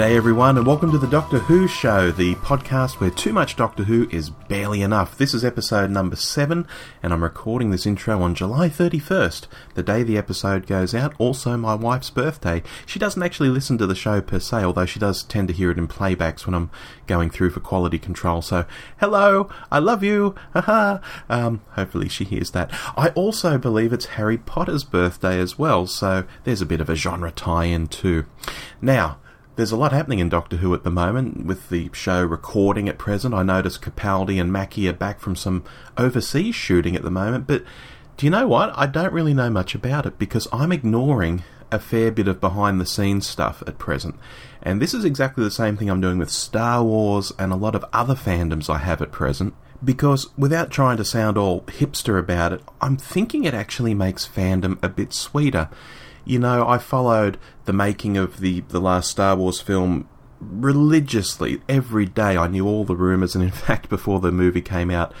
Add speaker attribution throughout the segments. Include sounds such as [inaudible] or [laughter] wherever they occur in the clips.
Speaker 1: G'day, everyone, and welcome to the Doctor Who Show, the podcast where too much Doctor Who is barely enough. This is episode number seven, and I'm recording this intro on July 31st, the day the episode goes out, also my wife's birthday. She doesn't actually listen to the show per se, although she does tend to hear it in playbacks when I'm going through for quality control. So, hello, I love you, haha. Um, hopefully she hears that. I also believe it's Harry Potter's birthday as well, so there's a bit of a genre tie in too. Now, there's a lot happening in Doctor Who at the moment, with the show recording at present. I noticed Capaldi and Mackie are back from some overseas shooting at the moment, but do you know what? I don't really know much about it because I'm ignoring a fair bit of behind the scenes stuff at present. And this is exactly the same thing I'm doing with Star Wars and a lot of other fandoms I have at present. Because without trying to sound all hipster about it, I'm thinking it actually makes fandom a bit sweeter you know, I followed the making of the, the last Star Wars film religiously. Every day I knew all the rumours, and in [laughs] fact, before the movie came out,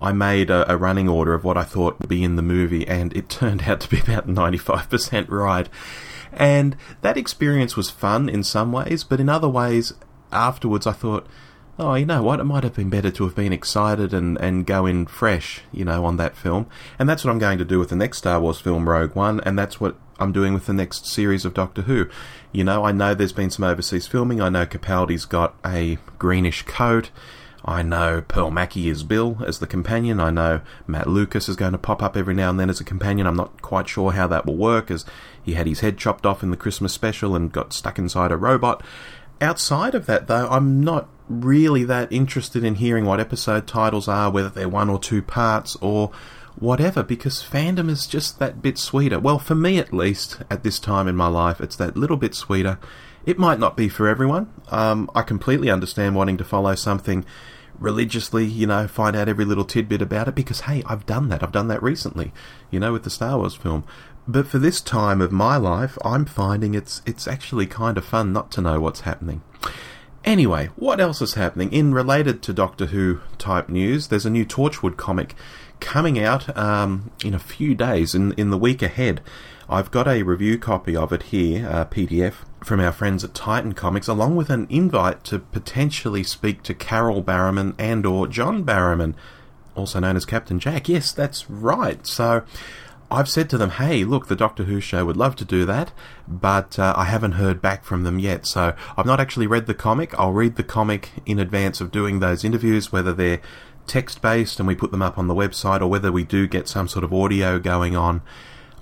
Speaker 1: I made a, a, running order of what I thought would be in the movie, and it [laughs] turned out to be about 95% right. And that experience was fun in some ways, but in other ways, afterwards I thought, oh, you know what, it might have been better to have been excited and, and go in fresh, you know, on that film. And that's what I'm going to do with the next Star Wars film, Rogue One, and that's what I'm doing with the next series of Doctor Who. You know, I know there's been some overseas filming. I know Capaldi's got a greenish coat. I know Pearl Mackie is Bill as the companion. I know Matt Lucas is going to pop up every now and then as a companion. I'm not quite sure how that will work, as he had his head chopped off in the Christmas special and got stuck inside a robot. Outside of that, though, I'm not really that interested in hearing what episode titles are, whether they're one or two parts, or whatever, because fandom is just that bit sweeter. Well, for me at least, at this time in my life, it's that little bit sweeter. It might not be for everyone. Um, I completely understand wanting to follow something religiously, you know, find out every little tidbit about it, because hey, I've done that. I've done that recently, you know, with the Star Wars film. But for this time of my life, I'm finding it's it's actually kind of fun not to know what's happening. Anyway, what else is happening? In related to Doctor Who type news, there's a new Torchwood comic coming out um, in a few days, in, in the week ahead. I've got a review copy of it here, uh, PDF, from our friends at Titan Comics, along with an invite to potentially speak to Carole Barrowman and or John Barrowman, also known as Captain Jack. Yes, that's right. So I've said to them, hey, look, the Doctor Who show would love to do that, but uh, I haven't heard back from them yet. So I've not actually read the comic. I'll read the comic in advance of doing those interviews, whether they're text based and we put them up on the website or whether we do get some sort of audio going on,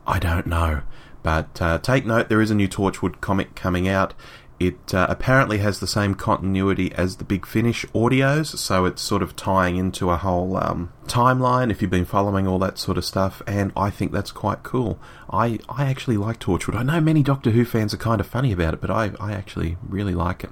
Speaker 1: I don't know. But uh, take note, there is a new Torchwood comic coming out. It uh, apparently has the same continuity as the Big Finish audios, so it's sort of tying into a whole um, timeline if you've been following all that sort of stuff, and I think that's quite cool. I, I actually like Torchwood. I know many Doctor Who fans are kind of funny about it, but I, I actually really like it.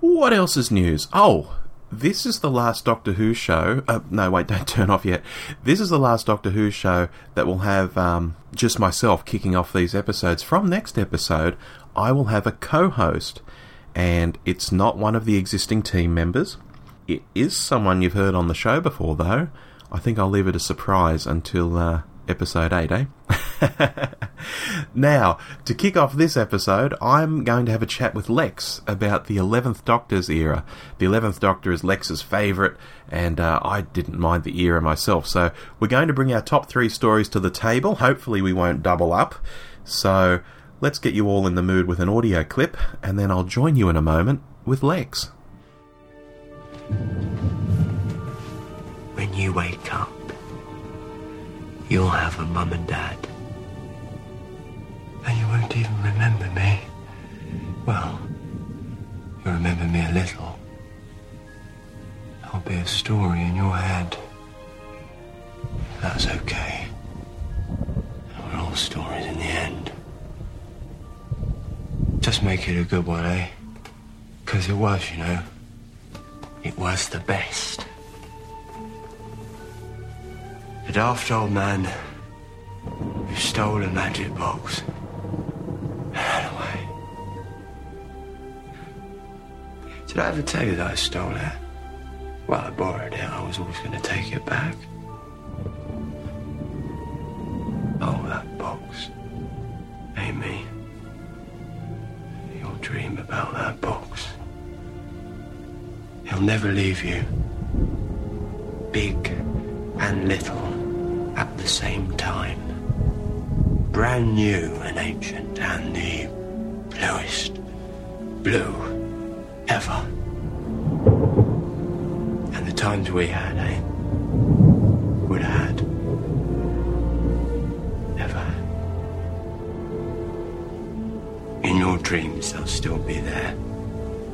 Speaker 1: What else is news? Oh, this is the last Doctor Who show. Uh, no, wait, [laughs] don't turn off yet. This is the last Doctor Who show that will have um, just myself kicking off these episodes. From next episode, I will have a co host, and it's not one of the existing team members. It is someone you've heard on the show before, though. I think I'll leave it a surprise until uh, episode 8, eh? [laughs] now, to kick off this episode, I'm going to have a chat with Lex about the 11th Doctor's era. The 11th Doctor is Lex's favourite, and uh, I didn't mind the era myself. So, we're going to bring our top three stories to the table. Hopefully, we won't double up. So, let's get you all in the mood with an audio clip, and then I'll join you in a moment with Lex.
Speaker 2: When you wake up, you'll have a mum and dad and you won't even remember me. Well, you'll remember me a little. I'll be a story in your head. That's okay. We're all stories in the end. Just make it a good one, eh? Because it was, you know. It was the best. The daft old man who stole a magic box Did I ever tell you that I stole it? Well, I borrowed it. I was always going to take it back. Oh, that box. Amy. me. You're dream about that box. He'll never leave you. Big and little at the same time. Brand new and ancient and the bluest blue ever. And the times we had, eh? Would have had. Ever. In your dreams, they'll still be there.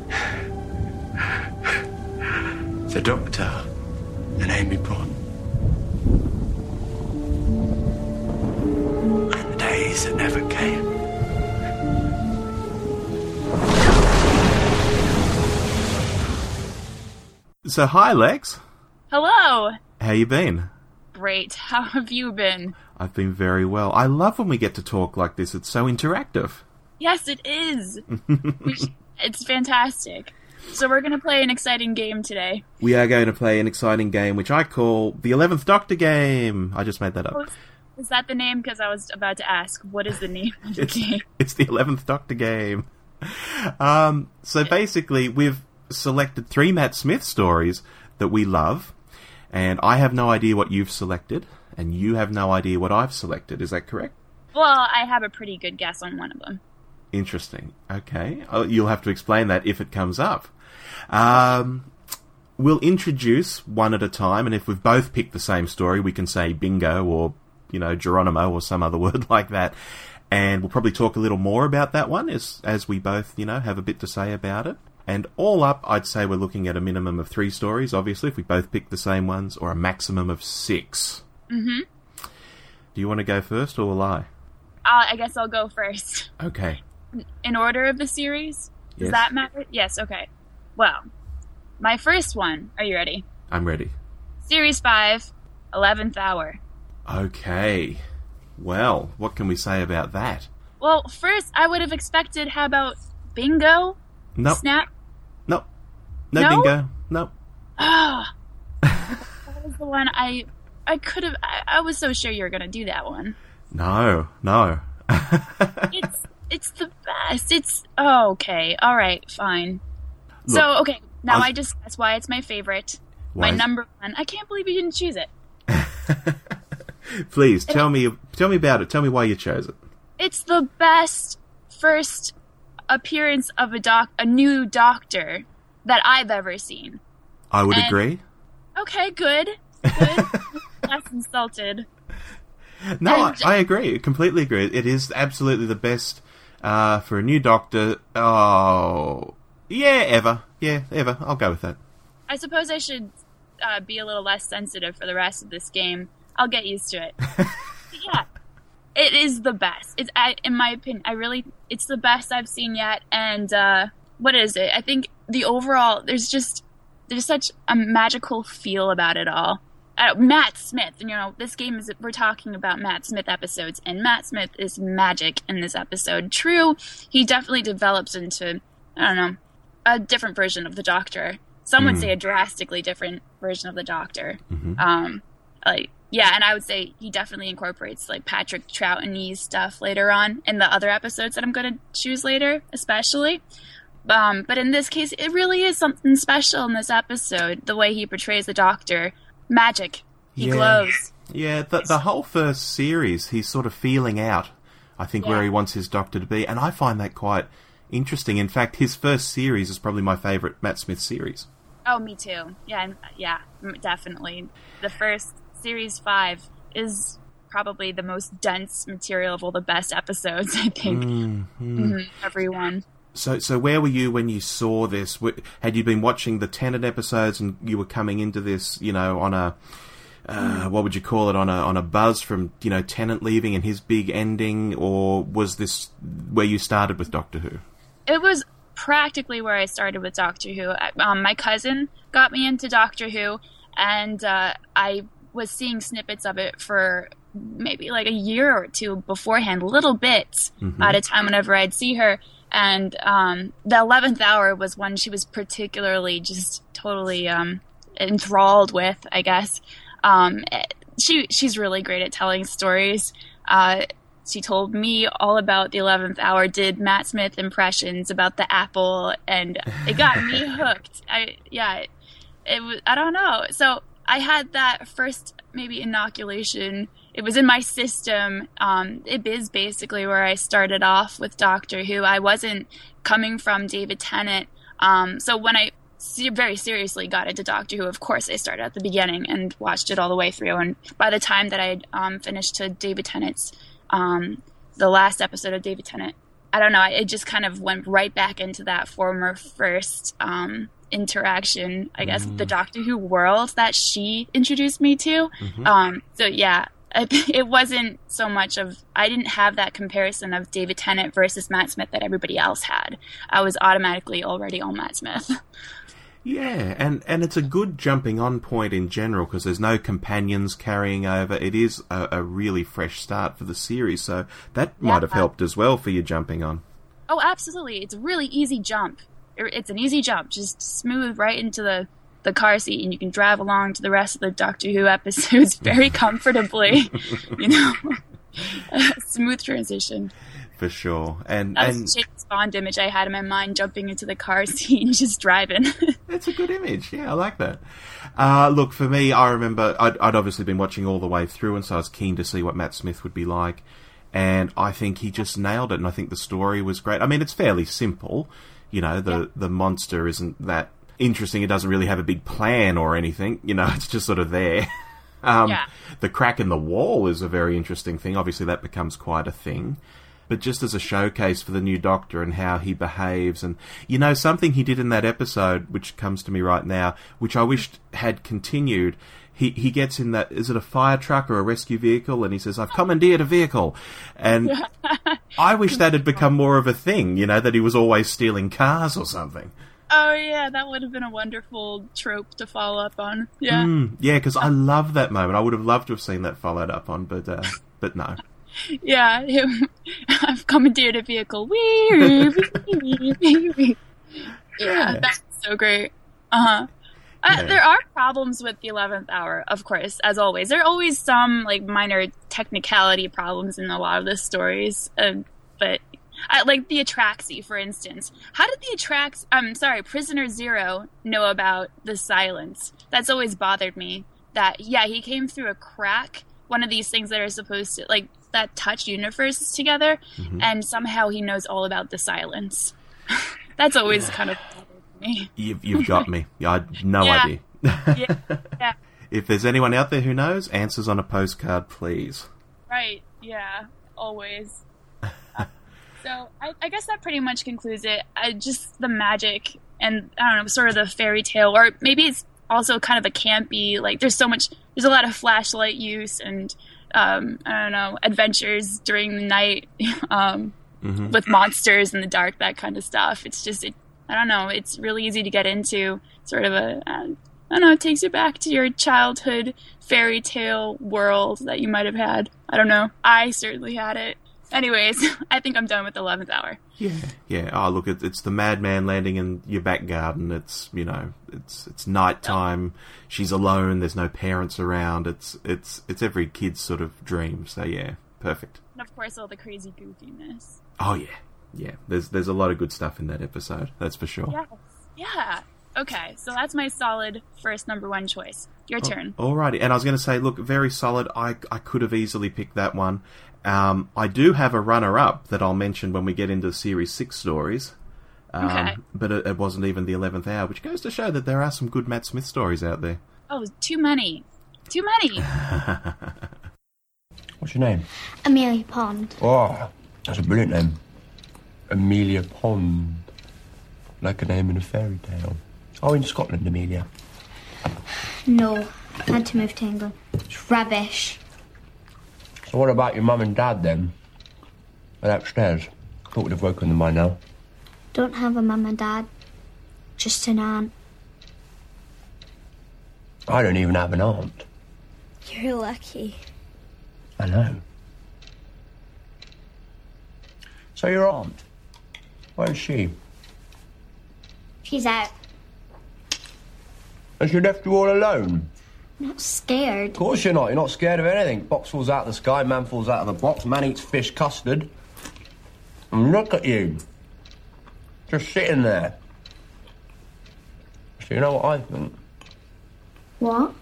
Speaker 2: [sighs] the Doctor and Amy Pond. And the days that never came.
Speaker 1: So, hi, Lex.
Speaker 3: Hello.
Speaker 1: How you been?
Speaker 3: Great. How have you been?
Speaker 1: I've been very well. I love when we get to talk like this. It's so interactive.
Speaker 3: Yes, it is. [laughs] It's fantastic. So we're gonna play an exciting game today.
Speaker 1: We are going to play an exciting game which I call the 11th Doctor game. I just made that up.
Speaker 3: Is that the name? Because I was about to ask, what is the name of the
Speaker 1: It's,
Speaker 3: game? [laughs]
Speaker 1: it's the 11th Doctor game. Um, so basically, we've selected three Matt Smith stories that we love, and I have no idea what you've selected, and you have no idea what I've selected. Is that correct?
Speaker 3: Well, I have a pretty good guess on one of them.
Speaker 1: Interesting. Okay. Oh, You'll have to explain that if it comes up. Um, we'll introduce one at a time, and if we've both picked the same story, we can say bingo or, you know, Geronimo or some other [laughs] word like that. And we'll probably talk a little more about that one as, as we both, you know, have a bit to say about it. And all up, I'd say we're looking at a minimum of three stories, obviously, if we both pick the same ones, or a maximum of six.
Speaker 3: Mm-hmm.
Speaker 1: Do you want to go first, or will I?
Speaker 3: Uh, I guess I'll go first.
Speaker 1: Okay.
Speaker 3: In order of the series?
Speaker 1: Yes.
Speaker 3: Does that matter? Yes, okay. Well, my first one. Are you ready?
Speaker 1: I'm ready.
Speaker 3: Series 5, 11th Hour.
Speaker 1: Okay. Well, what can we say about that?
Speaker 3: Well, first, I would have expected, how about Bingo?
Speaker 1: Nope.
Speaker 3: Snap?
Speaker 1: Nope. No,
Speaker 3: No?
Speaker 1: bingo. Nope.
Speaker 3: Ah, that was the one I I could have. I, I was so sure you were gonna do that one.
Speaker 1: No, no. [laughs]
Speaker 3: It's it's the best. It's oh, okay. All right, fine.
Speaker 1: Look,
Speaker 3: so okay, now
Speaker 1: I've-
Speaker 3: I just that's why it's my favorite.
Speaker 1: Why
Speaker 3: My number one. I can't believe you didn't choose it. [laughs] [laughs]
Speaker 1: Please tell me. Tell me about it. Tell me why you chose it.
Speaker 3: It's the best first appearance of a doc, a new doctor that I've ever seen.
Speaker 1: I would
Speaker 3: And-
Speaker 1: agree.
Speaker 3: Okay, good, good. [laughs] Less insulted.
Speaker 1: No, I, I agree. Completely agree. It is absolutely the best uh, for a new Doctor. Oh, yeah, ever. Yeah, ever. I'll go with that.
Speaker 3: I suppose I should uh, be a little less sensitive for the rest of this game. I'll get used to it. yeah, it is the best. It's, I, in my opinion, I really, it's the best I've seen yet. And uh, what is it? I think the overall, there's just, there's such a magical feel about it all. Uh, Matt Smith, and you know, this game is, we're talking about Matt Smith episodes, and Matt Smith is magic in this episode. True, he definitely develops into, I don't know, a different version of the Doctor. Some would say a drastically different version of the Doctor. Um, like yeah, and I would say he definitely incorporates like Patrick Troughtonese stuff later on in the other episodes that I'm going to choose later, especially. Um, but in this case, it really is something special in this episode. The way he portrays the Doctor, magic. He
Speaker 1: Yeah.
Speaker 3: glows.
Speaker 1: Yeah, the the whole first series, he's sort of feeling out. I think where he wants his Doctor to be, and I find that quite interesting. In fact, his first series is probably my favourite Matt Smith series.
Speaker 3: Oh, me too. Yeah, yeah, definitely. The first series five is probably the most dense material of all the best episodes. [laughs] I think Mhm, everyone.
Speaker 1: So, so where were you when you saw this? Had you been watching the Tennant episodes, and you were coming into this, you know, on a uh, what would you call it? On a on a buzz from you know Tennant leaving and his big ending, or was this where you started with Doctor Who?
Speaker 3: it was practically where I started with Doctor Who. Um, my cousin got me into Doctor Who, and uh, I was seeing snippets of it for maybe like a year or two beforehand, little bits at a time whenever I'd see her. And um, the eleventh hour was one she was particularly just totally um, enthralled with, I guess. Um, she she's really great at telling stories. Uh, she told me all about the 11th hour, did Matt Smith impressions about the apple, and it got me [laughs] hooked. I, yeah, it, it was, I don't know. So I had that first maybe inoculation. It was in my system. Um, it is basically where I started off with Doctor Who. I wasn't coming from David Tennant. Um, so when I very seriously got into Doctor Who, of course, I started at the beginning and watched it all the way through. And by the time that I um, finished to David Tennant's, um, the last episode of David Tennant, I don't know, it just kind of went right back into that former first um, interaction, I guess, the Doctor Who world that she introduced me to. Um, so yeah, [laughs] it wasn't so much of I didn't have that comparison of David Tennant versus Matt Smith that everybody else had. I was automatically already on Matt Smith.
Speaker 1: Yeah, and, and it's a good jumping on point in general because there's no companions carrying over. It is a, a really fresh start for the series, so that might have helped as well for you jumping on.
Speaker 3: Oh, absolutely! It's a really easy jump. It- It's an easy jump, just smooth right into the the car seat, and you can drive along to the rest of the Doctor Who episodes [laughs] very comfortably. [laughs] you know, [laughs] smooth transition.
Speaker 1: For sure. And,
Speaker 3: That
Speaker 1: and
Speaker 3: was James Bond image I had in my mind, jumping into the car seat and just driving.
Speaker 1: That's a good image. Yeah, I like that. Uh, look, for me, I remember I'd, I'd obviously been watching all the way through, and so I was keen to see what Matt Smith would be like. And I think he just nailed it, and I think the story was great. I mean, it's fairly simple. You know, the,
Speaker 3: Yeah.
Speaker 1: the monster isn't that interesting. It doesn't really have a big plan or anything. You know, [laughs] it's just sort of there. [laughs] Um,
Speaker 3: Yeah.
Speaker 1: The crack in the wall is a very interesting thing. Obviously, that becomes quite a thing. But just as a showcase for the new Doctor and how he behaves, and you know, something he did in that episode, which comes to me right now, which I wished had continued. He he gets in that is it a fire truck or a rescue vehicle, and he says, "I've commandeered a vehicle," and [laughs] I wish that had become more of a thing. You know, that he was always stealing cars or something.
Speaker 3: oh yeah, that would have been a wonderful trope to follow up on. Yeah.
Speaker 1: Mm, yeah, because I love that moment. I would have loved to have seen that followed up on, but uh, but no. [laughs]
Speaker 3: Yeah, [laughs] I've commandeered a vehicle. Wee, wee, wee, wee, wee. Yeah, that's so great. Uh-huh. Uh, There are problems with the 11th hour, of course, as always. There are always some like minor technicality problems in a lot of the stories, um, but I, like the Atraxi, for instance. How did the Atrax? I'm sorry, Prisoner Zero know about the silence? That's always bothered me. That yeah, he came through a crack. One of these things that are supposed to like that touch universes together, and somehow he knows all about the silence. [laughs] That's always kind of me.
Speaker 1: You've, you've got me. [laughs] I had no
Speaker 3: Yeah.
Speaker 1: idea.
Speaker 3: Yeah, yeah, [laughs]
Speaker 1: If there's anyone out there who knows, answers on a postcard, please.
Speaker 3: right. Yeah, always. Uh, [laughs] so I, I guess that pretty much concludes it. I, just the magic and I don't know, sort of the fairy tale, or maybe it's also kind of a campy. Like there's so much, there's a lot of flashlight use and um, I don't know adventures during the night um, with monsters in the dark, that kind of stuff. It's just it, I don't know. It's really easy to get into. Sort of a uh, I don't know. It takes you back to your childhood fairy tale world that you might have had. I don't know. I certainly had it. Anyways, [laughs] I think I'm done with the eleventh hour.
Speaker 1: Yeah, yeah. Oh, look, it, it's the madman landing in your back garden. It's you know, it's it's nighttime. She's alone. There's no parents around. It's it's it's every kid's sort of dream. So yeah, perfect.
Speaker 3: And of course, all the crazy goofiness.
Speaker 1: Oh yeah, yeah. There's there's a lot of good stuff in that episode. That's for sure.
Speaker 3: Yes. Yeah. Okay, so that's my solid first number one choice. Your turn.
Speaker 1: Alrighty, and I was going to say, look, very solid. I I could have easily picked that one. Um, I do have a runner-up that I'll mention when we get into Series Six stories. Um,
Speaker 3: Okay.
Speaker 1: But it, it wasn't even the eleventh hour, which goes to show that there are some good Matt Smith stories out there.
Speaker 3: Oh, too many. Too many. [laughs]
Speaker 2: What's your name?
Speaker 4: Amelia Pond.
Speaker 2: Oh, that's a brilliant name. Amelia Pond. Like a name in a fairy tale. Oh, in Scotland, Amelia.
Speaker 4: No, I had to move to England. It's rubbish.
Speaker 2: So what about your mum and dad then? They're upstairs. Thought we'd have woken them by now.
Speaker 4: Don't have a mum and dad, just an aunt.
Speaker 2: I don't even have an aunt.
Speaker 4: You're lucky.
Speaker 2: I know. So your aunt? Where's she?
Speaker 4: She's out.
Speaker 2: And she left you all alone?
Speaker 4: I'm not scared.
Speaker 2: Of course you're not. You're not scared of anything. Box falls out of the sky, man falls out of the box, man eats fish custard. And look at you. Just sitting there. So you know what I think?
Speaker 4: What?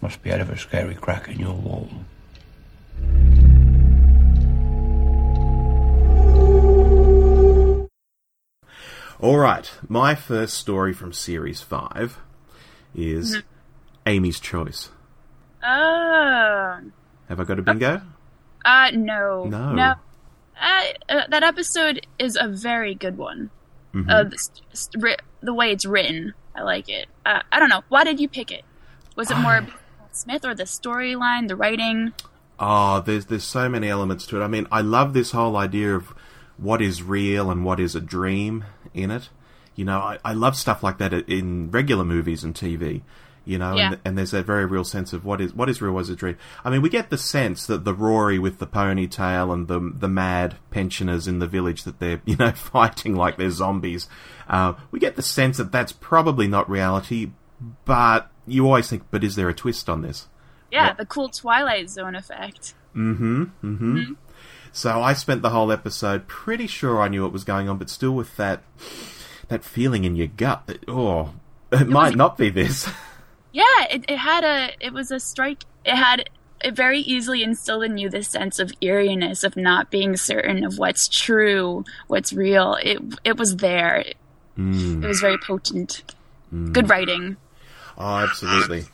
Speaker 2: Must be out of a scary crack in your wall.
Speaker 1: All right, my first story from series five is Amy's Choice.
Speaker 3: Oh.
Speaker 1: Have I got a bingo?
Speaker 3: Uh, no.
Speaker 1: No.
Speaker 3: No. Uh, uh, that episode is a very good one.
Speaker 1: Mm-hmm.
Speaker 3: Uh, the, st- st- ri- the way it's written, I like it. Uh, I don't know. Why did you pick it? Was it more Smith or the storyline, the writing?
Speaker 1: Oh, there's there's so many elements to it. I mean, I love this whole idea of what is real and what is a dream in it. You know, I, I love stuff like that in regular movies and TV. You know,
Speaker 3: Yeah.
Speaker 1: and, and there's that very real sense of what is what is real, what is a dream. I mean, we get the sense that the Rory with the ponytail and the the mad pensioners in the village that they're [laughs] you know fighting like they're zombies. Uh, we get the sense that that's probably not reality, but you always think, but is there a twist on this?
Speaker 3: Yeah,
Speaker 1: Yeah.
Speaker 3: the cool Twilight Zone effect. Mm-hmm, mm-hmm. Mm-hmm.
Speaker 1: So I spent the whole episode pretty sure I knew what was going on, but still with that that feeling in your gut that oh, it might not be this. [laughs]
Speaker 3: Yeah, it, it had a it was a strike. It had it very easily instilled in you this sense of eeriness of not being certain of what's true, what's real. It it was there. It, it was very potent. Good writing.
Speaker 1: oh, absolutely.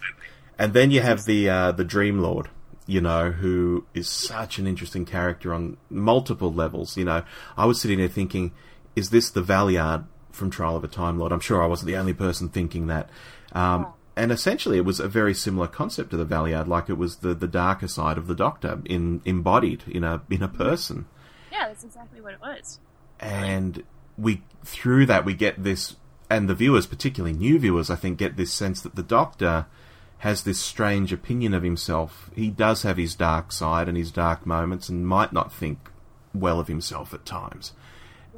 Speaker 1: And then you have the uh, the Dream Lord, you know, who is such an interesting character on multiple levels. You know, I was sitting there thinking, is this the Valeyard from Trial of a Time Lord? I'm sure I wasn't the only person thinking that. Um, and essentially, it was a very similar concept to the Valeyard, like it was the, the darker side of the Doctor in embodied in a in a person.
Speaker 3: Yeah, that's exactly what it was.
Speaker 1: and we through that we get this and the viewers particularly new viewers i think get this sense that the doctor has this strange opinion of himself he does have his dark side and his dark moments and might not think well of himself at times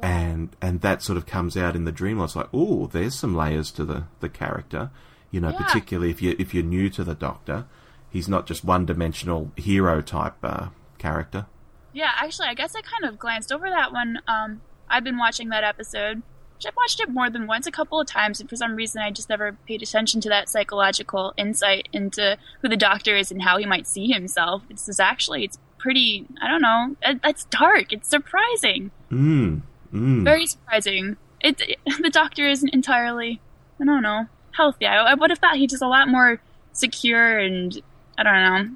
Speaker 1: and and that sort of comes out in the dream it's like oh there's some layers to the the character you know
Speaker 3: Yeah.
Speaker 1: particularly if you if you're new to the doctor he's not just one dimensional hero type uh, character
Speaker 3: Yeah, actually, I guess I kind of glanced over that one. Um, I've been watching that episode. I've watched it more than once, a couple of times, and for some reason, I just never paid attention to that psychological insight into who the Doctor is and how he might see himself. This is actually, it's pretty. I don't know. it- It's dark. It's surprising.
Speaker 1: mm, mm.
Speaker 3: Very surprising. It, [laughs] the Doctor isn't entirely. I don't know. Healthy. I, I would have thought he's just a lot more secure and I don't know,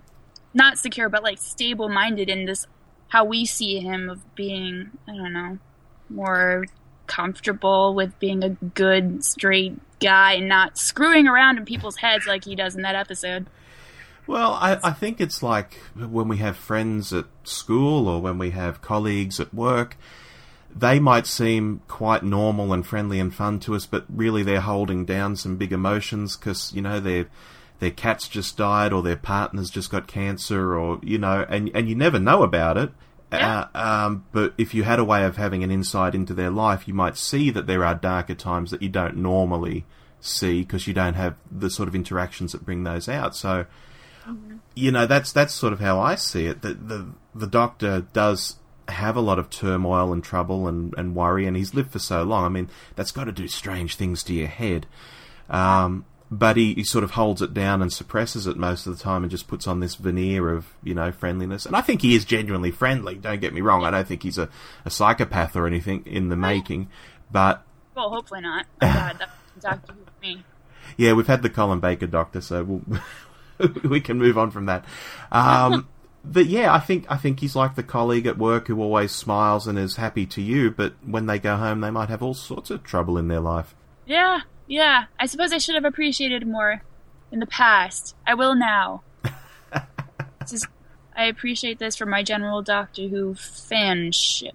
Speaker 3: not secure, but like stable minded in this how we see him of being I don't know more comfortable with being a good straight guy and not screwing around in people's heads like he does in that episode.
Speaker 1: Well, I, I think it's like when we have friends at school or when we have colleagues at work, they might seem quite normal and friendly and fun to us, but really they're holding down some big emotions because, you know, their their cat's just died or their partner's just got cancer or, you know, and, and you never know about it.
Speaker 3: Yeah.
Speaker 1: Uh, um, but if you had a way of having an insight into their life, you might see that there are darker times that you don't normally see because you don't have the sort of interactions that bring those out. So, you know, that's that's sort of how I see it. That the the doctor does have a lot of turmoil and trouble and, and worry, and he's lived for so long. I mean, that's got to do strange things to your head. Um, but he, he sort of holds it down and suppresses it most of the time and just puts on this veneer of, you know, friendliness. And I think he is genuinely friendly, don't get me wrong. I don't think he's a, a psychopath or anything in the making. But
Speaker 3: Well, hopefully not. Oh, God, that Doctor me.
Speaker 1: yeah, we've had the Colin Baker doctor, so we'll, [laughs] we can move on from that. Um, [laughs] but yeah, I think I think he's like the colleague at work who always smiles and is happy to you, but when they go home, they might have all sorts of trouble in their life.
Speaker 3: Yeah, yeah. I suppose I should have appreciated more in the past. I will now. [laughs] just, I appreciate this for my general Doctor Who fanship.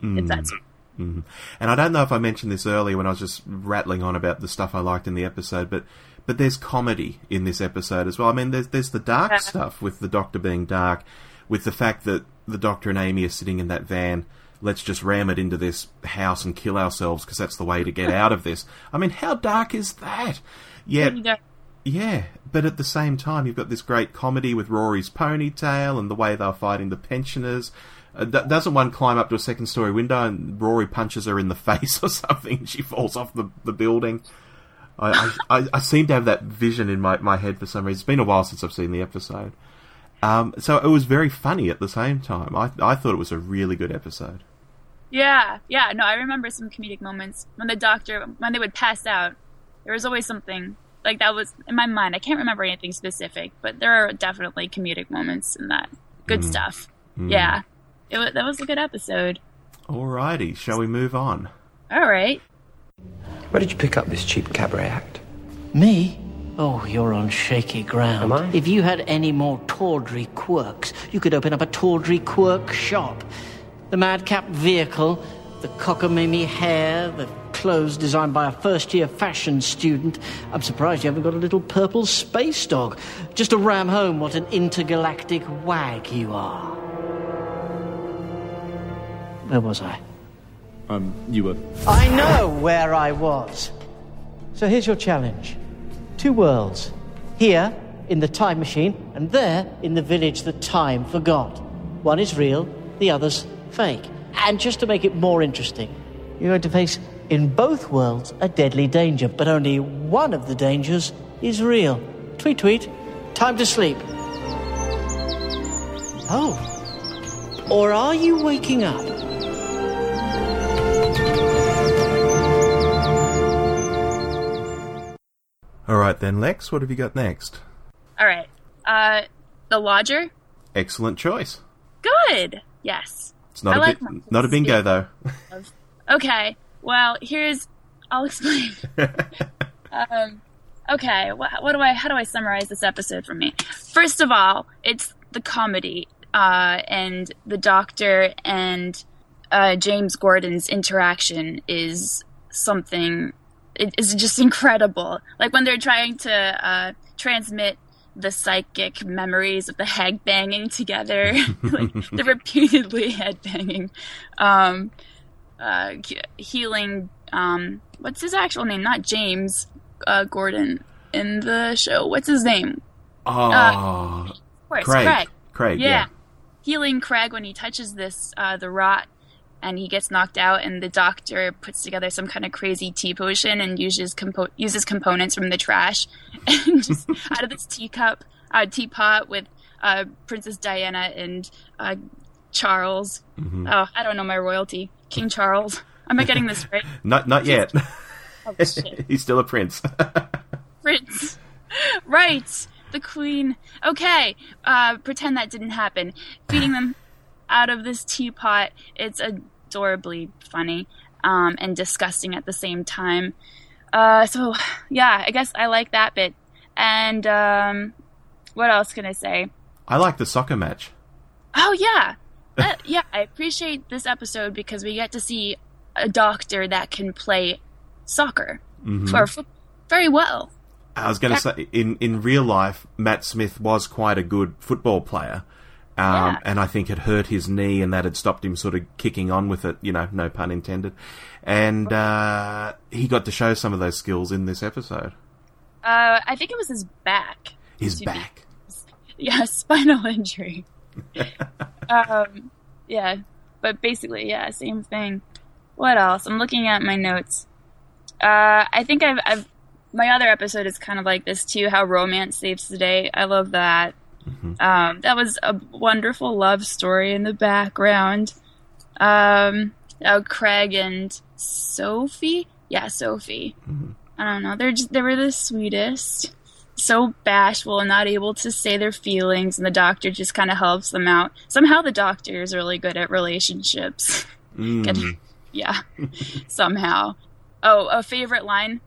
Speaker 3: If mm-hmm. that's mm-hmm.
Speaker 1: And I don't know if I mentioned this earlier when I was just rattling on about the stuff I liked in the episode, but but there's comedy in this episode as well. I mean, there's there's the dark
Speaker 3: Yeah.
Speaker 1: stuff with the Doctor being dark, with the fact that the Doctor and Amy are sitting in that van. Let's just ram it into this house and kill ourselves because that's the way to get [laughs] out of this. I mean, how dark is that? Yet,
Speaker 3: pretty.
Speaker 1: Yeah, but at the same time, you've got this great comedy with Rory's ponytail and the way they're fighting the pensioners. Uh, d- doesn't one climb up to a second story window and Rory punches her in the [laughs] face or something and she falls off the, the building? I, I, I, I seem to have that vision in my, my head for some reason. It's been a while since I've seen the episode. Um, so it was very funny at the same time. I, I thought it was a really good episode.
Speaker 3: Yeah, yeah. No, I remember some comedic moments when the doctor when they would pass out. There was always something like that was in my mind. I can't remember anything specific, but there are definitely comedic moments in that. Good mm. stuff. Mm. Yeah, it was, that was a good episode.
Speaker 1: Alrighty, shall we move on?
Speaker 3: All right.
Speaker 2: Where did you pick up this cheap cabaret act?
Speaker 5: Me? Oh, you're on shaky ground.
Speaker 2: Am I?
Speaker 5: If you had any more tawdry quirks, you could open up a tawdry quirk shop. The madcap vehicle, the cockamamie hair, the clothes designed by a first year fashion student. I'm surprised you haven't got a little purple space dog, just to ram home what an intergalactic wag you are. Where was I?
Speaker 6: Um, you were.
Speaker 5: I know where I was. So here's your challenge two worlds. Here, in the time machine, and there, in the village that time forgot. One is real, the other's fake. And just to make it more interesting, you're going to face, in both worlds, a deadly danger, but only one of the dangers is real. Tweet, tweet. Time to sleep. Oh. Or are you waking up?
Speaker 1: Alright then, Lex, what have you got next?
Speaker 3: All right. Uh, the lodger.
Speaker 1: Excellent choice.
Speaker 3: Good. Yes.
Speaker 1: It's not
Speaker 3: I
Speaker 1: a
Speaker 3: like my
Speaker 1: not a bingo though. [laughs]
Speaker 3: Okay. Well, here's. I'll explain. [laughs] um, okay. What, what do I? How do I summarize this episode for me? First of all, it's the comedy uh, and the Doctor and uh, James Corden's interaction is something. It is just incredible. Like when they're trying to uh, transmit the psychic memories of the head banging together. [laughs] [laughs] like they're repeatedly head banging. Um, uh, healing. Um, what's his actual name? Not James uh, Corden in the show. What's his name?
Speaker 1: Oh,
Speaker 3: Of course,
Speaker 1: Craig.
Speaker 3: Craig.
Speaker 1: Craig,
Speaker 3: Yeah.
Speaker 1: yeah.
Speaker 3: Healing Craig when he touches this uh, the rot and he gets knocked out, and the doctor puts together some kind of crazy tea potion and uses compo- uses components from the trash, [laughs] and just [laughs] out of this teacup, uh, teapot with uh, Princess Diana and uh, Charles.
Speaker 1: Mm-hmm.
Speaker 3: Oh, I don't know my royalty, King Charles. Am I getting this [laughs] right?
Speaker 1: Not not yet.
Speaker 3: Oh.
Speaker 1: He's still a prince.
Speaker 3: Prince. right. The queen. Okay. Uh, pretend that didn't happen. Feeding them out of this teapot. It's adorably funny um, and disgusting at the same time. Uh, so, yeah, I guess I like that bit. And um, what else can I say?
Speaker 1: I like the soccer match.
Speaker 3: Oh yeah, uh, [laughs] yeah. I appreciate this episode because we get to see a doctor that can play soccer or football very well.
Speaker 1: I was going to say, in, in real life, Matt Smith was quite a good football player. Um,
Speaker 3: Yeah.
Speaker 1: And I think it hurt his knee, and that had stopped him sort of kicking on with it, you know, no pun intended. And uh, he got to show some of those skills in this episode.
Speaker 3: Uh, I think it was his back.
Speaker 1: His
Speaker 3: To be-
Speaker 1: back. [laughs]
Speaker 3: Yeah, spinal [laughs] injury. um, yeah, but basically, yeah, same thing. What else? I'm looking at my notes. Uh, I think I've, I've my other episode is kind of like this too. How romance saves the day. I love that. Um, that was a wonderful love story in the background. Um, oh, Craig and Sophie. Yeah, Sophie. I don't know. They're just, they were the sweetest. So bashful and not able to say their feelings, and the doctor just kind of helps them out. Somehow, the doctor is really good at relationships. Good- yeah, [laughs] somehow. Oh, a favorite line.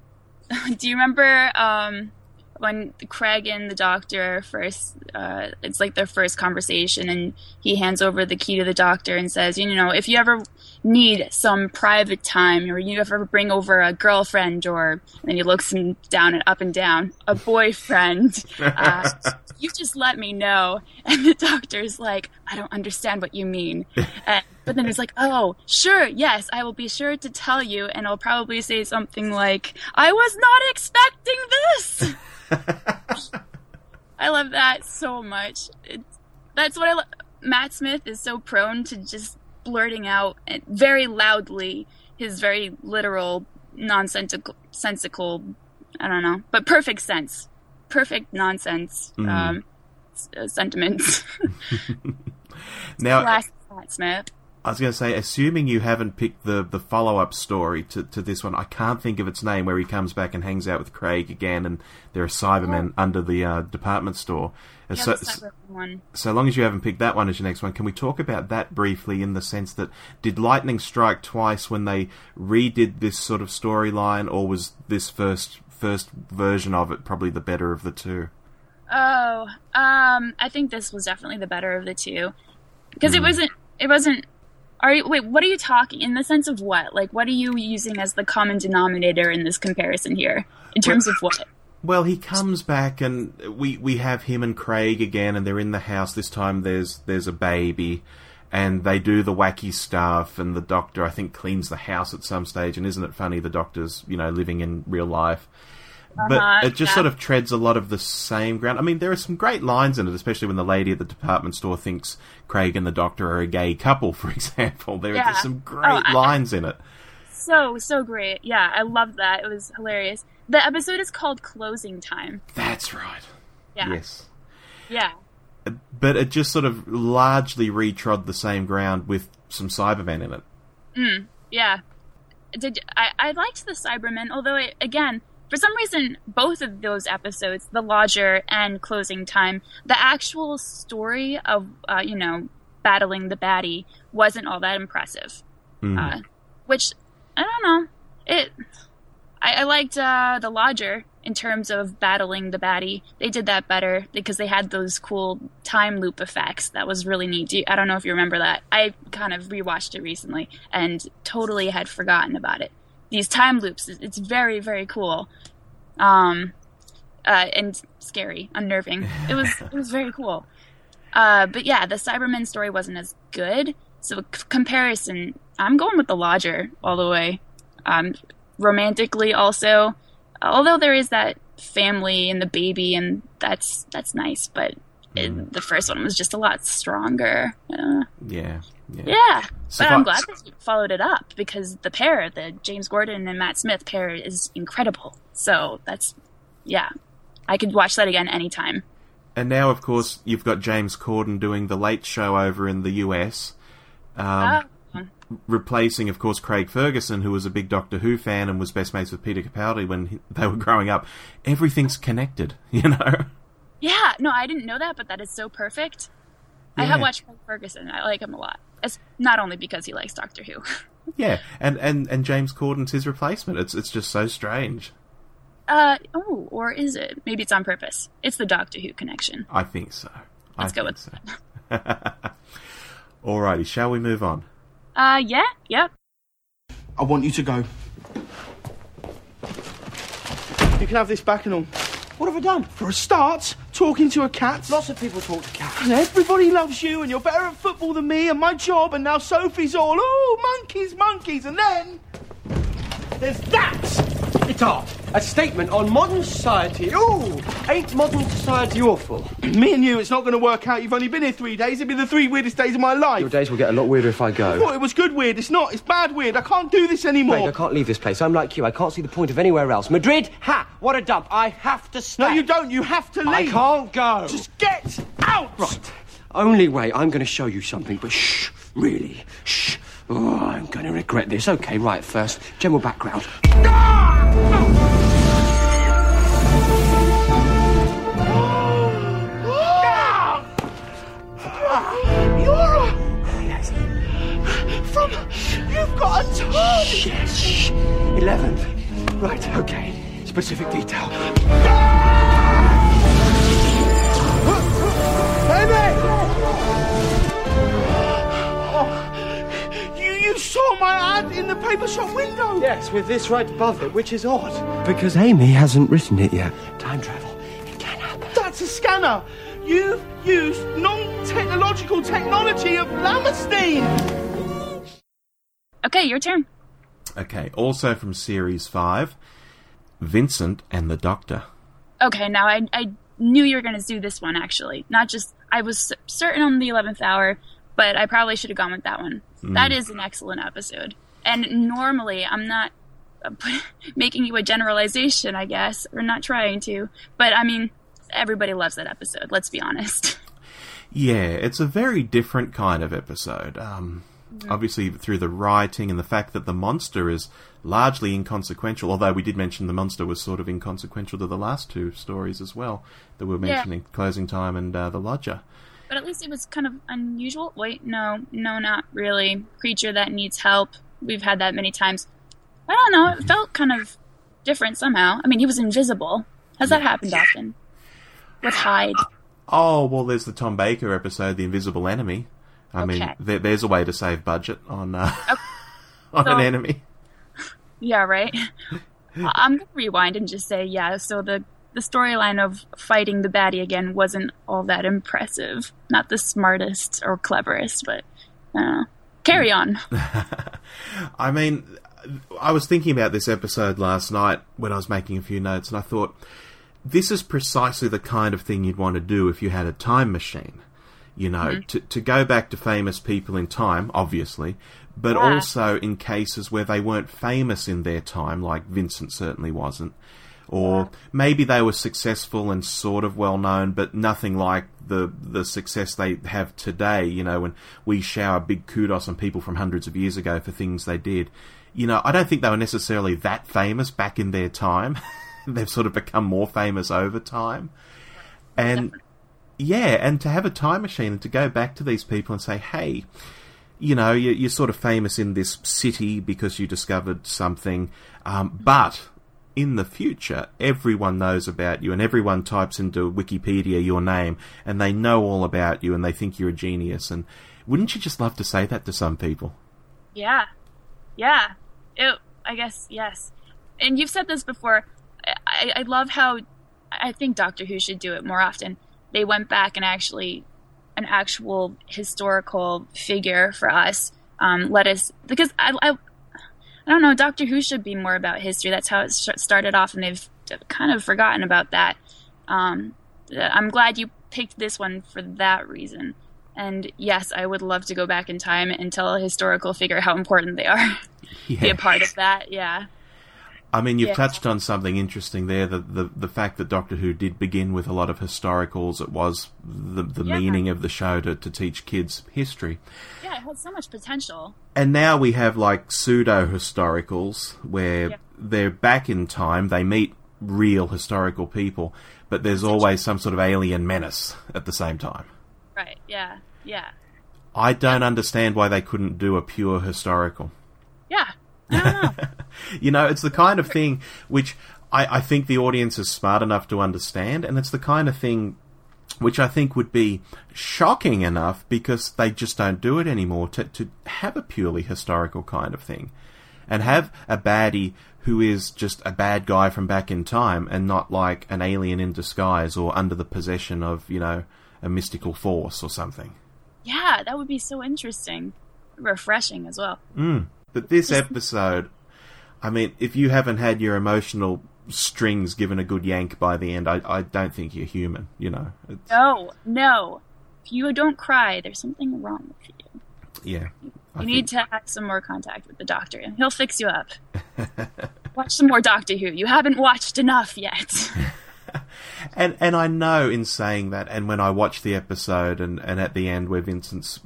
Speaker 3: [laughs] Do you remember um, when Craig and the doctor first? Uh, it's like their first conversation, and he hands over the key to the doctor and says, "You know, if you ever need some private time, or you ever bring over a girlfriend, or and then he looks him down and up and down, a boyfriend, uh, [laughs] you just let me know." [laughs] And the doctor's like, "I don't understand what you mean." [laughs] Uh, but then he's like, "Oh, sure, yes, I will be sure to tell you," and I'll probably say something like, "I was not expecting this." [laughs] I love that so much. It's, that's what I love. Matt Smith is so prone to just blurting out and very loudly his very literal, nonsensical, sensical, I don't know, but perfect sense, perfect nonsense um, s- uh, sentiments. [laughs]
Speaker 1: Now,
Speaker 3: Matt Smith.
Speaker 1: I was going to say, assuming you haven't picked the, the follow up story to, to this one, I can't think of its name, where he comes back and hangs out with Craig again, and there are Cybermen under the uh, department store.
Speaker 3: Yeah,
Speaker 1: so, so long as you haven't picked that one as your next one, can we talk about that briefly in the sense that did lightning strike twice when they redid this sort of storyline, or was this first first version of it probably the better of the two?
Speaker 3: Oh, um, I think this was definitely the better of the two because it wasn't. It wasn't. Are you wait? What are you talking in the sense of what? Like, what are you using as the common denominator in this comparison here? In terms of what?
Speaker 1: Well, he comes back, and we we have him and Craig again, and they're in the house. This time, there's there's a baby, and they do the wacky stuff. And the doctor, I think, cleans the house at some stage. And isn't it funny? The doctor's you know living in real life, but
Speaker 3: Uh-huh,
Speaker 1: it just
Speaker 3: yeah.
Speaker 1: sort of treads a lot of the same ground. I mean, there are some great lines in it, especially when the lady at the department store thinks Craig and the doctor are a gay couple, [laughs] for example. There
Speaker 3: Yeah.
Speaker 1: are some great
Speaker 3: Oh, I-
Speaker 1: lines in it.
Speaker 3: So so great. Yeah, I loved that. It was hilarious. The episode is called Closing Time.
Speaker 1: That's right.
Speaker 3: Yeah.
Speaker 1: Yes.
Speaker 3: Yeah.
Speaker 1: but it just sort of largely retrod the same ground with some Cybermen in it.
Speaker 3: Yeah. Did I, I liked the Cybermen, although it, again, for some reason, both of those episodes, The Lodger and Closing Time, the actual story of uh, you know battling the baddie wasn't all that impressive. Uh, which I don't know. It I, I liked uh, The Lodger in terms of battling the baddie. They did that better because they had those cool time loop effects. That was really neat. Do you, I don't know if you remember that. I kind of rewatched it recently and totally had forgotten about it. These time loops. It's very, very cool. Um, uh, and scary, unnerving. It was, [laughs] it was very cool. Uh, but yeah, the Cybermen story wasn't as good. So c- comparison, I'm going with the Lodger all the way. Um, romantically also, although there is that family and the baby, and that's that's nice. But it, the first one was just a lot stronger. Uh,
Speaker 1: Yeah, yeah.
Speaker 3: yeah,
Speaker 1: So
Speaker 3: but I'm glad that you followed it up because the pair, the James Corden and Matt Smith pair, is incredible. So that's yeah, I could watch that again anytime.
Speaker 1: And now, of course, you've got James Corden doing the Late Show over in the US, um,
Speaker 3: Oh,
Speaker 1: replacing, of course, Craig Ferguson, who was a big Doctor Who fan and was best mates with Peter Capaldi when he, they were growing up. Everything's connected, [laughs] you know.
Speaker 3: Yeah, no, I didn't know that, but that is so perfect. I have watched Craig Ferguson. I like him a lot. It's not only because he likes Doctor Who. [laughs]
Speaker 1: yeah, and, and and James Corden's his replacement. It's it's just so strange.
Speaker 3: Uh oh, or is it? Maybe it's on purpose. It's the Doctor Who connection.
Speaker 1: I think so.
Speaker 3: Let's
Speaker 1: I
Speaker 3: go
Speaker 1: think
Speaker 3: with
Speaker 1: so. [laughs] [laughs] Alrighty, shall we move on?
Speaker 3: Uh yeah, yep.
Speaker 7: I want you to go. You can have this back and all.
Speaker 5: What have I done?
Speaker 7: For a start, talking to a cat.
Speaker 5: Lots of people talk to cats.
Speaker 7: And everybody loves you, and you're better at football than me, and my job, and now Sophie's all, oh, monkeys, monkeys, and then. There's that!
Speaker 8: It's art. A statement on modern society. Ooh, ain't modern society awful? [clears throat]
Speaker 7: Me and you, it's not going to work out. You've only been here three days. It'd be the three weirdest days of my life.
Speaker 8: Your days will get a lot weirder if I
Speaker 7: I
Speaker 8: go.
Speaker 7: thought it was good weird. It's not. It's bad weird. I can't do this anymore.
Speaker 8: Craig, I can't leave this place. I'm like you. I can't see the point of anywhere else. Madrid? Ha! What a dump. I have to stay.
Speaker 7: no, you don't. You have to leave.
Speaker 8: I can't go.
Speaker 7: Just get out!
Speaker 8: Right. Only way. I'm going to show you something, but shh. Really. Shh. Oh, I'm going to regret this. Okay, right. First, general background.
Speaker 7: You're a... From... You've got a turd!
Speaker 8: Yes. Shh. Eleventh. Right. Okay. Specific detail.
Speaker 7: Saw my ad in the paper shop window!
Speaker 8: Yes, with this right above it, which is odd. Because Amy hasn't written it yet. Time travel. It can happen.
Speaker 7: That's a scanner! You've used non-technological technology of Lammerstein!
Speaker 3: Okay, your turn.
Speaker 1: Okay, also from series five, Vincent and the Doctor.
Speaker 3: okay, now I I knew you were going to do this one actually. Not just I was certain on the eleventh hour, but I probably should have gone with that one. That is an excellent episode. And normally I'm not uh, [laughs] making you a generalization, I guess, or not trying to, but I mean everybody loves that episode. Let's be honest. [laughs]
Speaker 1: Yeah, it's a very different kind of episode. Um, Obviously, through the writing and the fact that the monster is largely inconsequential, although we did mention the monster was sort of inconsequential to the last two stories as well that we were
Speaker 3: Yeah.
Speaker 1: mentioning Closing Time and uh, The Lodger.
Speaker 3: But at least it was kind of unusual. Wait, no, no, not really. Creature that needs help. We've had that many times. I don't know. It felt kind of different somehow. I mean, he was invisible. Has that happened often? With Hyde.
Speaker 1: Oh, well, there's the Tom Baker episode, The Invisible Enemy. I mean, there, there's a way to save budget on, uh, [laughs] on
Speaker 3: So-
Speaker 1: an enemy.
Speaker 3: Yeah, right. [laughs] I'm gonna rewind and just say, yeah. So the the storyline of fighting the baddie again wasn't all that impressive. Not the smartest or cleverest, but uh, carry on. [laughs]
Speaker 1: I mean, I was thinking about this episode last night when I was making a few notes, and I thought this is precisely the kind of thing you'd want to do if you had a time machine. You know, to, to go back to famous people in time, obviously, but
Speaker 3: Yeah.
Speaker 1: also in cases where they weren't famous in their time, like Vincent certainly wasn't. Or maybe they were successful and sort of well known, but nothing like the the success they have today. You know, when we shower big kudos on people from hundreds of years ago for things they did. You know, I don't think they were necessarily that famous back in their time. [laughs] They've sort of become more famous over time. And yeah, and to have a time machine and to go back to these people and say, hey, you know, you- you're sort of famous in this city because you discovered something, um, but in the future, everyone knows about you and everyone types into Wikipedia your name and they know all about you and they think you're a genius. And wouldn't you just love to say that to some people?
Speaker 3: Yeah, yeah. It, I guess yes. And you've said this before. I, I love how I think Doctor Who should do it more often. They went back and actually an actual historical figure for us. Um, let us because I, I I don't know. Doctor Who should be more about history. That's how it started off, and they've kind of forgotten about that. Um, I'm glad you picked this one for that reason. And yes, I would love to go back in time and tell a historical figure how important they are. [laughs] Be a part of that. Yeah.
Speaker 1: I mean, you've
Speaker 3: Yeah.
Speaker 1: touched on something interesting there. The, the the fact that Doctor Who did begin with a lot of historicals. It was the the
Speaker 3: Yeah.
Speaker 1: meaning of the show to, to teach kids history.
Speaker 3: Yeah, it had so much potential.
Speaker 1: And now we have like pseudo historicals where
Speaker 3: Yeah.
Speaker 1: they're back in time. They meet real historical people, but there's always some sort of alien menace at the same time.
Speaker 3: Right. Yeah. Yeah.
Speaker 1: I don't understand why they couldn't do a pure historical.
Speaker 3: Yeah. Know. [laughs]
Speaker 1: You know, it's the kind of thing which I, I think the audience is smart enough to understand, and it's the kind of thing which I think would be shocking enough because they just don't do it anymore to, to have a purely historical kind of thing. And have a baddie who is just a bad guy from back in time and not like an alien in disguise or under the possession of, you know, a mystical force or something.
Speaker 3: yeah, that would be so interesting. Refreshing as well. Hmm.
Speaker 1: But this episode, I mean, if you haven't had your emotional strings given a good yank by the end, I, I don't think you're human, you know. It's,
Speaker 3: No, no. If you don't cry, there's something wrong with you.
Speaker 1: yeah. I
Speaker 3: You need
Speaker 1: think-
Speaker 3: to have some more contact with the doctor, and he'll fix you up. [laughs] Watch some more Doctor Who. You haven't watched enough yet. [laughs]
Speaker 1: And and I know in saying that, and when I watch the episode, and, and at the end where Vincent's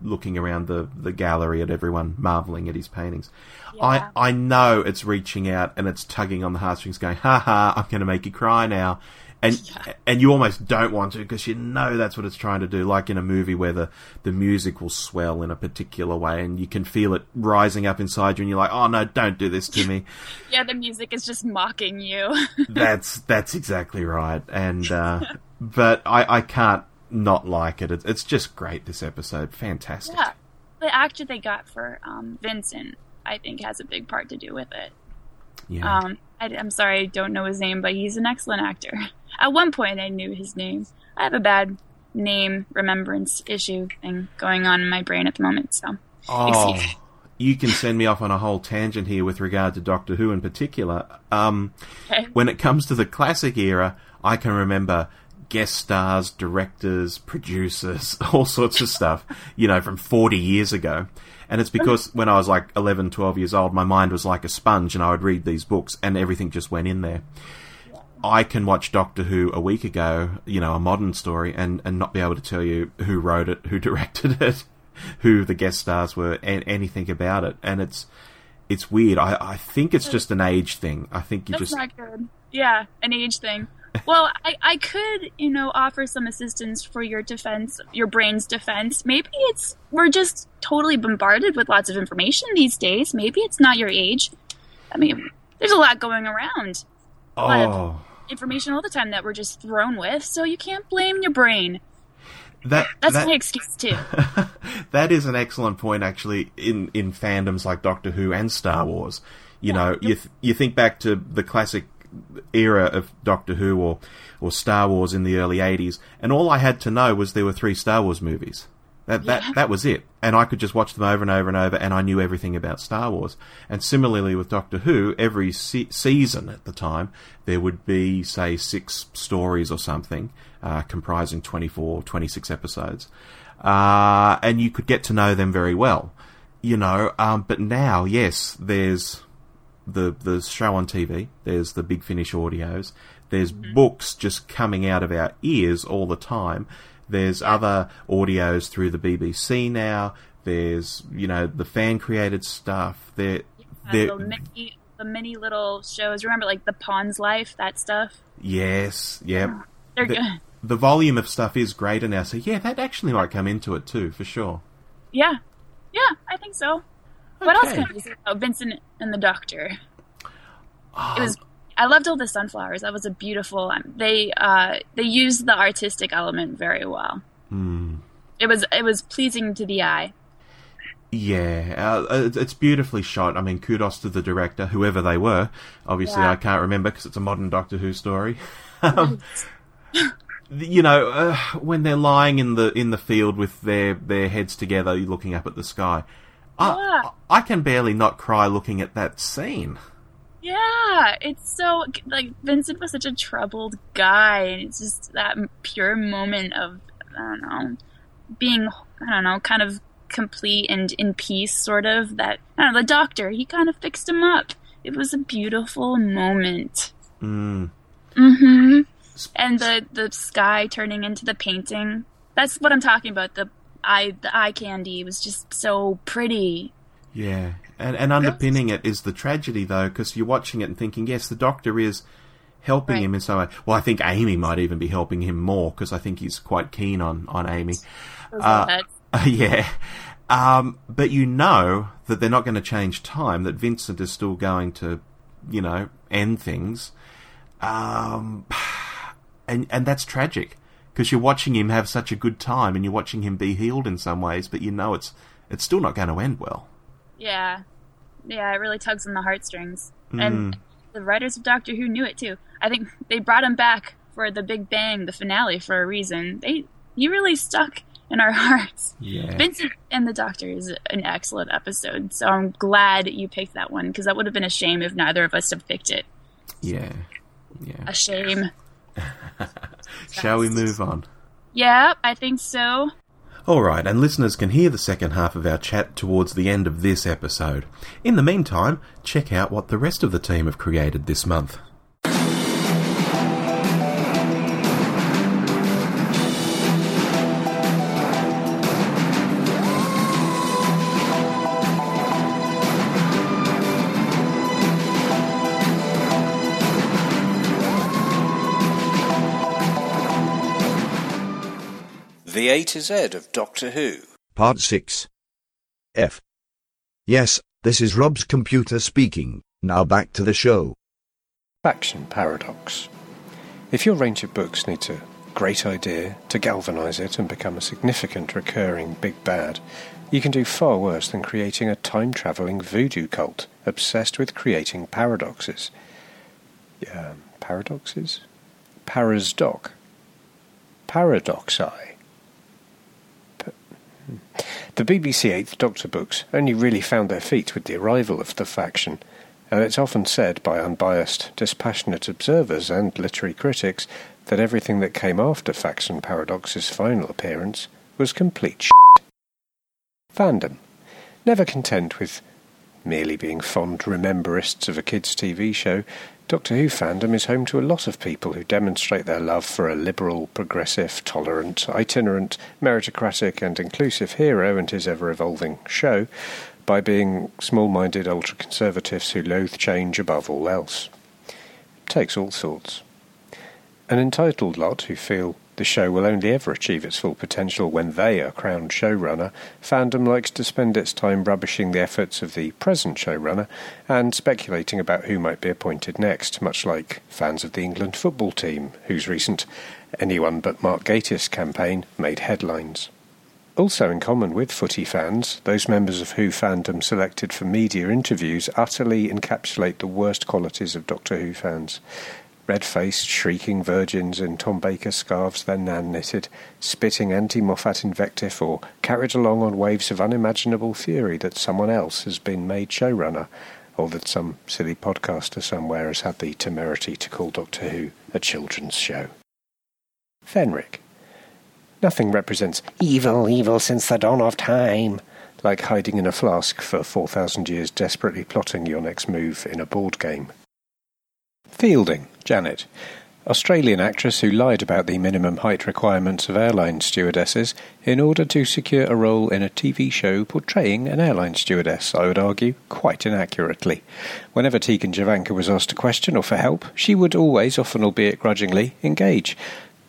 Speaker 1: looking around the, the gallery at everyone marveling at his paintings,
Speaker 3: Yeah.
Speaker 1: I I know it's reaching out and it's tugging on the heartstrings, going, "Ha ha! I'm going to make you cry now," and [laughs] and you almost don't want to because you know that's what it's trying to do. Like in a movie where the the music will swell in a particular way, and you can feel it rising up inside you, and you're like, "Oh no, don't do this to me." [laughs]
Speaker 3: yeah, the music is just mocking you. [laughs]
Speaker 1: that's that's exactly right. And uh, but I I can't not like it. It's, it's just great. This episode, fantastic.
Speaker 3: yeah, the actor they got for um, Vincent, I think, has a big part to do with it.
Speaker 1: Yeah.
Speaker 3: Um, I, am sorry, I don't know his name, but he's an excellent actor. At one point, I knew his name. I have a bad name remembrance issue thing going on in my brain at the moment, so
Speaker 1: oh, you can send me off on a whole tangent here with regard to Doctor Who in particular. Um,
Speaker 3: Okay.
Speaker 1: when it comes to the classic era, I can remember guest stars, directors, producers, [laughs] all sorts of stuff, you know, from 40 years ago. And it's because when I was like 11, 12 years old, my mind was like a sponge and I would read these books and everything just went in there. I can watch Doctor Who a week ago, you know, a modern story, and, and not be able to tell you who wrote it, who [laughs] directed it, who the guest stars were, and anything about it. And it's it's weird. I, I think it's just an age thing. I think you
Speaker 3: That's
Speaker 1: just
Speaker 3: not good. Yeah, an age thing. Well, I, I could, you know, offer some assistance for your defense, your brain's defense. Maybe it's we're just totally bombarded with lots of information these days. Maybe it's not your age. I mean, there's a lot going around.
Speaker 1: Oh
Speaker 3: Information all the time that we're just thrown with, so you can't blame your brain.
Speaker 1: that
Speaker 3: That's
Speaker 1: that,
Speaker 3: my excuse too. [laughs]
Speaker 1: that is an excellent point, actually, in, in fandoms like Doctor Who and Star Wars. You know, you th- you think back to the classic era of Doctor Who or or Star Wars in the early '80s, and all I had to know was there were three Star Wars movies. That that
Speaker 3: Yeah.
Speaker 1: that was it, and I could just watch them over and over and over, and I knew everything about Star Wars. And similarly with Doctor Who, every se- season at the time there would be say six stories or something, uh, comprising 24, 26 episodes, uh, and you could get to know them very well. You know, um, but now, yes, there's the the show on TV. There's the Big Finish audios. There's books just coming out of our ears all the time. There's other audios through the BBC now. There's you know the fan created stuff. There, there.
Speaker 3: the many, the many little shows. Remember, like the Pawn's Life, that stuff.
Speaker 1: Yes, yep. [sighs]
Speaker 3: They're
Speaker 1: The,
Speaker 3: good.
Speaker 1: the volume of stuff is greater now. So yeah, that actually might come into it too, for sure.
Speaker 3: Yeah, yeah, I think so. What else can we say about Vincent and the Doctor?
Speaker 1: Oh.
Speaker 3: It um, was. I loved all the sunflowers. That was a beautiful. Um, they uh, they used the artistic element very well.
Speaker 1: Hmm.
Speaker 3: It was it was pleasing to the eye.
Speaker 1: Yeah, uh, it's- it's beautifully shot. I mean, kudos to the director, whoever they were. Obviously,
Speaker 3: Yeah.
Speaker 1: I can't remember because it's a modern Doctor Who story. [laughs] um, you know, uh, when they're lying in the in the field with their their heads together, looking up at the sky,
Speaker 3: Yeah.
Speaker 1: I, I can barely not cry looking at that scene.
Speaker 3: Yeah, it's so like Vincent was such a troubled guy, and it's just that pure moment of I don't know, being I don't know, kind of complete and in peace, sort of. That I don't know, the doctor he kind of fixed him up. It was a beautiful moment.
Speaker 1: Mm.
Speaker 3: hmm And the the sky turning into the painting. That's what I'm talking about. The eye the eye candy was just so pretty.
Speaker 1: Yeah, and and underpinning it is the tragedy though, because you're watching it and thinking, yes, the Doctor is helping
Speaker 3: Right.
Speaker 1: him in some way. Well, I think Amy might even be helping him more because I think he's quite keen on on Amy. Uh, [laughs] yeah. Um, but you know that they're not going to change time, that Vincent is still going to, you know, end things. Um, [sighs] and, and that's tragic because you're watching him have such a good time and you're watching him be healed in some ways, but you know it's, it's still not going to end well.
Speaker 3: Yeah. Yeah, it really tugs on the heartstrings. And mm. the writers of Doctor Who knew it too. I think they brought him back for the Big Bang, the finale, for a reason. They he really stuck in our [laughs] hearts.
Speaker 1: Yeah.
Speaker 3: Vincent and the Doctor is an excellent episode, so I'm glad you picked that one because that would have been a shame if neither of us had picked it.
Speaker 1: Yeah. Yeah.
Speaker 3: A shame. [laughs]
Speaker 1: Shall we move on?
Speaker 3: Yeah, I think so.
Speaker 1: Alright, and listeners can hear the second half of our chat towards the end of this episode. In the meantime, check out what the rest of the team have created this month.
Speaker 9: The A to Z of Doctor Who.
Speaker 10: Part 6. F. Yes, this is Rob's computer speaking. Now back to the show.
Speaker 11: Faction Paradox. If your range of books needs a great idea to galvanise it and become a significant recurring big bad, you can do far worse than creating a time travelling voodoo cult obsessed with creating paradoxes. Um, paradoxes? Parasdoc. Paradoxi. The BBC Eighth Doctor books only really found their feet with the arrival of the faction, and it's often said by unbiased, dispassionate observers and literary critics that everything that came after Faction Paradox's final appearance was complete shit. Fandom. Never content with merely being fond rememberists of a kids' TV show, Doctor Who fandom is home to a lot of people who demonstrate their love for a liberal, progressive, tolerant, itinerant, meritocratic, and inclusive hero and his ever evolving show by being small minded ultra conservatives who loathe change above all else. It takes all sorts. An entitled lot who feel the show will only ever achieve its full potential when they are crowned showrunner. Fandom likes to spend its time rubbishing the efforts of the present showrunner and speculating about who might be appointed next, much like fans of the England football team, whose recent Anyone But Mark Gatiss campaign made headlines. Also, in common with footy fans, those members of Who fandom selected for media interviews utterly encapsulate the worst qualities of Doctor Who fans red faced, shrieking virgins in Tom Baker scarves their nan knitted, spitting anti Moffat invective, or carried along on waves of unimaginable fury that someone else has been made showrunner, or that some silly podcaster somewhere has had the temerity to call Doctor Who a children's show. Fenric. Nothing represents evil, evil since the dawn of time, like hiding in a flask for 4,000 years desperately plotting your next move in a board game. Fielding, Janet. Australian actress who lied about the minimum height requirements of airline stewardesses in order to secure a role in a TV show portraying an airline stewardess, I would argue, quite inaccurately. Whenever Tegan Jovanka was asked a question or for help, she would always, often albeit grudgingly, engage.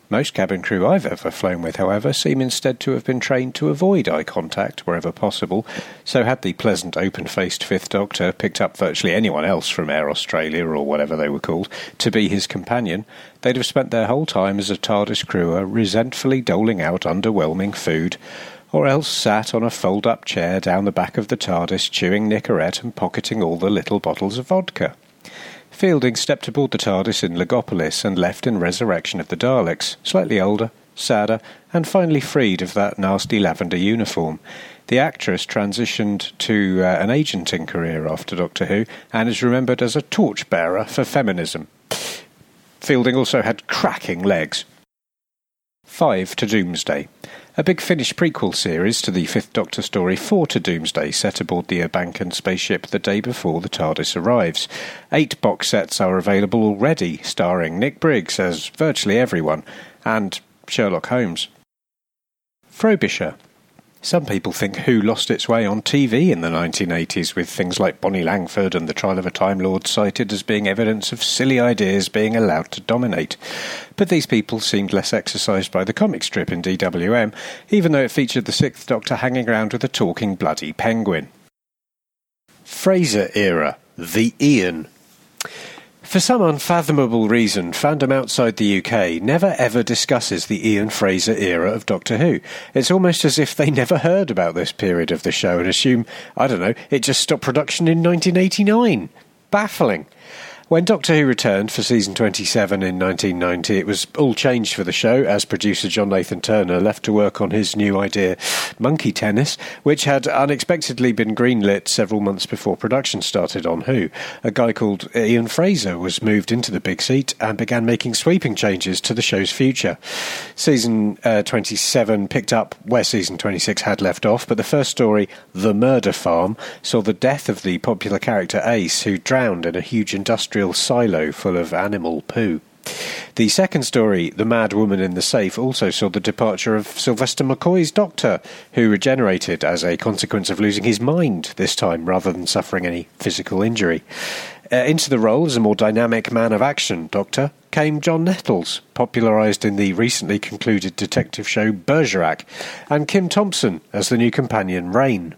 Speaker 11: Most cabin crew I've ever flown with, however, seem instead to have been trained to avoid eye contact wherever possible, so had the pleasant, open faced Fifth Doctor picked up virtually anyone else from Air Australia or whatever they were called to be his companion, they'd have spent their whole time as a TARDIS crewer resentfully doling out underwhelming food, or else sat on a fold up chair down the back of the TARDIS chewing Nicorette and pocketing all the little bottles of vodka. Fielding stepped aboard the TARDIS in Logopolis and left in Resurrection of the Daleks, slightly older, sadder, and finally freed of that nasty lavender uniform. The actress transitioned to uh, an agenting career after Doctor Who and is remembered as a torchbearer for feminism. Fielding also had cracking legs. 5 to Doomsday a Big Finish prequel series to the Fifth Doctor story Four to Doomsday, set aboard the Urbankan spaceship the day before the TARDIS arrives. Eight box sets are available already, starring Nick Briggs as virtually everyone, and Sherlock Holmes. Frobisher, some people think Who lost its way on TV in the 1980s, with things like Bonnie Langford and The Trial of a Time Lord cited as being evidence of silly ideas being allowed to dominate. But these people seemed less exercised by the comic strip in DWM, even though it featured the Sixth Doctor hanging around with a talking bloody penguin. Fraser era, The Ian. For some unfathomable reason, fandom outside the UK never ever discusses the Ian Fraser era of Doctor Who. It's almost as if they never heard about this period of the show and assume, I don't know, it just stopped production in 1989. Baffling. When Doctor Who returned for season 27 in 1990, it was all changed for the show as producer John Nathan Turner left to work on his new idea, Monkey Tennis, which had unexpectedly been greenlit several months before production started on Who. A guy called Ian Fraser was moved into the big seat and began making sweeping changes to the show's future. Season uh, 27 picked up where season 26 had left off, but the first story, The Murder Farm, saw the death of the popular character Ace, who drowned in a huge industrial industrial silo full of animal poo. The second story, The Mad Woman in the Safe, also saw the departure of Sylvester McCoy's doctor, who regenerated as a consequence of losing his mind this time rather than suffering any physical injury. Uh, into the role as a more dynamic man of action doctor came John Nettles, popularised in the recently concluded detective show Bergerac, and Kim Thompson as the new companion Rain.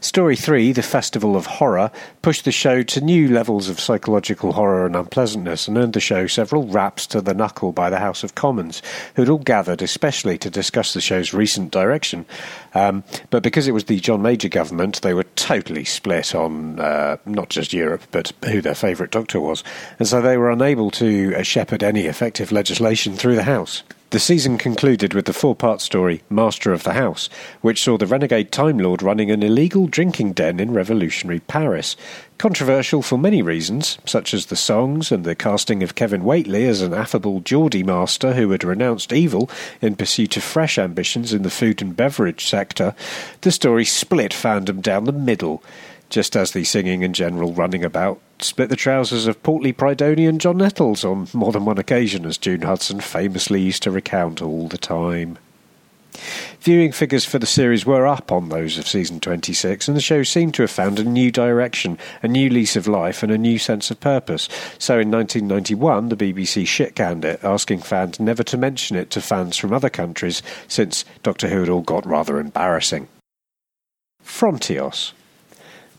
Speaker 11: Story 3, The Festival of Horror, pushed the show to new levels of psychological horror and unpleasantness and earned the show several raps to the knuckle by the House of Commons, who'd all gathered especially to discuss the show's recent direction. Um, but because it was the John Major government, they were totally split on uh, not just Europe, but who their favourite doctor was. And so they were unable to uh, shepherd any effective legislation through the House. The season concluded with the four part story Master of the House, which saw the renegade Time Lord running an illegal drinking den in revolutionary Paris. Controversial for many reasons, such as the songs and the casting of Kevin Whately as an affable Geordie master who had renounced evil in pursuit of fresh ambitions in the food and beverage sector, the story split fandom down the middle just as the singing and general running about split the trousers of portly Prydonian John Nettles on more than one occasion, as June Hudson famously used to recount all the time. Viewing figures for the series were up on those of season 26, and the show seemed to have found a new direction, a new lease of life, and a new sense of purpose. So in 1991, the BBC shit canned it, asking fans never to mention it to fans from other countries, since Doctor Who had all got rather embarrassing. Frontios.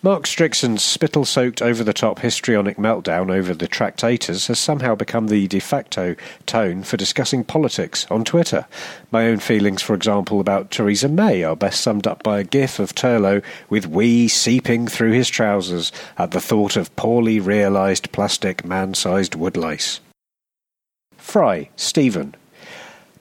Speaker 11: Mark Strickson's spittle soaked over the top histrionic meltdown over the Tractators has somehow become the de facto tone for discussing politics on Twitter. My own feelings, for example, about Theresa May are best summed up by a gif of Turlough with wee seeping through his trousers at the thought of poorly realised plastic man sized woodlice. Fry, Stephen.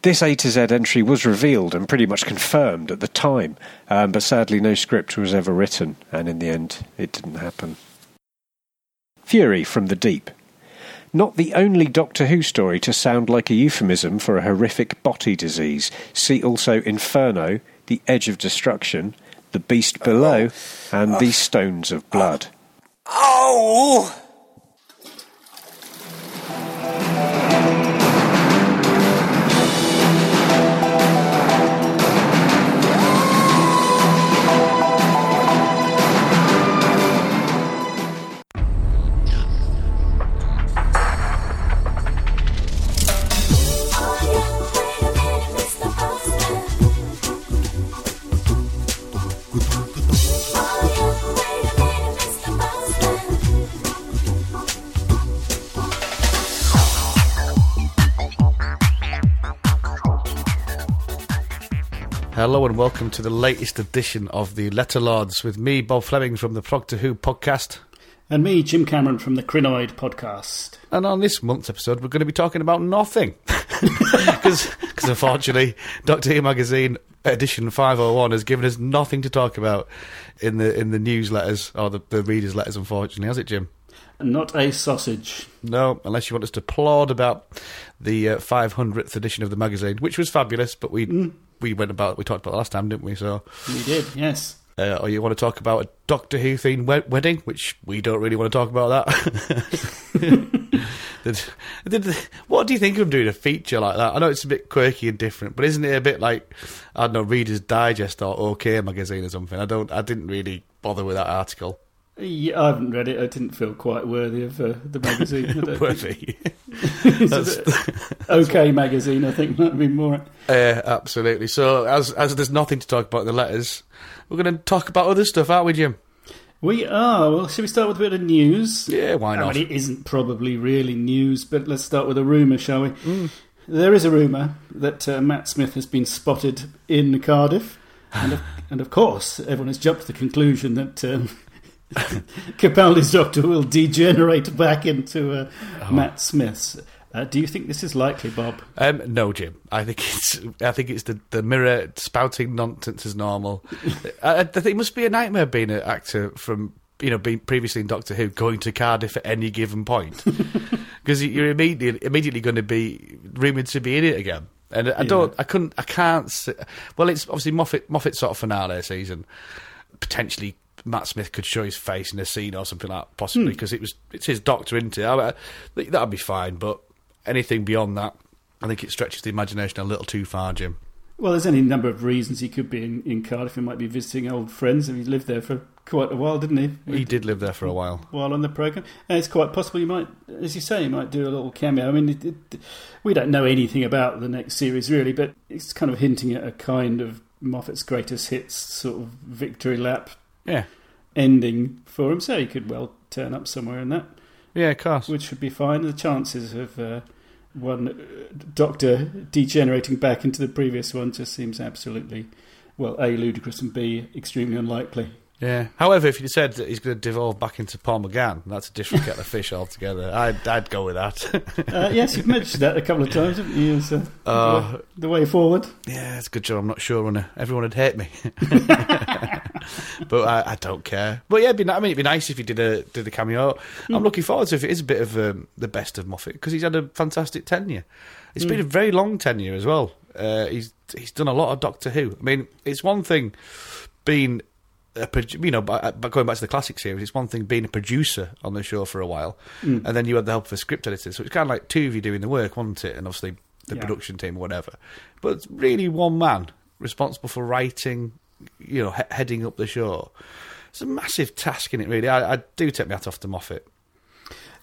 Speaker 11: This A to Z entry was revealed and pretty much confirmed at the time, um, but sadly no script was ever written, and in the end it didn't happen. Fury from the Deep. Not the only Doctor Who story to sound like a euphemism for a horrific body disease. See also Inferno, The Edge of Destruction, The Beast Below, and The Stones of Blood.
Speaker 9: Oh!
Speaker 12: Hello and welcome to the latest edition of the Letter Lords with me, Bob Fleming from the Proctor Who podcast.
Speaker 13: And me, Jim Cameron from the Krynoid podcast.
Speaker 12: And on this month's episode, we're going to be talking about nothing. [laughs] Because unfortunately, Doctor Who magazine edition 501 has given us nothing to talk about in the in the newsletters or the, the readers' letters, unfortunately, has it, Jim?
Speaker 13: Not a sausage.
Speaker 12: No, unless you want us to applaud about the uh, 500th edition of the magazine, which was fabulous, but we
Speaker 13: Mm.
Speaker 12: We went about we talked about it last time, didn't we? So
Speaker 13: We did, yes.
Speaker 12: uh, or you want to talk about a Doctor Who themed wed- wedding, which we don't really want to talk about that. [laughs] Did- did- what do you think of doing a feature like that? I know it's a bit quirky and different, but isn't it a bit like I don't know, Reader's Digest or OK magazine or something? I don't, I didn't really bother with that article.
Speaker 13: Yeah, I haven't read it. I didn't feel quite worthy of uh, the magazine. I [laughs]
Speaker 12: Worthy.
Speaker 13: think. [laughs] It's a
Speaker 12: That's- [laughs]
Speaker 13: bit- okay, magazine. I think might be more.
Speaker 12: Uh, absolutely. So, as as there's nothing to talk about in the letters, we're going to talk about other stuff, aren't we, Jim?
Speaker 13: We are. Well, should we start with a bit of news?
Speaker 12: Yeah, why
Speaker 13: I
Speaker 12: not?
Speaker 13: mean, it isn't probably really news, but let's start with a rumour, shall we?
Speaker 12: Mm.
Speaker 13: There is a rumour that uh, Matt Smith has been spotted in Cardiff, and of, and of course, everyone has jumped to the conclusion that um, [laughs] Capaldi's Doctor will degenerate back into uh,
Speaker 12: Oh.
Speaker 13: Matt Smith's. Uh, do you think this is likely, Bob?
Speaker 12: Um, no, Jim. I think it's I think it's the, the mirror spouting nonsense as normal. I, I think it must be a nightmare being an actor from you know being previously in Doctor Who going to Cardiff at any given point [laughs] because you're immediately immediately going to be rumoured to be in it again. And I don't, I couldn't, I can't. well, it's obviously Moffat, Moffat sort of finale season. Potentially, Matt Smith could show his face in a scene or something like that, possibly
Speaker 13: Hmm.
Speaker 12: because it was it's his Doctor, isn't it? I, I, that'd be fine, but anything beyond that, I think it stretches the imagination a little too far, Jim.
Speaker 13: Well, there's any number of reasons he could be in, in Cardiff. He might be visiting old friends. and He lived there for quite a while, didn't he?
Speaker 12: He did live there for a while.
Speaker 13: while on the program. And it's quite possible you might, as you say, you might do a little cameo. I mean, it, it, we don't know anything about the next series really, but it's kind of hinting at a kind of Moffat's greatest hits sort of victory lap
Speaker 12: Yeah.
Speaker 13: ending for him. So he could well turn up somewhere in that.
Speaker 12: Yeah, of course.
Speaker 13: Which would be fine. The chances of uh, one uh, Doctor degenerating back into the previous one just seems absolutely, well, A, ludicrous and B, extremely unlikely.
Speaker 12: Yeah. However, if you said that he's going to devolve back into Paul McGann, that's a different kettle of fish altogether. I'd, I'd go with that. [laughs]
Speaker 13: Uh, yes, you've mentioned that a couple of times, haven't you? As, uh,
Speaker 12: Oh.
Speaker 13: the, way forward.
Speaker 12: Yeah, it's a good job. I'm not sure when everyone would hate me, [laughs] but I, I don't care. But yeah, it'd be, I mean, it'd be nice if he did a did a cameo. I'm looking forward to if it is a bit of um, the best of Moffat because he's had a fantastic tenure. It's been a very long tenure as well. Uh, he's he's done a lot of Doctor Who. I mean, it's one thing being a you know, but going back to the classic series, it's one thing being a producer on the show for a while,
Speaker 13: Mm.
Speaker 12: and then you had the help of a script editor. So it's kind of like two of you doing the work, wasn't it? And obviously the
Speaker 13: Yeah.
Speaker 12: production team, or whatever. But it's really one man responsible for writing, you know, he- heading up the show. It's a massive task in it, really. I, I do take my hat off to Moffat.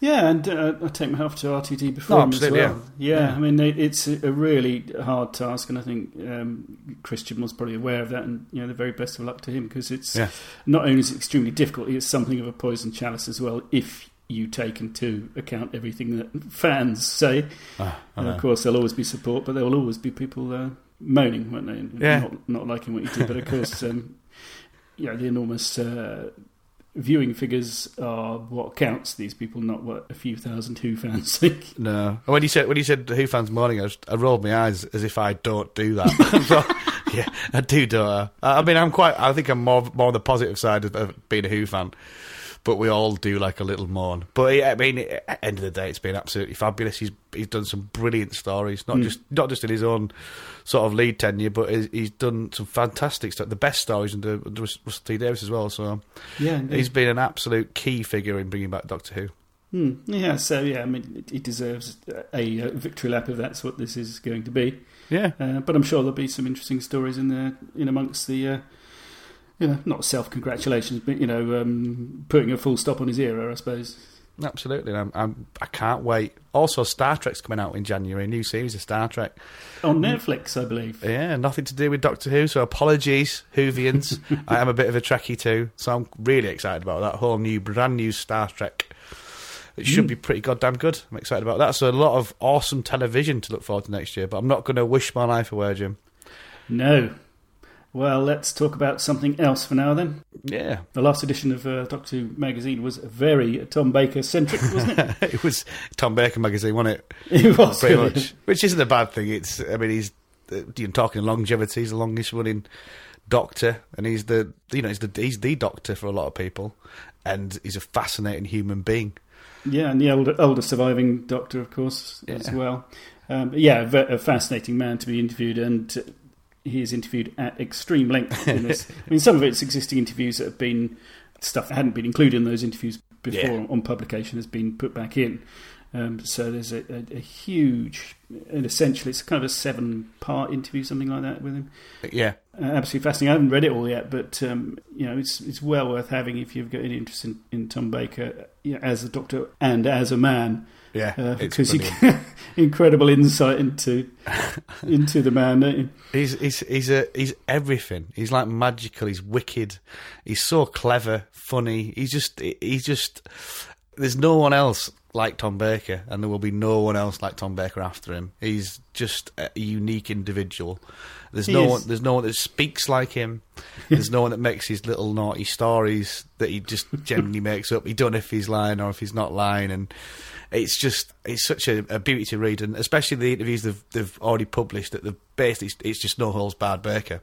Speaker 13: Yeah, and uh, I take my hat off to RTD before him as well. Yeah,
Speaker 12: Yeah.
Speaker 13: I mean it, it's a really hard task, and I think um, Christian was probably aware of that. And you know, the very best of luck to him because it's
Speaker 12: Yeah.
Speaker 13: not only is it extremely difficult, it's something of a poison chalice as well. If you take into account everything that fans say,
Speaker 12: Ah,
Speaker 13: and of course there'll always be support, but there will always be people uh, moaning, won't they? and
Speaker 12: Yeah.
Speaker 13: Not, not liking what you do, but of course, um, [laughs] you know, the enormous. Uh, viewing figures are what counts these people, not what a few thousand Who fans [laughs] think.
Speaker 12: No. And when you said when you said Who fans morning, I, just, I rolled my eyes as if I don't do that. [laughs] Yeah, I do, don't I? I mean, I'm quite. I think I'm more more on the positive side of being a Who fan. But we all do like a little mourn. But yeah, I mean, at the end of the day, it's been absolutely fabulous. He's he's done some brilliant stories, not
Speaker 13: Mm.
Speaker 12: just not just in his own sort of lead tenure, but he's, he's done some fantastic stuff. The best stories under, under Russell T Davies as well. So
Speaker 13: Yeah, indeed.
Speaker 12: he's been an absolute key figure in bringing back Doctor Who.
Speaker 13: Hmm. Yeah, so yeah, I mean, he deserves a, uh victory lap if that's what this is going to be.
Speaker 12: Yeah.
Speaker 13: Uh, but I'm sure there'll be some interesting stories in there, in amongst the, uh, you know, not self congratulations, but you know, um, putting a full stop on his era, I suppose.
Speaker 12: Absolutely, I'm, I'm I can't wait. Also, Star Trek's coming out in January. A new series of Star Trek
Speaker 13: On Netflix, I believe.
Speaker 12: Yeah, nothing to do with Doctor Who. So apologies, Whovians. [laughs] I am a bit of a Trekkie too, so I'm really excited about that whole new, brand new Star Trek. It should
Speaker 13: Mm.
Speaker 12: be pretty goddamn good. I'm excited about that. So a lot of awesome television to look forward to next year. But I'm not going to wish my life away, Jim.
Speaker 13: No. Well, let's talk about something else for now then.
Speaker 12: Yeah.
Speaker 13: The last edition of uh, Doctor Who magazine was very Tom Baker centric, wasn't it? [laughs]
Speaker 12: it was Tom Baker magazine, wasn't it? [laughs]
Speaker 13: It was,
Speaker 12: pretty
Speaker 13: really.
Speaker 12: much. Which isn't a bad thing. It's, I mean, he's uh, you know, talking longevity. He's the longest running doctor, and he's the, you know, he's the he's the doctor for a lot of people, and he's a fascinating human being.
Speaker 13: Yeah, and the older, older surviving doctor, of course, as well. Um, yeah, a, fascinating man to be interviewed, and he is interviewed at extreme length. In this. [laughs] I mean, some of it's existing interviews that have been stuff that hadn't been included in those interviews before
Speaker 12: Yeah.
Speaker 13: on publication has been put back in. Um, so there's a, a, a huge, and essentially it's kind of a seven-part interview, something like that, with him.
Speaker 12: Yeah.
Speaker 13: Uh, absolutely fascinating. I haven't read it all yet, but um, you know, it's it's well worth having if you've got any interest in, in Tom Baker you know, as a doctor and as a man.
Speaker 12: Yeah,
Speaker 13: uh, because you get [laughs] incredible insight into [laughs] into the man.
Speaker 12: He's he's he's a he's everything. He's like magical. He's wicked. He's so clever, funny. He's just he's just. There's no one else like Tom Baker, and there will be no one else like Tom Baker after him. He's just a unique individual. There's
Speaker 13: He
Speaker 12: no
Speaker 13: is.
Speaker 12: one. There's no one that speaks like him. There's no one that makes his little naughty stories that he just generally makes up. He don't know if he's lying or if he's not lying, and it's just it's such a, a beauty to read, and especially the interviews they've they've already published that they've basically it's just no holes barred Baker.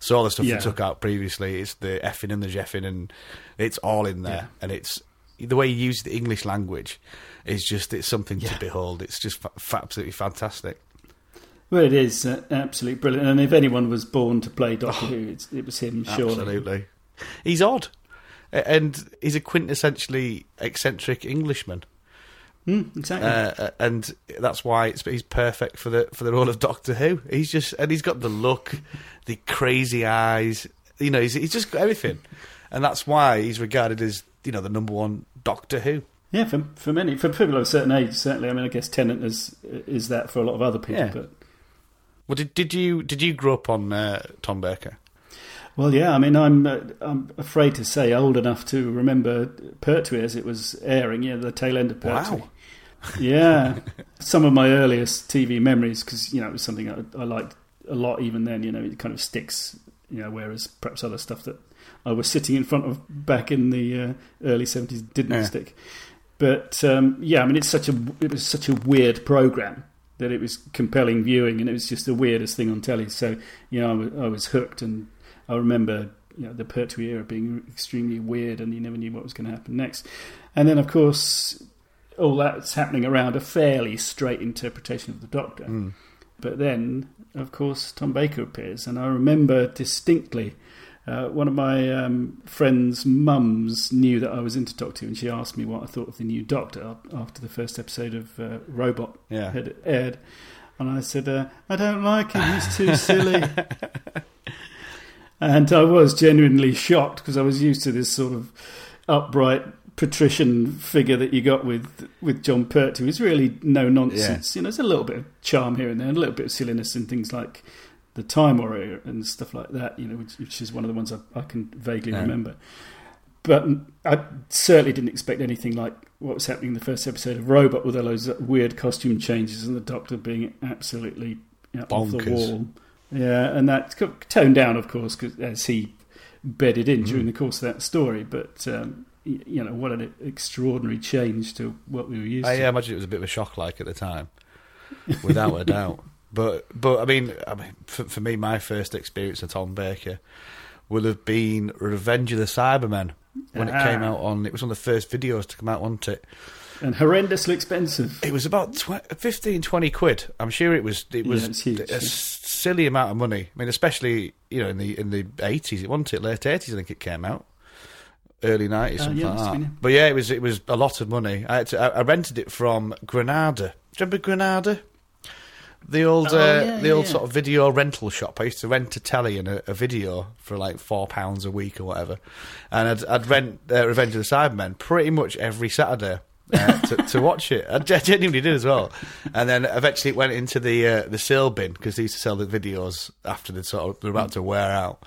Speaker 12: So all the stuff
Speaker 13: Yeah.
Speaker 12: they took out previously, it's the effing and the jeffing, and it's all in there, and it's the way he uses the English language is just it's something to behold. It's just fa- absolutely fantastic.
Speaker 13: Well, it is uh, absolutely brilliant. And if anyone was born to play Doctor Who, it's, it was him. Surely.
Speaker 12: Absolutely, he's odd, and he's a quintessentially eccentric Englishman.
Speaker 13: Mm, exactly.
Speaker 12: Uh, and that's why it's, he's perfect for the for the role of Doctor Who. He's just and he's got the look, the crazy eyes. You know, he's, he's just got everything, and that's why he's regarded as you know the number one Doctor Who.
Speaker 13: Yeah, for for many, for people of a certain age, certainly. I mean, I guess Tennant is is that for a lot of other people.
Speaker 12: Yeah.
Speaker 13: But
Speaker 12: Well, did did you did you grow up on uh, Tom Baker?
Speaker 13: well, yeah. I mean, I'm uh, I'm afraid to say old enough to remember Pertwee as it was airing. Yeah, the tail end of Pertwee.
Speaker 12: Wow. [laughs]
Speaker 13: yeah, some of my earliest TV memories because you know it was something I, I liked a lot. Even then, you know, it kind of sticks. You know, whereas perhaps other stuff that I was sitting in front of back in the uh, early seventies. Did not stick, but um, yeah, I mean, it's such a it was such a weird program that it was compelling viewing, and it was just the weirdest thing on telly. So you know, I was, was hooked, and I remember you know the Pertwee era being extremely weird, and you never knew what was going to happen next. And then, of course, all that's happening around a fairly straight interpretation of the Doctor.
Speaker 12: Mm.
Speaker 13: But then, of course, Tom Baker appears, and I remember distinctly. Uh, one of my um, friend's mums knew that I was into Doctor Who, and she asked me what I thought of the new Doctor after the first episode of uh, Robot
Speaker 12: Yeah.
Speaker 13: had aired. And I said, uh, I don't like him, he's too silly. [laughs] and I was genuinely shocked because I was used to this sort of upright patrician figure that you got with with John Pertwee, who is really no nonsense. You know, there's a little bit of charm here and there, and a little bit of silliness in things like the Time Warrior and stuff like that. You know, which, which is one of the ones I, I can vaguely
Speaker 12: Yeah.
Speaker 13: remember. But I certainly didn't expect anything like what was happening in the first episode of Robot, with all those weird costume changes and the Doctor being absolutely you know, off the
Speaker 12: Bonkers.
Speaker 13: wall. Yeah, and that got toned down, of course, 'cause as he bedded in during the course of that story. But um, you know, what an extraordinary change to what we were used
Speaker 12: I
Speaker 13: to.
Speaker 12: yeah, imagine it was a bit of a shock, like at the time, without a doubt. But but I mean, I mean, for, for me, my first experience of Tom Baker would have been Revenge of the Cybermen when it came
Speaker 13: Ah.
Speaker 12: out on. It was one of the first videos to come out, wasn't it?
Speaker 13: And horrendously expensive.
Speaker 12: It was about tw- 15, 20 quid. I'm sure it was. It was
Speaker 13: huge,
Speaker 12: a
Speaker 13: yeah.
Speaker 12: silly amount of money. I mean, especially you know in the in the eighties, it wasn't it? Late eighties, I think it came out. Early nineties,
Speaker 13: Uh,
Speaker 12: something
Speaker 13: yeah,
Speaker 12: like that.
Speaker 13: been, yeah.
Speaker 12: But yeah, it was it was a lot of money. I, had to, I, I rented it from Granada. Do you remember Granada? The old,
Speaker 13: Oh,
Speaker 12: uh,
Speaker 13: yeah,
Speaker 12: the old
Speaker 13: yeah.
Speaker 12: sort of video rental shop. I used to rent a telly and a, a video for like four pounds a week or whatever, and I'd, I'd rent uh, Revenge of the Cybermen pretty much every Saturday. uh, [laughs] to, to watch it, I genuinely did as well, and then eventually it went into the uh, the sale bin because they used to sell the videos after they sort of they're about to wear out,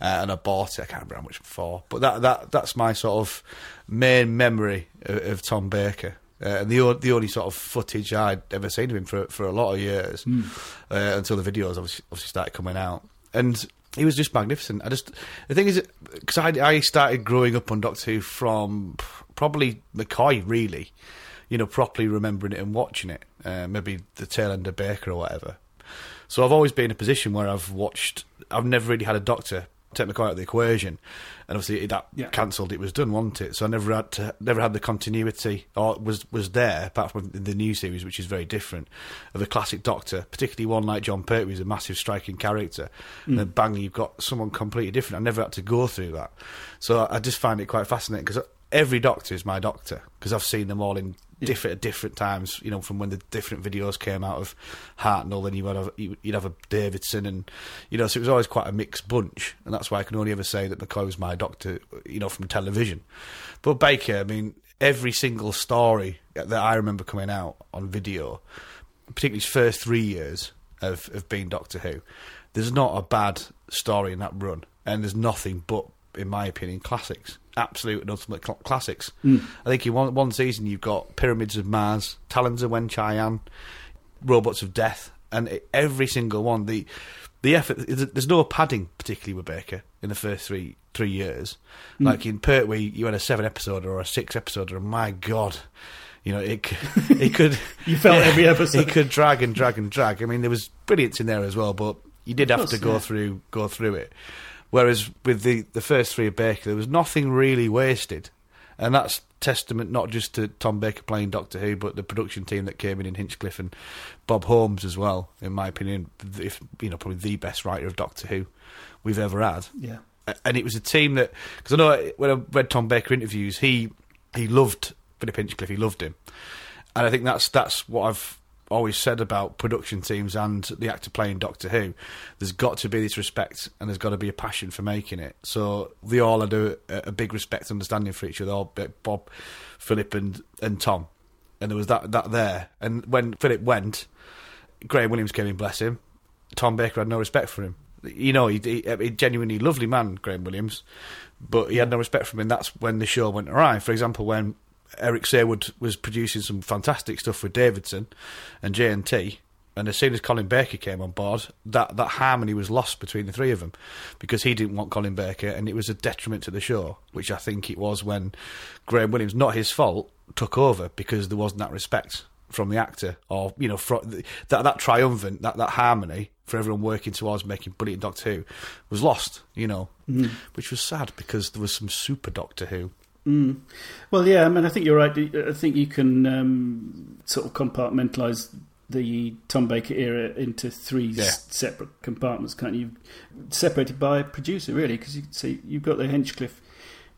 Speaker 12: uh, and I bought it. I can't remember how much for, but that that that's my sort of main memory of, of Tom Baker. Uh, and the o- the only sort of footage I'd ever seen of him for for a lot of years
Speaker 13: Hmm.
Speaker 12: uh, until the videos obviously, obviously started coming out, and he was just magnificent. I just the thing is because I, I started growing up on Doctor Who from probably McCoy really, you know, properly remembering it and watching it, uh, maybe the tail end of Baker or whatever. So I've always been in a position where I've watched. I've never really had a doctor take McCoy out of the equation, and obviously that
Speaker 13: Yeah.
Speaker 12: cancelled. It was done, wasn't it? So I never had to, never had the continuity, or was was there apart from the new series, which is very different of a classic Doctor, particularly one like John Pertwee, who's a massive striking character. Hmm. And then bang, you've got someone completely different. I never had to go through that, so I just find it quite fascinating because every Doctor is my Doctor because I've seen them all in different at different times. You know, from when the different videos came out of Hartnell, then you would have you'd have a Davidson, and you know, so it was always quite a mixed bunch, and that's why I can only ever say that McCoy was my Doctor. You know, from television, but Baker, I mean, every single story that I remember coming out on video, particularly his first three years of of being Doctor Who, there's not a bad story in that run, and there's nothing but, in my opinion, classics. Absolute and ultimate cl- classics. Hmm. I think in one one season you've got Pyramids of Mars, Talons of Weng-Chiang, Robots of Death, and i every single one the the effort. There's no padding particularly with Baker in the first three three years. Hmm. Like in Pertwee, you had a seven episode or a six episode, and my god. You know, it [laughs] it could.
Speaker 13: You felt every [laughs] episode.
Speaker 12: It could drag and drag and drag. I mean, there was brilliance in there as well, but you did have
Speaker 13: course,
Speaker 12: to go
Speaker 13: yeah.
Speaker 12: through go through it. Whereas with the the first three of Baker, there was nothing really wasted, and that's testament not just to Tom Baker playing Doctor Who, but the production team that came in in Hinchcliffe and Bob Holmes as well. In my opinion, if you know, probably the best writer of Doctor Who we've ever had
Speaker 13: Yeah.
Speaker 12: and it was a team that because I know when I read Tom Baker interviews, he he loved Philip Hinchcliffe, he loved him, and I think that's that's what I've always said about production teams and the actor playing Doctor Who. There's got to be this respect, and there's got to be a passion for making it. So they all had a, a big respect, and understanding for each other. Bob, Philip, and and Tom, and there was that that there. And when Philip went, Graham Williams came in, bless him. Tom Baker had no respect for him. You know, he, he, he genuinely lovely man, Graham Williams, but he had no respect for him, and that's when the show went awry. For example, when Eric Saward was producing some fantastic stuff with Davidson and JNT, And as soon as Colin Baker came on board, that, that harmony was lost between the three of them because he didn't want Colin Baker and it was a detriment to the show, which I think it was when Graham Williams, not his fault, took over because there wasn't that respect from the actor or, you know, that, that triumphant, that, that harmony for everyone working towards making brilliant Doctor Who was lost, you know,
Speaker 13: Mm.
Speaker 12: which was sad because there was some super Doctor Who.
Speaker 13: Mm. Well, yeah, I mean, I think you're right. I think you can um, sort of compartmentalise the Tom Baker era into three
Speaker 12: Yeah.
Speaker 13: s- separate compartments, can't you? Separated by producer, really, because you see you've got the Hinchcliffe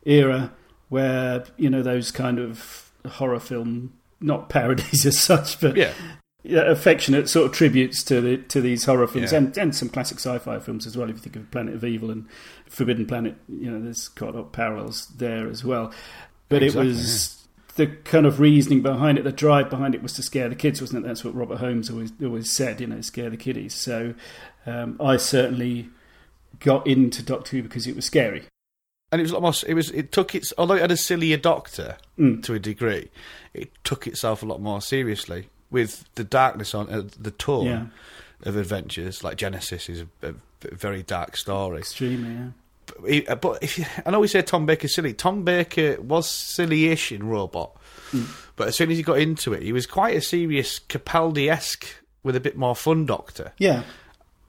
Speaker 13: era where you know those kind of horror film, not parodies as such, but
Speaker 12: Yeah.
Speaker 13: Yeah, affectionate sort of tributes to the to these horror films
Speaker 12: Yeah.
Speaker 13: and, and some classic sci-fi films as well. If you think of Planet of Evil and Forbidden Planet, you know, there's quite a lot of parallels there as well. But
Speaker 12: Exactly,
Speaker 13: it was the kind of reasoning behind it, the drive behind it was to scare the kids, wasn't it? That's what Robert Holmes always always said, you know, scare the kiddies. So um, I certainly got into Doctor Who because it was scary.
Speaker 12: and it was almost it was it took its although it had a sillier doctor
Speaker 13: Mm.
Speaker 12: to a degree, it took itself a lot more seriously with the darkness on uh, the tone
Speaker 13: Yeah.
Speaker 12: of adventures. Like Genesis is a, a very dark story.
Speaker 13: Extremely, yeah.
Speaker 12: But, he- uh, but if you, [laughs] I know we say Tom Baker's silly, Tom Baker was silly-ish in Robot,
Speaker 13: Mm.
Speaker 12: but as soon as he got into it, he was quite a serious Capaldi-esque with a bit more fun Doctor
Speaker 13: Yeah.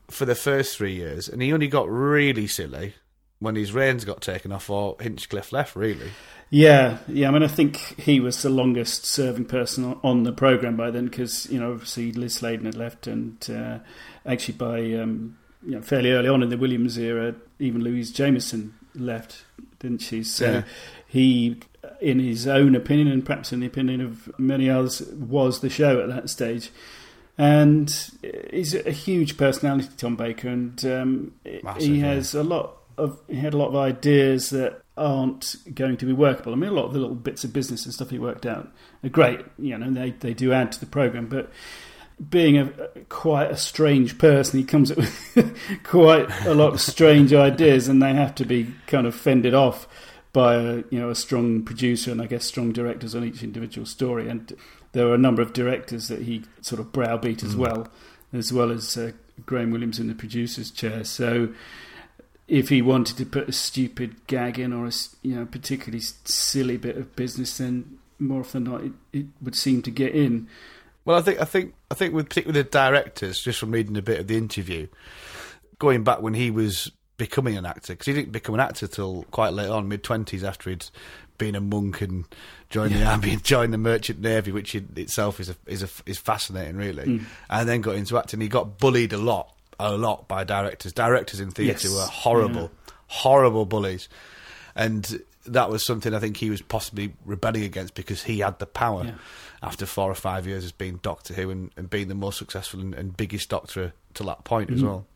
Speaker 12: for the first three years, and he only got really silly when his reins got taken off or Hinchcliffe left. Really,
Speaker 13: Yeah, yeah. I mean, I think he was the longest serving person on- the program by then, because you know, obviously Liz Sladen had left, and uh, actually by um, you know fairly early on in the Williams era, even Louise Jameson left, didn't she? So
Speaker 12: Yeah.
Speaker 13: he, in his own opinion, and perhaps in the opinion of many others, was the show at that stage. And he's a huge personality, Tom Baker, and um,
Speaker 12: Massive,
Speaker 13: he
Speaker 12: yeah.
Speaker 13: has a lot of he had a lot of ideas that aren't going to be workable. I mean, a lot of the little bits of business and stuff he worked out are great, you know, and they they do add to the program, but. Being a, quite a strange person, he comes up with [laughs] quite a lot of strange ideas, and they have to be kind of fended off by a you know a strong producer and I guess strong directors on each individual story. And there are a number of directors that he sort of browbeat as
Speaker 12: Mm.
Speaker 13: well, as well as uh, Graham Williams in the producer's chair. So if he wanted to put a stupid gag in or a you know particularly silly bit of business, then more often than not it, it would seem to get in.
Speaker 12: Well, I think I think I think with particularly the directors, just from reading a bit of the interview, going back when he was becoming an actor, because he didn't become an actor till quite late on, mid twenties, after he'd been a monk and joined the army and joined the merchant navy, which in itself is a, is a, is fascinating, really.
Speaker 13: Mm.
Speaker 12: And then got into acting. He got bullied a lot, a lot by directors. Directors in theatre
Speaker 13: Yes.
Speaker 12: were horrible, horrible bullies, and that was something I think he was possibly rebelling against because he had the power
Speaker 13: Yeah.
Speaker 12: after four or five years as being Doctor Who and, and being the most successful and, and biggest Doctor to that point as
Speaker 13: Mhm.
Speaker 12: well.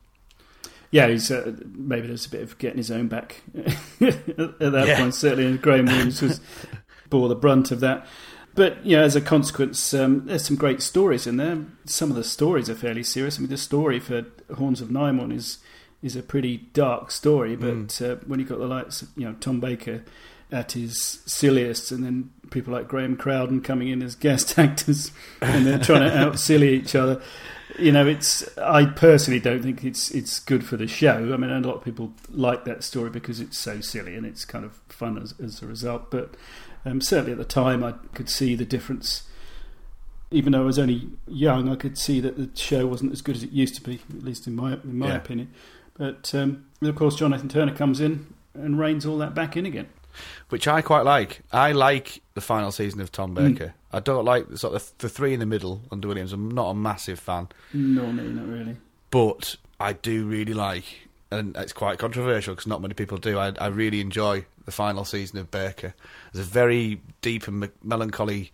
Speaker 13: Yeah, he's uh, maybe there's a bit of getting his own back [laughs] at that
Speaker 12: Yeah.
Speaker 13: point. Certainly, and Graham Williams was [laughs] bore the brunt of that. But you know, as a consequence, um, there's some great stories in there. Some of the stories are fairly serious. I mean, the story for Horns of Nimon is is a pretty dark story. But uh, when you got the likes, of, you know, Tom Baker at his silliest, and then people like Graham Crowden coming in as guest [laughs] actors, and they're trying to out silly each other. You know, it's. I personally don't think it's it's good for the show. I mean, a lot of people like that story because it's so silly and it's kind of fun as, as a result. But um, certainly at the time, I could see the difference. Even though I was only young, I could see that the show wasn't as good as it used to be, at least in my in my
Speaker 12: Yeah.
Speaker 13: opinion. But um, of course, John Nathan-Turner comes in and reins all that back in again.
Speaker 12: Which I quite like. I like the final season of Tom
Speaker 13: Mm.
Speaker 12: Baker. I don't like the, sort of the three in the middle under Williams. I'm not a massive fan,
Speaker 13: No, no, not really.
Speaker 12: but I do really like, and it's quite controversial because not many people do. I, I really enjoy the final season of Baker. There's a very deep and me- melancholy,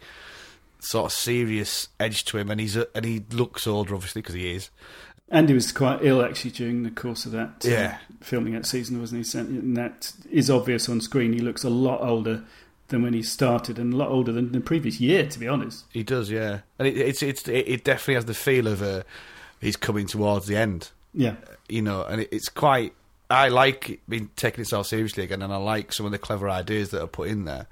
Speaker 12: sort of serious edge to him, and he's a, and he looks older, obviously, because he is.
Speaker 13: And he was quite ill actually during the course of that uh,
Speaker 12: Yeah.
Speaker 13: filming that season, wasn't he? And that is obvious on screen. He looks a lot older than when he started, and a lot older than the previous year, to be honest.
Speaker 12: He does, yeah, and it, it's it's it, it definitely has the feel of uh, he's coming towards the end.
Speaker 13: Yeah.
Speaker 12: You know, and it, it's quite. I like it being taking itself seriously again, and I like some of the clever ideas that are put in there.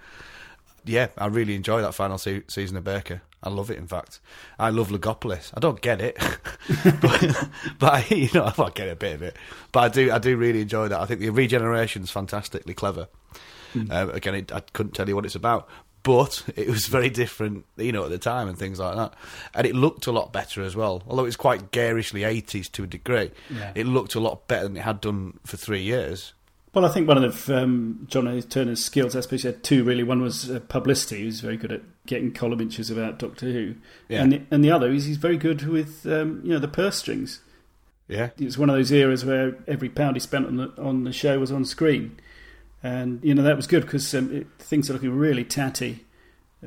Speaker 12: yeah, I really enjoy that final se- season of Baker. I love it. In fact, I love Logopolis. I don't get it, [laughs] but, but I, [laughs] you know, I get a bit of it. But I do, I do really enjoy that. I think the regeneration's fantastically clever.
Speaker 13: Hmm.
Speaker 12: Uh, again, it, I couldn't tell you what it's about, but [laughs] it was very different, you know, at the time and things like that. And it looked a lot better as well. Although it's quite garishly 80s to a degree,
Speaker 13: Yeah.
Speaker 12: it looked a lot better than it had done for three years.
Speaker 13: Well, I think one of um, John Nathan-Turner's skills, I suppose, he had two really. One was uh, publicity; he was very good at getting column inches about Doctor Who,
Speaker 12: Yeah.
Speaker 13: and the, and the other is he's very good with um, you know the purse strings.
Speaker 12: Yeah.
Speaker 13: It's one of those eras where every pound he spent on the on the show was on screen, and you know that was good because um, it, things are looking really tatty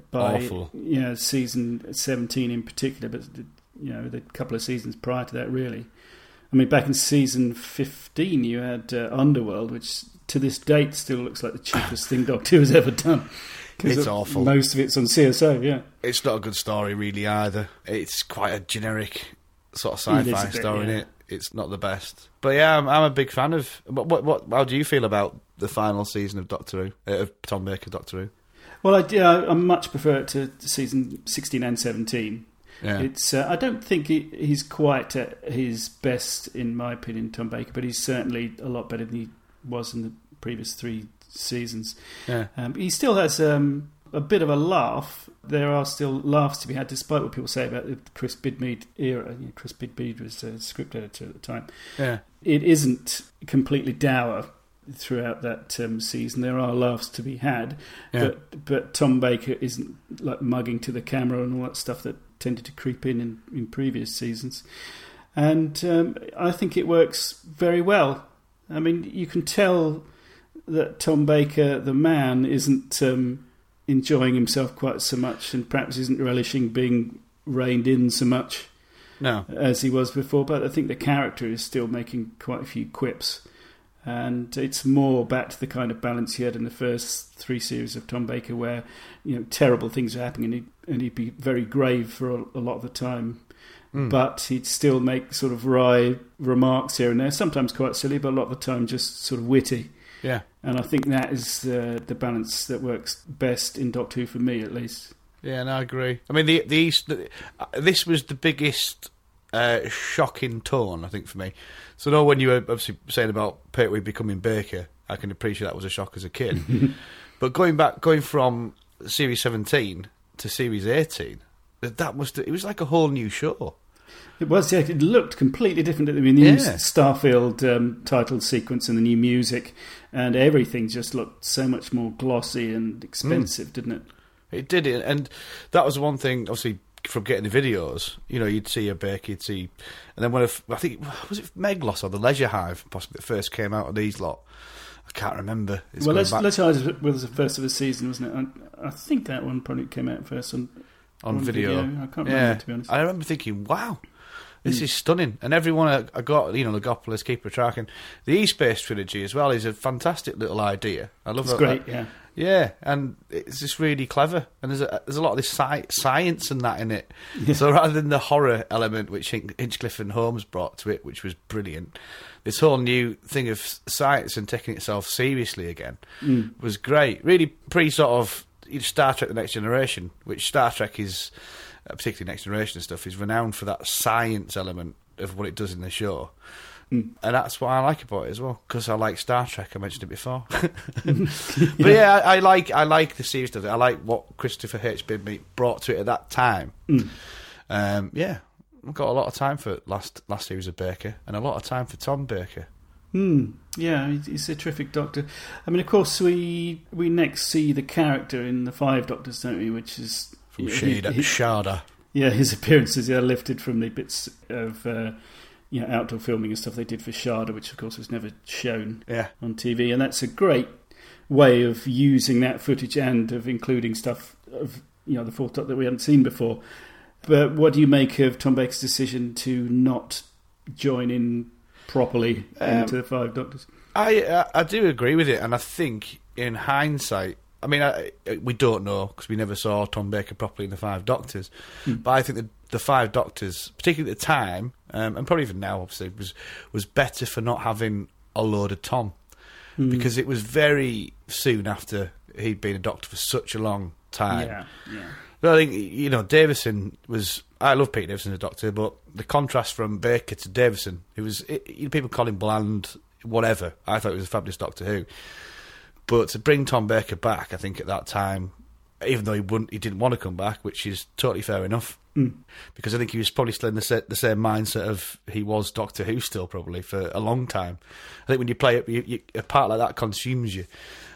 Speaker 13: by
Speaker 12: Awful.
Speaker 13: you know season seventeen in particular, but you know the couple of seasons prior to that really. I mean, back in season 15, you had uh, Underworld, which to this date still looks like the cheapest thing Doctor Who has ever done. [laughs]
Speaker 12: It's awful.
Speaker 13: Most of it's on CSO, yeah.
Speaker 12: It's not a good story, really, either. It's quite a generic sort of sci-fi story,
Speaker 13: yeah.
Speaker 12: it? It's not the best. But yeah, I'm, I'm a big fan of. What, what, what? How do you feel about the final season of Doctor Who? Uh, of Tom Baker Doctor Who?
Speaker 13: Well, I, yeah, I much prefer it to season 16 and 17.
Speaker 12: Yeah.
Speaker 13: It's. Uh, I don't think he, he's quite at his best, in my opinion, Tom Baker, but he's certainly a lot better than he was in the previous three seasons.
Speaker 12: Yeah.
Speaker 13: Um, he still has um, a bit of a laugh. There are still laughs to be had, despite what people say about the Chris Bidmead era. You know, Chris Bidmead was a script editor at the time.
Speaker 12: Yeah.
Speaker 13: It isn't completely dour throughout that um, season. There are laughs to be had,
Speaker 12: Yeah.
Speaker 13: but but Tom Baker isn't like mugging to the camera and all that stuff that tended to creep in in, in previous seasons. And um, I think it works very well. I mean, you can tell that Tom Baker, the man, isn't um, enjoying himself quite so much, and perhaps isn't relishing being reined in so much
Speaker 12: No.
Speaker 13: as he was before. But I think the character is still making quite a few quips, and it's more back to the kind of balance he had in the first three series of Tom Baker, where you know terrible things are happening, and he'd, and he'd be very grave for a, a lot of the time.
Speaker 12: Mm.
Speaker 13: But he'd still make sort of wry remarks here and there, sometimes quite silly, but a lot of the time just sort of witty.
Speaker 12: Yeah.
Speaker 13: And I think that is uh, the balance that works best in Doctor Who for me, at least.
Speaker 12: Yeah, no, I agree. I mean, the the, East, the uh, this was the biggest uh, shock in tone, I think, for me. So, no, when you were obviously saying about Pertwee becoming Baker, I can appreciate that was a shock as a kid. [laughs] but going back, going from series seventeen to series eighteen, that the, it was like a whole new show.
Speaker 13: It was, yeah. It looked completely different. I mean, the new Starfield um, title sequence and the new music and everything just looked so much more glossy and expensive, didn't it?
Speaker 12: It did and that was one thing. Obviously, from getting the videos, you know, you'd see a Baker, you'd see, and then when if, I think was it Meglos or the Leisure Hive, possibly that first came out of these lot. I can't remember. It's
Speaker 13: well,
Speaker 12: going
Speaker 13: let's
Speaker 12: back
Speaker 13: let's Eyes was the first of the season, wasn't it? I, I think that one probably came out first on
Speaker 12: on video.
Speaker 13: I can't remember
Speaker 12: yeah.
Speaker 13: to be honest.
Speaker 12: I remember thinking, wow. This
Speaker 13: Mm.
Speaker 12: is stunning, and everyone I, I got, you know, Logopolis, Keeper of Traken, and the E-Space trilogy as well is a fantastic little idea. I love
Speaker 13: It's
Speaker 12: it.
Speaker 13: great, yeah.
Speaker 12: Yeah, and it's just really clever, and there's a, there's a lot of this sci- science and that in it.
Speaker 13: Yeah.
Speaker 12: So rather than the horror element which Hin- Hinchcliffe and Holmes brought to it, which was brilliant, this whole new thing of science and taking itself seriously again
Speaker 13: Mm.
Speaker 12: was great. Really pre sort of Star Trek: The Next Generation, which Star Trek is, uh, particularly Next Generation and stuff, is renowned for that science element of what it does in the show.
Speaker 13: Mm.
Speaker 12: And that's what I like about it as well, because I like Star Trek. I mentioned it before, [laughs] [laughs] but yeah, I, I like I like the series of it. I like what Christopher H. Bidmead brought to it at that time.
Speaker 13: Mm.
Speaker 12: Um, yeah, I've got a lot of time for last last series of Baker, and a lot of time for Tom Baker.
Speaker 13: Hmm. Yeah, he's- a terrific doctor. I mean, of course, we we next see the character in the Five Doctors, don't we? Which is
Speaker 12: From Shada- Shada.
Speaker 13: Yeah, his appearances are lifted from the bits of uh, you know outdoor filming and stuff they did for Shada, which of course was never shown
Speaker 12: Yeah.
Speaker 13: on TV, and that's a great way of using that footage and of including stuff of you know the Fourth Doctor that we hadn't seen before. But what do you make of Tom Baker's decision to not join in properly
Speaker 12: Um,
Speaker 13: into the Five Doctors?
Speaker 12: I I do agree with it, and I think in hindsight, I mean, I, we don't know because we never saw Tom Baker properly in the Five Doctors.
Speaker 13: Hmm.
Speaker 12: But I think the the Five Doctors, particularly at the time, um, and probably even now, obviously, was was better for not having a load of Tom.
Speaker 13: Hmm.
Speaker 12: Because it was very soon after he'd been a doctor for such a long time.
Speaker 13: Yeah, yeah.
Speaker 12: I think you know Davison was. I love Pete Davison as a Doctor, but the contrast from Baker to Davison, who was it, you know, people call him bland, whatever. I thought he was a fabulous Doctor Who, but to bring Tom Baker back, I think at that time, even though he wouldn't, he didn't want to come back, which is totally fair enough.
Speaker 13: Mm.
Speaker 12: Because I think he was probably still in the, the same mindset of he was Doctor Who still probably for a long time. I think when you play it, you, you, a part like that consumes you,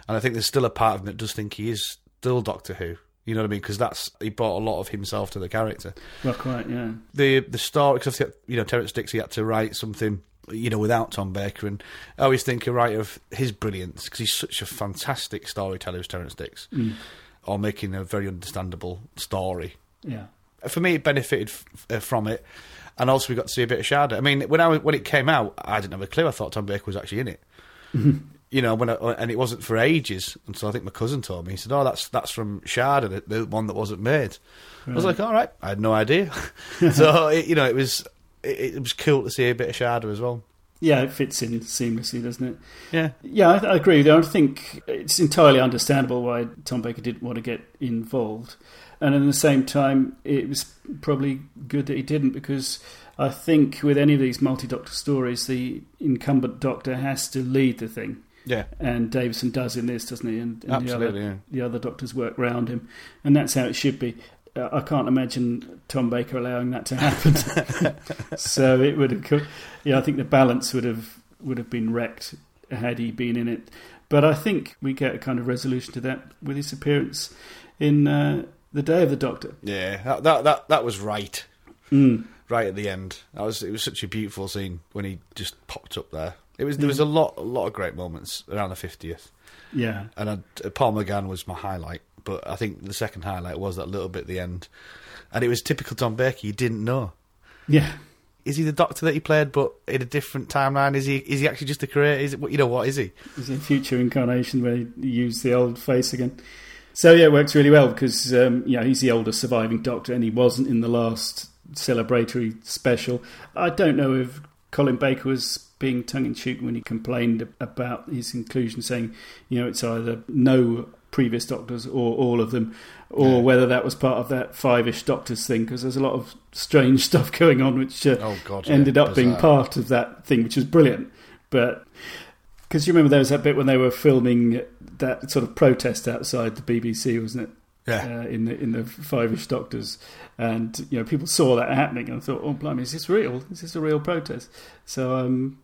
Speaker 12: and I think there's still a part of him that does think he is still Doctor Who. You know what I mean? Because that's he brought a lot of himself to the character.
Speaker 13: Well, quite, yeah.
Speaker 12: The the story, because you know Terrence Dicks, he had to write something you know without Tom Baker, and I always think a writer of his brilliance because he's such a fantastic storyteller, as Terrence Dicks,
Speaker 13: Mm.
Speaker 12: or making a very understandable story.
Speaker 13: Yeah.
Speaker 12: For me, it benefited f- uh, from it, and also we got to see a bit of Shada. I mean, when I when it came out, I didn't have a clue. I thought Tom Baker was actually in it. [laughs] you know, when I, uh, and it wasn't for ages until I think my cousin told me. He said, "Oh, that's that's from Shada, the, the one that wasn't made." I was like, "All right, I had no idea." [laughs] [laughs] so it, you know, it was it, it was cool to see a bit of Shada as well.
Speaker 13: Yeah, it fits in seamlessly, doesn't it?
Speaker 12: Yeah.
Speaker 13: Yeah, I, I agree. I think it's entirely understandable why Tom Baker didn't want to get involved. And at the same time, it was probably good that he didn't because I think with any of these multi doctor stories, the incumbent doctor has to lead the thing.
Speaker 12: Yeah.
Speaker 13: And Davison does in this, doesn't he? And, and
Speaker 12: Absolutely,
Speaker 13: the,
Speaker 12: yeah.
Speaker 13: other, the other doctors work round him. And that's how it should be. Uh, I can't imagine Tom Baker allowing that to [laughs] happen. [laughs] so it would have, yeah, I think the balance would have would have been wrecked had he been in it. But I think we get a kind of resolution to that with his appearance in uh, the Day of the Doctor.
Speaker 12: Yeah, that that that, that was right.
Speaker 13: Mm.
Speaker 12: Right at the end, that was it was such a beautiful scene when he just popped up there. It was there was a lot a lot of great moments around the fiftieth.
Speaker 13: Yeah.
Speaker 12: and I, Paul McGann was my highlight, but I think the second highlight was that little bit at the end, and it was typical Tom Baker. You didn't know.
Speaker 13: Yeah.
Speaker 12: Is he the Doctor that he played, but in a different timeline? Is he? Is he actually just a creator? Is it? You know what is he?
Speaker 13: Is a future incarnation where he used the old face again. So yeah, it works really well because um, you know he's the older surviving Doctor, and he wasn't in the last celebratory special. I don't know if Colin Baker was being tongue in cheek when he complained about his inclusion, saying you know it's either no previous Doctors or all of them, or
Speaker 12: Yeah.
Speaker 13: whether that was part of that five-ish Doctors thing because there's a lot of strange [laughs] stuff going on, which uh,
Speaker 12: Oh, God, yeah,
Speaker 13: ended up being part of that thing, which was brilliant, but. Because you remember there was that bit when they were filming that sort of protest outside the BBC, wasn't it?
Speaker 12: Yeah.
Speaker 13: Uh, in the in the Five-ish Doctors, and you know people saw that happening and thought, "Oh, blimey, is this real? Is this a real protest?" So um,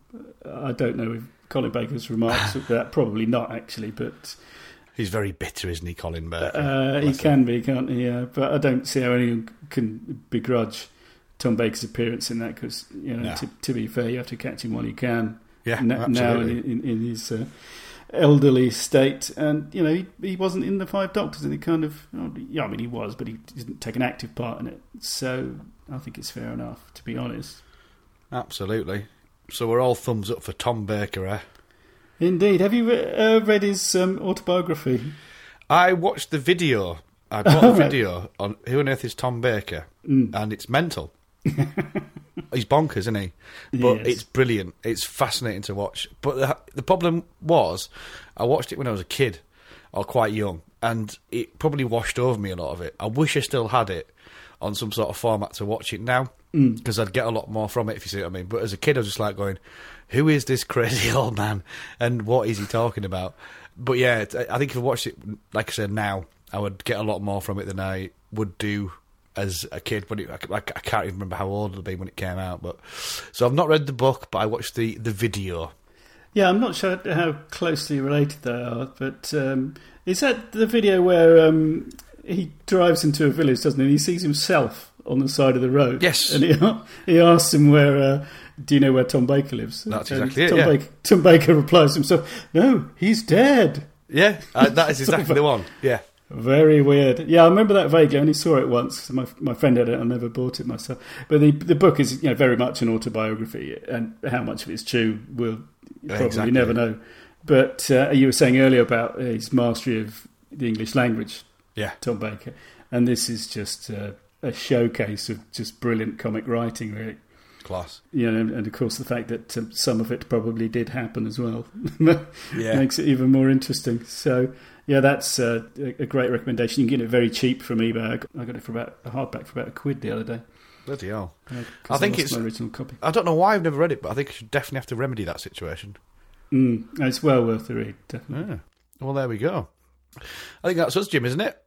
Speaker 13: I don't know if Colin Baker's remarks [laughs] were that probably not actually, but
Speaker 12: He's very bitter, isn't he, Colin Baker?
Speaker 13: uh, he can be, can't he? Yeah, but I don't see how anyone can begrudge Tom Baker's appearance in that because you know,
Speaker 12: No.
Speaker 13: to, to be fair, you have to catch him while you can.
Speaker 12: Yeah,
Speaker 13: N- now in, in, in his uh, elderly state, and you know he, he wasn't in the Five Doctors, and he kind of, oh, yeah, I mean he was, but he didn't take an active part in it. So I think it's fair enough, to be honest.
Speaker 12: Absolutely. So we're all thumbs up for Tom Baker, eh?
Speaker 13: Indeed, have you re- uh, read his um, autobiography?
Speaker 12: I watched the video. I [laughs] bought the video on Who on Earth is Tom Baker,
Speaker 13: Mm.
Speaker 12: and it's mental. [laughs] He's bonkers, isn't he? But
Speaker 13: Yes.
Speaker 12: it's brilliant. It's fascinating to watch. But the, the problem was, I watched it when I was a kid, or quite young, and it probably washed over me a lot of it. I wish I still had it on some sort of format to watch it now,
Speaker 13: Mm.
Speaker 12: because I'd get a lot more from it, if you see what I mean. But as a kid, I was just like going, who is this crazy [laughs] old man, and what is he talking about? But yeah, I think if I watched it, like I said, now, I would get a lot more from it than I would do as a kid. But it, I, I can't even remember how old it'll be when it came out. But so I've not read the book, but I watched the, the video.
Speaker 13: Yeah, I'm not sure how closely related they are, but um, is that the video where um, he drives into a village, doesn't he? And he sees himself on the side of the road.
Speaker 12: Yes.
Speaker 13: and he, [laughs] he asks him where. Uh, do you know where Tom Baker lives?
Speaker 12: That's exactly it,
Speaker 13: Tom
Speaker 12: yeah.
Speaker 13: Baker, Tom Baker replies to himself, "No, he's dead."
Speaker 12: Yeah, uh, that is [laughs] exactly the one. Yeah.
Speaker 13: Very weird. Yeah, I remember that vaguely. I only saw it once. My my friend had it. I never bought it myself. But the the book is you know very much an autobiography, and how much of it's true we'll probably
Speaker 12: Exactly.
Speaker 13: never know. But uh, you were saying earlier about his mastery of the English language,
Speaker 12: Yeah.
Speaker 13: Tom Baker, and this is just uh, a showcase of just brilliant comic writing, really.
Speaker 12: Class.
Speaker 13: Yeah, and, and of course the fact that um, some of it probably did happen as well [laughs]
Speaker 12: Yeah.
Speaker 13: makes it even more interesting. So, yeah, that's uh, a a great recommendation. You can get it very cheap from eBay. I got, it for about a hardback for about a quid the other day.
Speaker 12: Bloody hell!
Speaker 13: Uh,
Speaker 12: I think
Speaker 13: lost
Speaker 12: it's
Speaker 13: my original copy.
Speaker 12: I don't know why I've never read it, but I think I should definitely have to remedy that situation.
Speaker 13: Mm, it's well worth the read, definitely.
Speaker 12: Yeah. Well, there we go. I think that's us, Jim, isn't it?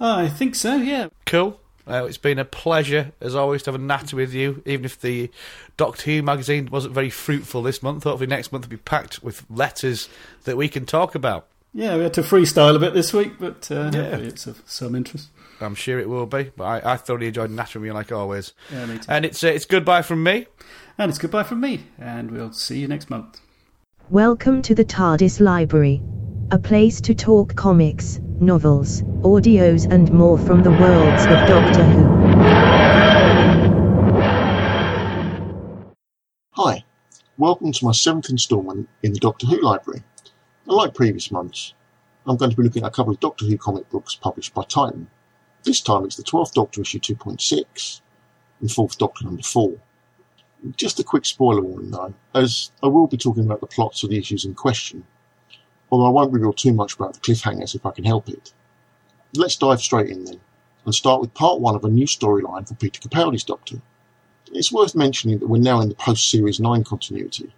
Speaker 13: I think so. Yeah.
Speaker 12: Cool. Uh, it's been a pleasure, as always, to have a natter with you. Even if the Doctor Who magazine wasn't very fruitful this month, hopefully next month will be packed with letters that we can talk about.
Speaker 13: Yeah, we had to freestyle a bit this week, but uh,
Speaker 12: Yeah.
Speaker 13: hopefully it's of some interest.
Speaker 12: I'm sure it will be, but I, I thoroughly enjoyed nattering with you like always.
Speaker 13: Yeah, me too.
Speaker 12: And it's uh, it's goodbye from me.
Speaker 13: And it's goodbye from me, and we'll see you next month.
Speaker 14: Welcome to the TARDIS Library. A place to talk comics, novels, audios, and more from the worlds of Doctor Who.
Speaker 15: Hi, welcome to my seventh instalment in the Doctor Who library. Unlike previous months, I'm going to be looking at a couple of Doctor Who comic books published by Titan. This time it's the 12th Doctor issue 2.6 and 4th Doctor number 4. Just a quick spoiler warning though, as I will be talking about the plots of the issues in question, although I won't reveal too much about the cliffhangers if I can help it. Let's dive straight in then, and start with part one of a new storyline for Peter Capaldi's Doctor. It's worth mentioning that we're now in the post-Series 9 continuity.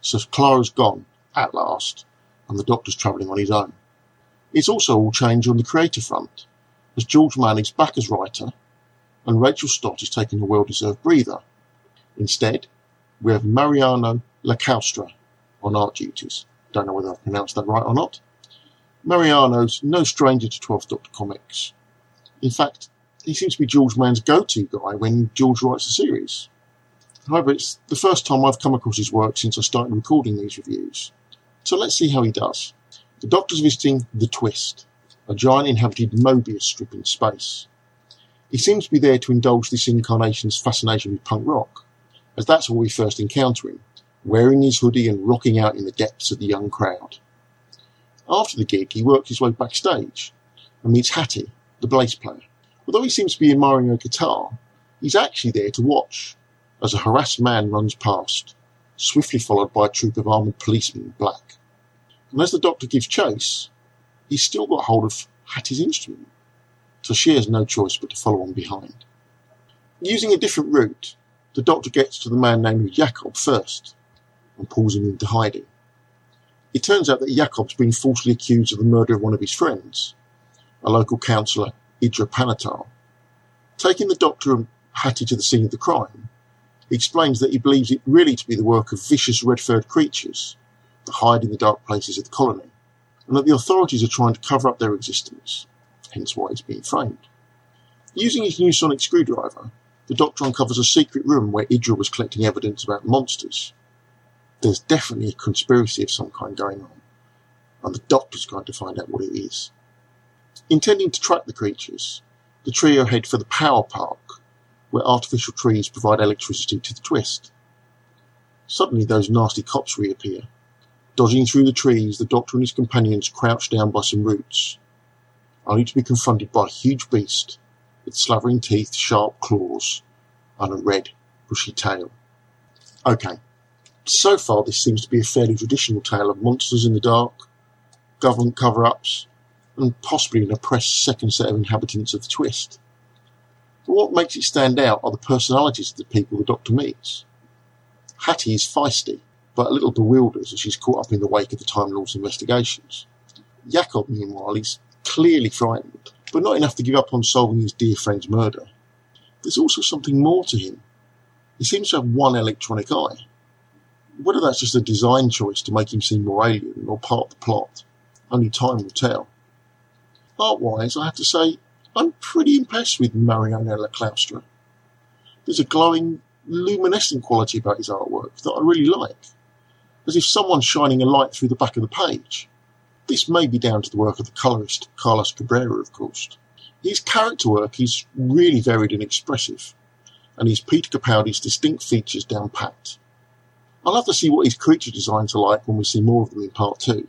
Speaker 15: So Clara's gone, at last, and the Doctor's travelling on his own. It's also all change on the creator front, as George Manning's back as writer, and Rachel Stott is taking a well-deserved breather. Instead, we have Mariano Laclaustra on art duties. Don't know whether I've pronounced that right or not. Mariano's no stranger to 12th Doctor comics. In fact, he seems to be George Mann's go-to guy when George writes a series. However, it's the first time I've come across his work since I started recording these reviews. So let's see how he does. The Doctor's visiting The Twist, a giant inhabited Mobius strip in space. He seems to be there to indulge this incarnation's fascination with punk rock, as that's where we first encounter him, wearing his hoodie and rocking out in the depths of the young crowd. After the gig, he works his way backstage and meets Hattie, the bass player. Although he seems to be admiring her guitar, he's actually there to watch as a harassed man runs past, swiftly followed by a troop of armoured policemen in black. And as the doctor gives chase, he's still got hold of Hattie's instrument, so she has no choice but to follow on behind. Using a different route, the doctor gets to the man named Jakob first and pulls him into hiding. It turns out that Jakob's been falsely accused of the murder of one of his friends, a local councillor, Idra Panatar. Taking the doctor and Hattie to the scene of the crime, he explains that he believes it really to be the work of vicious red-furred creatures that hide in the dark places of the colony, and that the authorities are trying to cover up their existence, hence why he's being framed. Using his new sonic screwdriver, the doctor uncovers a secret room where Idra was collecting evidence about monsters. There's definitely a conspiracy of some kind going on, and the doctor's going to find out what it is. Intending to track the creatures, the trio head for the power park, where artificial trees provide electricity to the twist. Suddenly, those nasty cops reappear. Dodging through the trees, the doctor and his companions crouch down by some roots, only to be confronted by a huge beast with slavering teeth, sharp claws, and a red, bushy tail. Okay, so far this seems to be a fairly traditional tale of monsters in the dark, government cover-ups, and possibly an oppressed second set of inhabitants of the twist. But what makes it stand out are the personalities of the people the Doctor meets. Hattie is feisty, but a little bewildered as she's caught up in the wake of the Time Lord's investigations. Jakob, meanwhile, is clearly frightened, but not enough to give up on solving his dear friend's murder. There's also something more to him. He seems to have one electronic eye. Whether that's just a design choice to make him seem more alien or part of the plot, only time will tell. Art-wise, I have to say, I'm pretty impressed with Mariano Laclaustra. There's a glowing, luminescent quality about his artwork that I really like, as if someone's shining a light through the back of the page. This may be down to the work of the colourist Carlos Cabrera, of course. His character work is really varied and expressive, and his Peter Capaldi's distinct features down packed. I'll have to see what his creature designs are like when we see more of them in part two,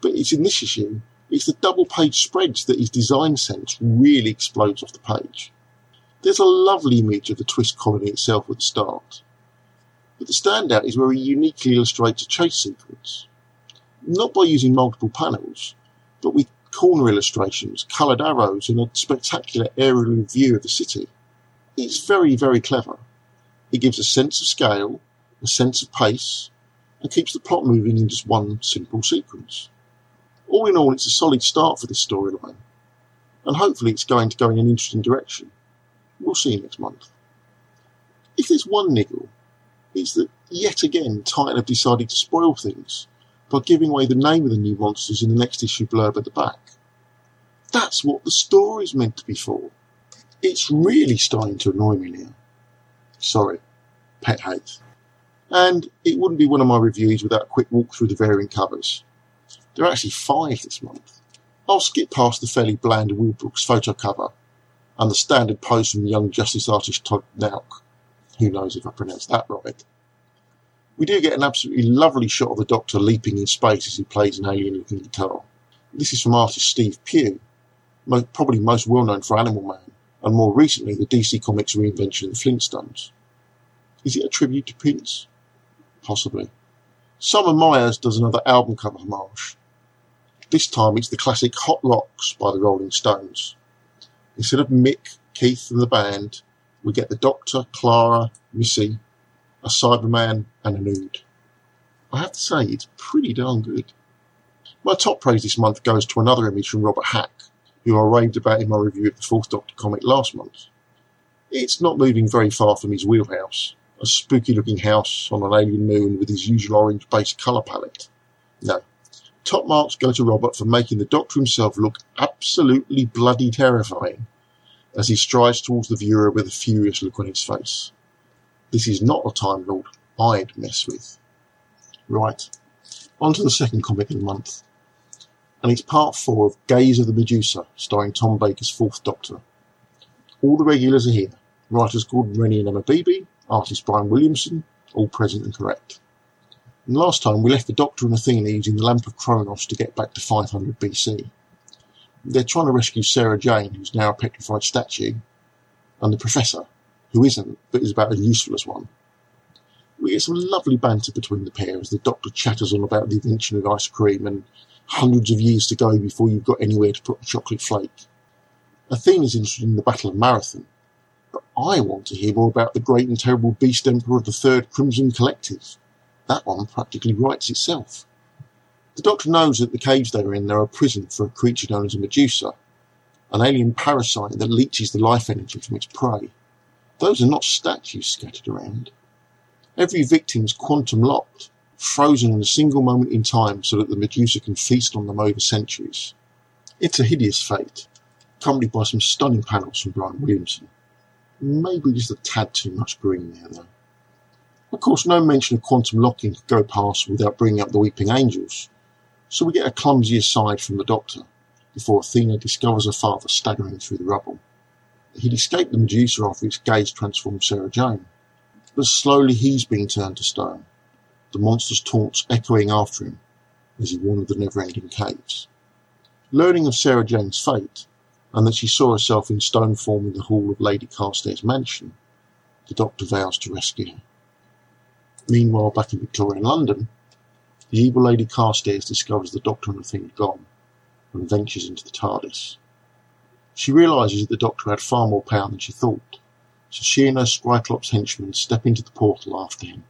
Speaker 15: but it's in this issue it's the double page spreads that his design sense really explodes off the page. There's a lovely image of the Twist colony itself at the start, But the standout is where he uniquely illustrates a chase sequence. Not by using multiple panels, but with corner illustrations, coloured arrows, and a spectacular aerial view of the city. It's very, very clever. It gives a sense of scale, a sense of pace, and keeps the plot moving in just one simple sequence. All in all, it's a solid start for this storyline, and hopefully it's going to go in an interesting direction. We'll see you next month. If there's one niggle, it's that yet again Titan have decided to spoil things by giving away the name of the new monsters in the next issue blurb at the back. That's what the story's meant to be for. It's really starting to annoy me now. Sorry, pet hate. And it wouldn't be one of my reviews without a quick walk through the variant covers. There are actually five this month. I'll skip past the fairly bland Will Brooks photo cover and the standard pose from young Justice artist Todd Nauck. Who knows if I pronounced that right? We do get an absolutely lovely shot of the Doctor leaping in space as he plays an alien-looking guitar. This is from artist Steve Pugh, probably most well known for Animal Man, and more recently the DC Comics reinvention of the Flintstones. Is it a tribute to Prince? Possibly. Simon Myers does another album cover homage. This time it's the classic Hot Rocks by the Rolling Stones. Instead of Mick, Keith, and the band, we get the Doctor, Clara, Missy, a Cyberman, and a nude. I have to say, it's pretty darn good. My top praise this month goes to another image from Robert Hack, who I raved about in my review of the Fourth Doctor comic last month. It's not moving very far from his wheelhouse, a spooky looking house on an alien moon with his usual orange based colour palette. No. Top marks go to Robert for making the Doctor himself look absolutely bloody terrifying as he strides towards the viewer with a furious look on his face. This is not a Time Lord I'd mess with. Right, on to the second comic of the month. And it's part four of Gaze of the Medusa, starring Tom Baker's Fourth Doctor. All the regulars are here. Writers Gordon Rennie and Emma Beeby, artist Brian Williamson, all present and correct. And last time we left the Doctor and Athena using the Lamp of Kronos to get back to 500 BC. They're trying to rescue Sarah Jane, who's now a petrified statue, and the Professor, who isn't, but is about as useful as one. We get some lovely banter between the pair as the Doctor chatters on about the invention of ice cream and hundreds of years to go before you've got anywhere to put a chocolate flake. Athena's interested in the Battle of Marathon, but I want to hear more about the great and terrible Beast Emperor of the Third Crimson Collective. That one practically writes itself. The Doctor knows that the caves they are in are a prison for a creature known as a Medusa, an alien parasite that leeches the life energy from its prey. Those are not statues scattered around. Every victim is quantum locked, frozen in a single moment in time so that the Medusa can feast on them over centuries. It's a hideous fate, accompanied by some stunning panels from Brian Williamson. Maybe just a tad too much green there, though. Of course, no mention of quantum locking could go past without bringing up the Weeping Angels, so we get a clumsy aside from the Doctor before Athena discovers her father staggering through the rubble. He'd escaped the Medusa after its gaze transformed Sarah Jane. But slowly he's being turned to stone, the monster's taunts echoing after him as he wandered the never-ending caves. Learning of Sarah Jane's fate, and that she saw herself in stone form in the hall of Lady Carstairs' mansion, the Doctor vows to rescue her. Meanwhile, back in Victorian London, the evil Lady Carstairs discovers the Doctor and the thing gone, and ventures into the TARDIS. She realizes that the Doctor had far more power than she thought, so she and her Scryclops henchmen step into the portal after him.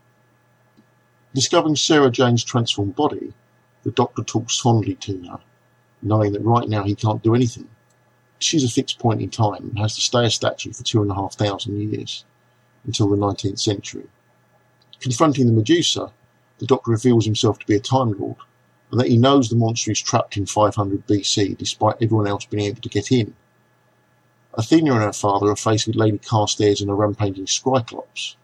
Speaker 15: Discovering Sarah Jane's transformed body, the Doctor talks fondly to her, knowing that right now he can't do anything. She's a fixed point in time and has to stay a statue for two and a half thousand years, until the 19th century. Confronting the Medusa, the Doctor reveals himself to be a Time Lord, and that he knows the monster is trapped in 500 BC despite everyone else being able to get in. Athena and her father are faced with Lady Carstairs and a rampaging Scryclops,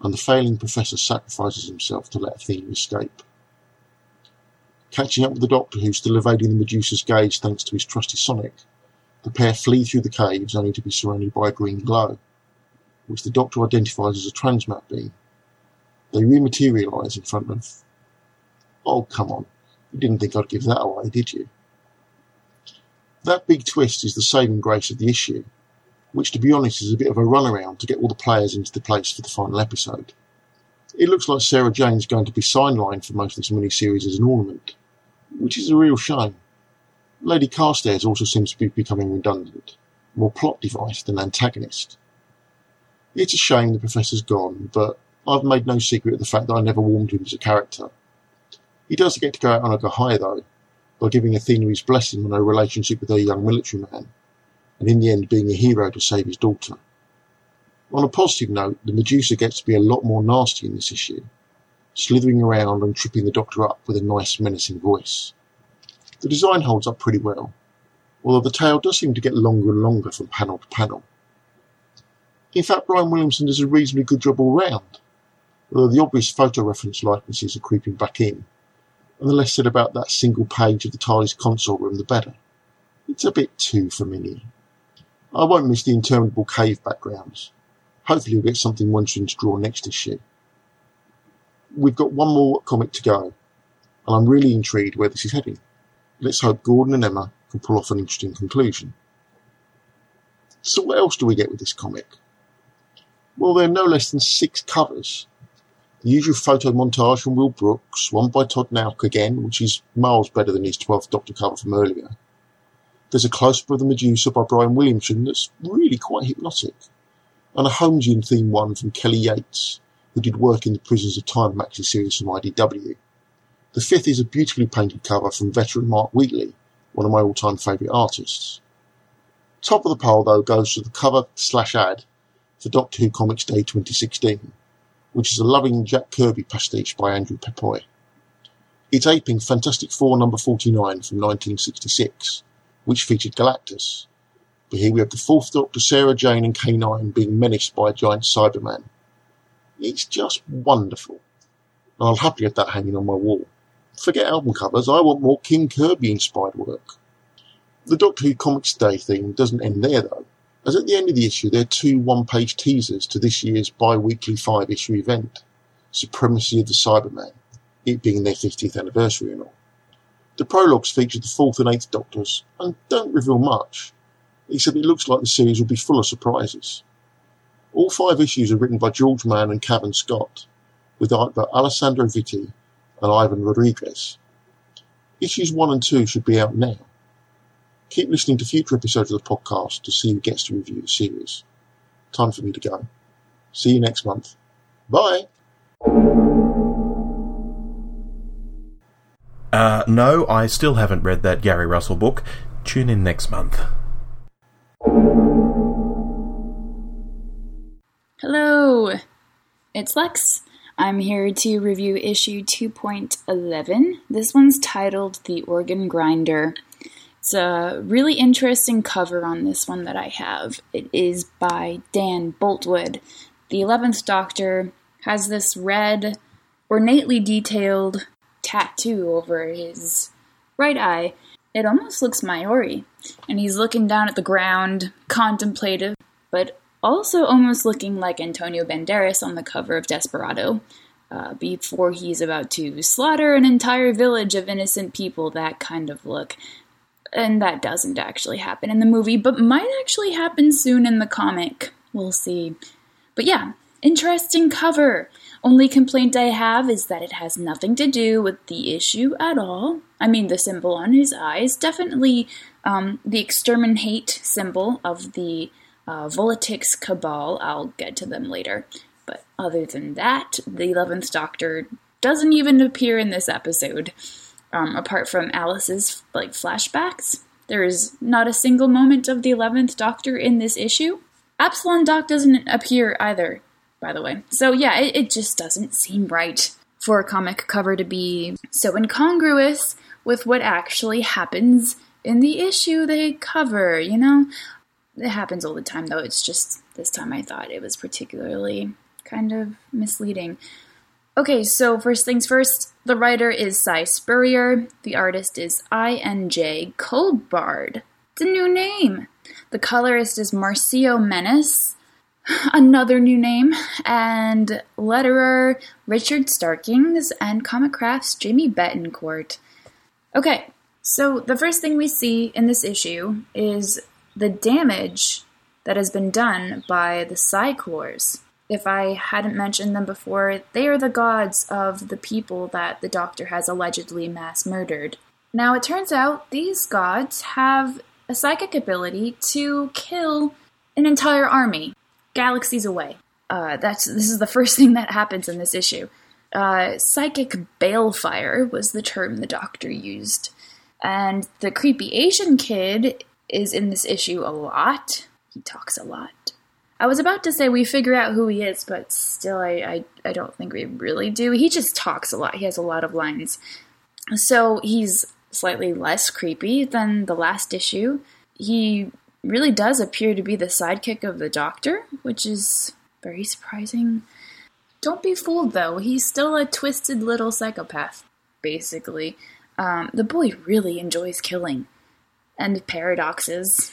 Speaker 15: and the failing professor sacrifices himself to let Athena escape. Catching up with the Doctor, who's still evading the Medusa's gaze thanks to his trusty Sonic, the pair flee through the caves only to be surrounded by a green glow, which the Doctor identifies as a transmat beam. They rematerialise in front of. Oh, come on. You didn't think I'd give that away, did you? That big twist is the saving grace of the issue, which to be honest is a bit of a runaround to get all the players into the place for the final episode. It looks like Sarah Jane's going to be sidelined for most of this miniseries as an ornament, which is a real shame. Lady Carstairs also seems to be becoming redundant, more plot device than antagonist. It's a shame the Professor's gone, but I've made no secret of the fact that I never warmed him as a character. He does get to go out on a go high, though, by giving Athena his blessing on her relationship with her young military man, and in the end being a hero to save his daughter. On a positive note, the Medusa gets to be a lot more nasty in this issue, slithering around and tripping the Doctor up with a nice menacing voice. The design holds up pretty well, although the tail does seem to get longer and longer from panel to panel. In fact, Brian Williamson does a reasonably good job all round, although the obvious photo reference likenesses are creeping back in, and the less said about that single page of the TARDIS console room, the better. It's a bit too familiar. I won't miss the interminable cave backgrounds. Hopefully we'll get something wanting to draw next issue. We've got one more comic to go, and I'm really intrigued where this is heading. Let's hope Gordon and Emma can pull off an interesting conclusion. So what else do we get with this comic? Well, there are no less than six covers. The usual photo montage from Will Brooks, one by Todd Nauck again, which is miles better than his 12th Doctor cover from earlier. There's a close-up of the Medusa by Brian Williamson that's really quite hypnotic. And a Holmesian theme one from Kelly Yates, who did work in the Prisons of Time maxi series from IDW. The fifth is a beautifully painted cover from veteran Mark Wheatley, one of my all-time favourite artists. Top of the pile, though, goes to the cover slash ad for Doctor Who Comics Day 2016, which is a loving Jack Kirby pastiche by Andrew Pepoy. It's aping Fantastic Four number 49 from 1966, which featured Galactus. But here we have the fourth Doctor, Sarah Jane and K9 being menaced by a giant Cyberman. It's just wonderful. And I'll happily have that hanging on my wall. Forget album covers, I want more King Kirby inspired work. The Doctor Who Comics Day thing doesn't end there though, as at the end of the issue there are two one page teasers to this year's bi weekly five issue event Supremacy of the Cybermen, it being their 50th anniversary and all. The prologues feature the fourth and eighth Doctors and don't reveal much, except it looks like the series will be full of surprises. All five issues are written by George Mann and Cavan Scott, with art by Alessandro Vitti and Ivan Rodriguez. Issues 1 and 2 should be out now. Keep listening to future episodes of the podcast to see who gets to review the series. Time for me to go. See you next month. Bye!
Speaker 1: Uh, no, I still haven't read that Gary Russell book. Tune in next month.
Speaker 3: Hello, it's Lex. I'm here to review issue 2.11. This one's titled The Organ Grinder. It's a really interesting cover on this one that I have. It is by Dan Boultwood. The 11th Doctor has this red, ornately detailed tattoo over his right eye. It almost looks Maori, and he's looking down at the ground, contemplative, but also almost looking like Antonio Banderas on the cover of Desperado, uh, before he's about to slaughter an entire village of innocent people, that kind of look. And that doesn't actually happen in the movie, but might actually happen soon in the comic. We'll see. But yeah, interesting cover. Only complaint I have is that it has nothing to do with the issue at all. I mean, the symbol on his eyes, definitely um, the exterminate symbol of the uh, Volitix Cabal. I'll get to them later. But other than that, the 11th Doctor doesn't even appear in this episode. Um, apart from Alice's like flashbacks, there is not a single moment of the 11th Doctor in this issue. Abslom Daak doesn't appear either, by the way. So yeah, it, it just doesn't seem right for a comic cover to be so incongruous with what actually happens in the issue they cover, you know? It happens all the time, though. It's just this time I thought it was particularly kind of misleading. Okay, so first things first, the writer is Si Spurrier, the artist is I.N.J. Culbard. It's a new name. The colorist is Marcio Menyz, [sighs] another new name, and letterer Richard Starkings, and Comic Crafts Jamie Betancourt. Okay, so the first thing we see in this issue is the damage that has been done by the Psychlors. if I hadn't mentioned them before, they are the gods of the people that the Doctor has allegedly mass murdered. Now, it turns out these gods have a psychic ability to kill an entire army, galaxies away. Uh, that's this is the first [laughs] thing that happens in this issue. Uh, psychic balefire was the term the Doctor used, and the creepy Asian kid is in this issue a lot. He talks a lot. I was about to say we figure out who he is, but still, I, I, I don't think we really do. He just talks a lot. He has a lot of lines. So he's slightly less creepy than the last issue. He really does appear to be the sidekick of the Doctor, which is very surprising. Don't be fooled, though. He's still a twisted little psychopath, basically. Um, the boy really enjoys killing. And paradoxes.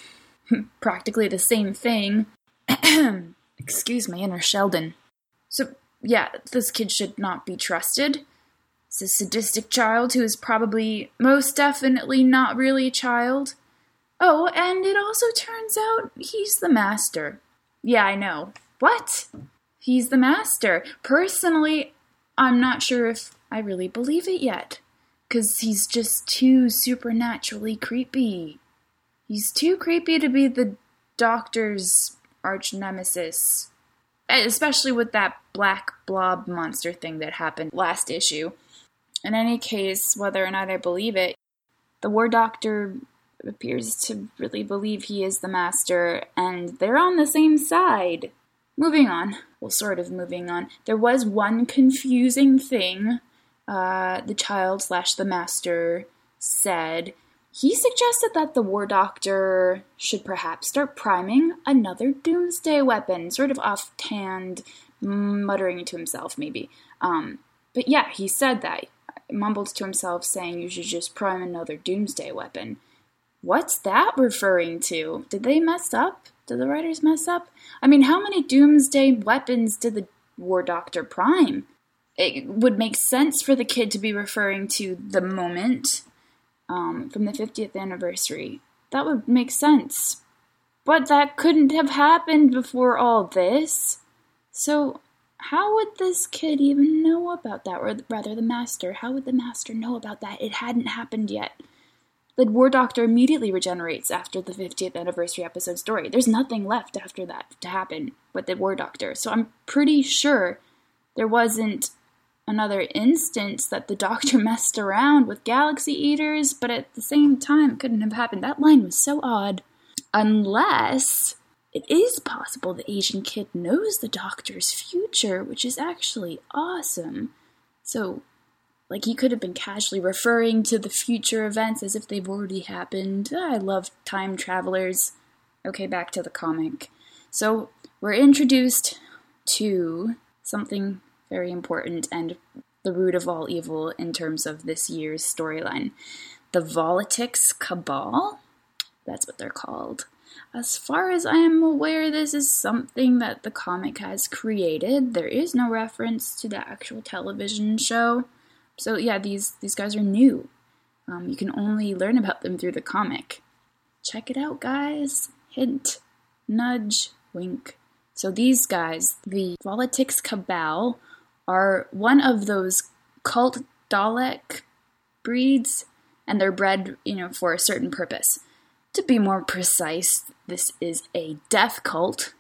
Speaker 3: [laughs] Practically the same thing. [clears throat] Excuse my inner Sheldon. So, yeah, this kid should not be trusted. It's a sadistic child who is probably most definitely not really a child. Oh, and it also turns out he's the master. Yeah, I know. What? He's the master. Personally, I'm not sure if I really believe it yet. Because he's just too supernaturally creepy. He's too creepy to be the doctor's arch nemesis. Especially with that black blob monster thing that happened last issue. In any case, whether or not I believe it, the War Doctor appears to really believe he is the master, and they're on the same side. Moving on. Well, sort of moving on. There was one confusing thing uh, the child slash the master said he suggested that the War Doctor should perhaps start priming another doomsday weapon, sort of offhand, muttering to himself, maybe. Um, but yeah, he said that. Mumbled to himself, saying you should just prime another doomsday weapon. What's that referring to? Did they mess up? Did the writers mess up? I mean, how many doomsday weapons did the War Doctor prime? It would make sense for the kid to be referring to the moment um, from the 50th anniversary. That would make sense. But that couldn't have happened before all this. So, how would this kid even know about that? Or rather, the master. How would the master know about that? It hadn't happened yet. The War Doctor immediately regenerates after the 50th anniversary episode story. There's nothing left after that to happen with the War Doctor. So I'm pretty sure there wasn't another instance that the doctor [laughs] messed around with galaxy eaters, but at the same time, it couldn't have happened. That line was so odd. Unless it is possible the Asian kid knows the doctor's future, which is actually awesome. So, like, he could have been casually referring to the future events as if they've already happened. I love time travelers. Okay, back to the comic. So, we're introduced to something very important and the root of all evil in terms of this year's storyline. The Volatix Cabal? That's what they're called. As far as I am aware, this is something that the comic has created. There is no reference to the actual television show. So yeah, these these guys are new. Um, you can only learn about them through the comic. Check it out, guys. Hint, nudge, wink. So these guys, the Volatix Cabal, are one of those cult Dalek breeds, and they're bred, you know, for a certain purpose. To be more precise, this is a death cult,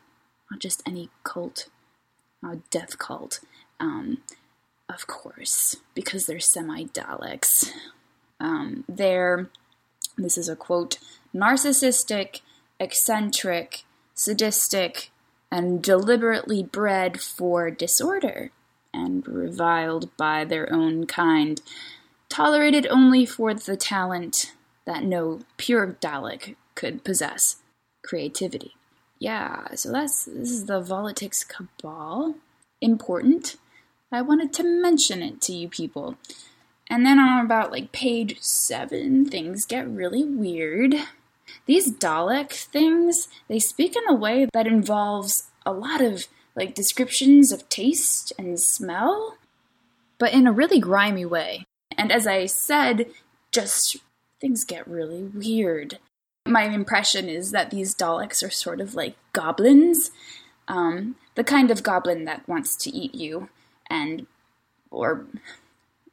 Speaker 3: not just any cult, a death cult. Um, of course, because they're semi Daleks. Um, they're, this is a quote, narcissistic, eccentric, sadistic, and deliberately bred for disorder and reviled by their own kind, tolerated only for the talent that no pure Dalek could possess creativity. Yeah, so that's this is the Volatix Cabal. Important. I wanted to mention it to you people. And then on about like page seven, things get really weird. These Dalek things, they speak in a way that involves a lot of like descriptions of taste and smell, but in a really grimy way. And as I said, just things get really weird. My impression is that these Daleks are sort of like goblins. Um, the kind of goblin that wants to eat you and or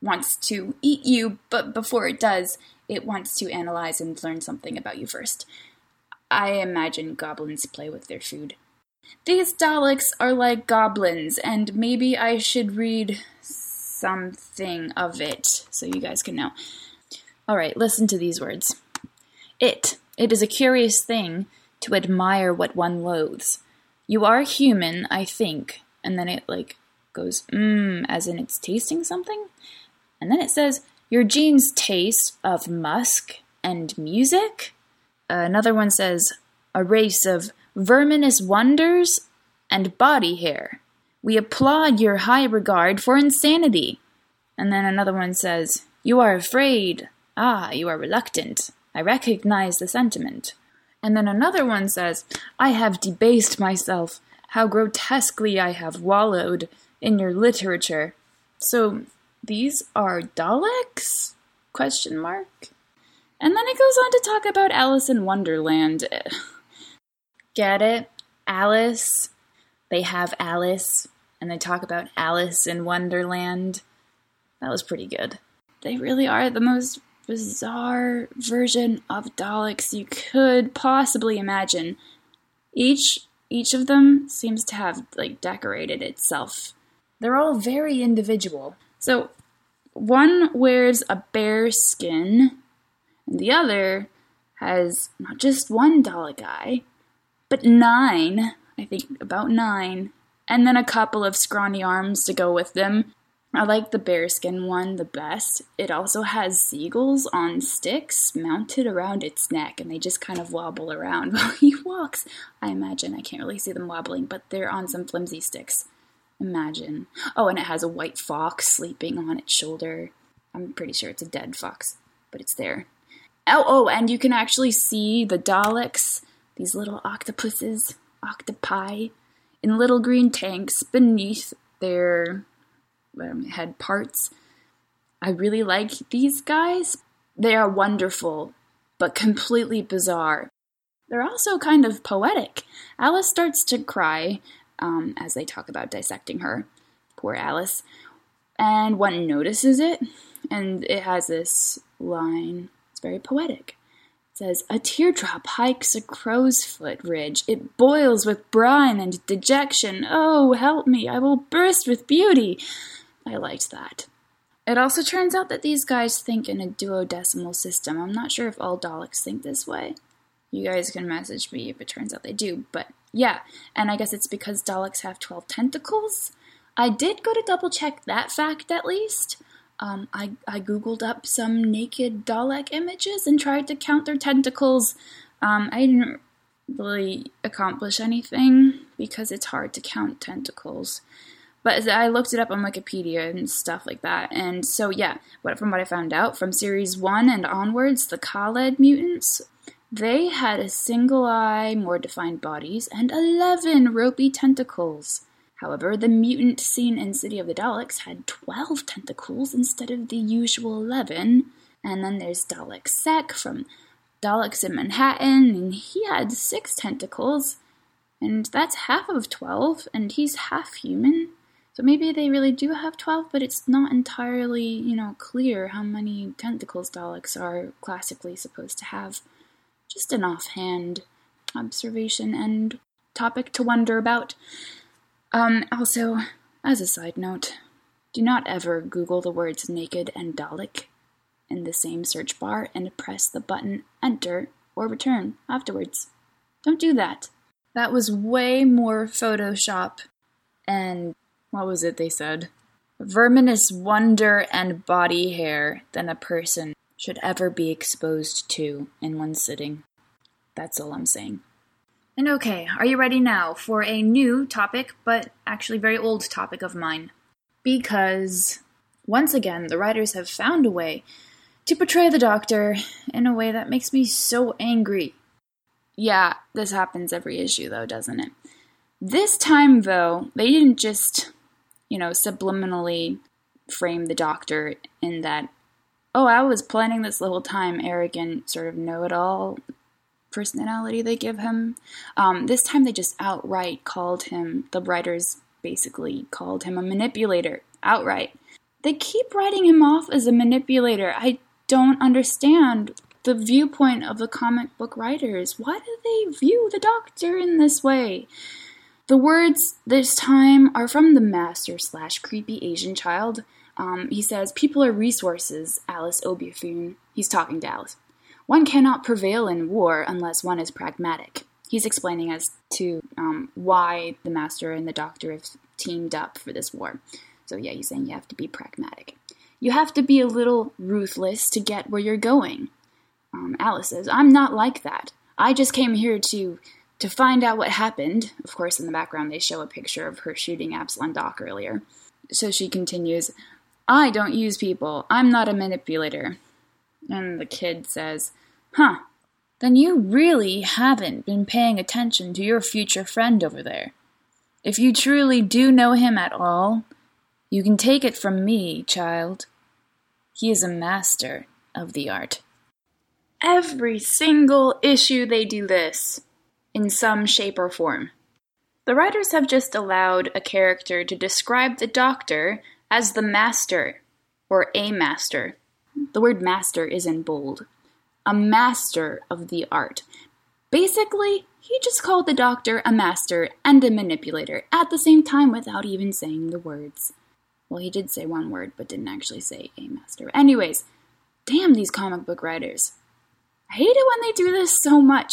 Speaker 3: wants to eat you, but before it does, it wants to analyze and learn something about you first. I imagine goblins play with their food. These Daleks are like goblins, and maybe I should read something of it so you guys can know. Alright, listen to these words. It. It is a curious thing to admire what one loathes. You are human, I think. And then it, like, goes, mmm, as in it's tasting something? And then it says, Your genes taste of musk and music? another one says, A race of verminous wonders and body hair. We applaud your high regard for insanity. And then another one says, You are afraid. Ah, you are reluctant. I recognize the sentiment. And then another one says, I have debased myself. How grotesquely I have wallowed in your literature. So these are Daleks? Question mark. And then it goes on to talk about Alice in Wonderland. Get it? Alice. They have Alice, and they talk about Alice in Wonderland. That was pretty good. They really are the most bizarre version of Daleks you could possibly imagine. Each each of them seems to have like decorated itself. They're all very individual. So one wears a bear skin, and the other has not just one Dalek eye, but nine, I think about nine, and then a couple of scrawny arms to go with them. I like the bearskin one the best. It also has seagulls on sticks mounted around its neck, and they just kind of wobble around [laughs] while he walks. I imagine. I can't really see them wobbling, but they're on some flimsy sticks. Imagine. Oh, and it has a white fox sleeping on its shoulder. I'm pretty sure it's a dead fox, but it's there. Oh, oh, and you can actually see the Daleks these little octopuses, octopi, in little green tanks beneath their um, head parts. I really like these guys. They are wonderful, but completely bizarre. They're also kind of poetic. Alice starts to cry um, as they talk about dissecting her. Poor Alice. And one notices it, and it has this line. It's very poetic says, A teardrop hikes a crow's foot ridge. It boils with brine and dejection. Oh, help me, I will burst with beauty. I liked that. It also turns out that these guys think in a duodecimal system. I'm not sure if all Daleks think this way. You guys can message me if it turns out they do, but yeah, and I guess it's because Daleks have 12 tentacles. I did go to double check that fact at least. Um, I, I googled up some naked Dalek images and tried to count their tentacles. Um, I didn't really accomplish anything because it's hard to count tentacles. But I looked it up on Wikipedia and stuff like that. And so, yeah, what, from what I found out, from series 1 and onwards, the Kaled mutants, they had a single eye, more defined bodies, and 11 ropey tentacles. However, the mutant seen in City of the Daleks had 12 tentacles instead of the usual 11. And then there's Dalek Sec from Daleks in Manhattan, and he had 6 tentacles. And that's half of 12, and he's half human. So maybe they really do have 12, but it's not entirely, you know, clear how many tentacles Daleks are classically supposed to have. Just an offhand observation and topic to wonder about. Um, also, as a side note, do not ever Google the words naked and Dalek in the same search bar and press the button enter or return afterwards. Don't do that. That was way more Photoshop and what was it they said? Verminous wonder and body hair than a person should ever be exposed to in one sitting. That's all I'm saying. And okay, are you ready now for a new topic, but actually very old topic of mine? Because, once again, the writers have found a way to portray the Doctor in a way that makes me so angry. Yeah, this happens every issue, though, doesn't it? This time, though, they didn't just, you know, subliminally frame the Doctor in that, oh, I was planning this the whole time, arrogant, sort of know it all personality they give him. Um, this time they just outright called him, the writers basically called him a manipulator. Outright. They keep writing him off as a manipulator. I don't understand the viewpoint of the comic book writers. Why do they view the Doctor in this way? The words this time are from the master slash creepy Asian child. Um, he says, People are resources, Alice Obiefune. He's talking to Alice. One cannot prevail in war unless one is pragmatic. He's explaining as to um, why the Master and the Doctor have teamed up for this war. So, yeah, he's saying you have to be pragmatic. You have to be a little ruthless to get where you're going. Um, Alice says, I'm not like that. I just came here to to find out what happened. Of course, in the background, they show a picture of her shooting Abslom Daak earlier. So she continues, I don't use people. I'm not a manipulator. And the kid says, Huh, then you really haven't been paying attention to your future friend over there. If you truly do know him at all, you can take it from me, child. He is a master of the art. Every single issue they do this, in some shape or form. The writers have just allowed a character to describe the doctor as the master, or a master. The word master is in bold. A master of the art. Basically, he just called the doctor a master and a manipulator at the same time without even saying the words. Well, he did say one word, but didn't actually say a master. Anyways, damn these comic book writers. I hate it when they do this so much.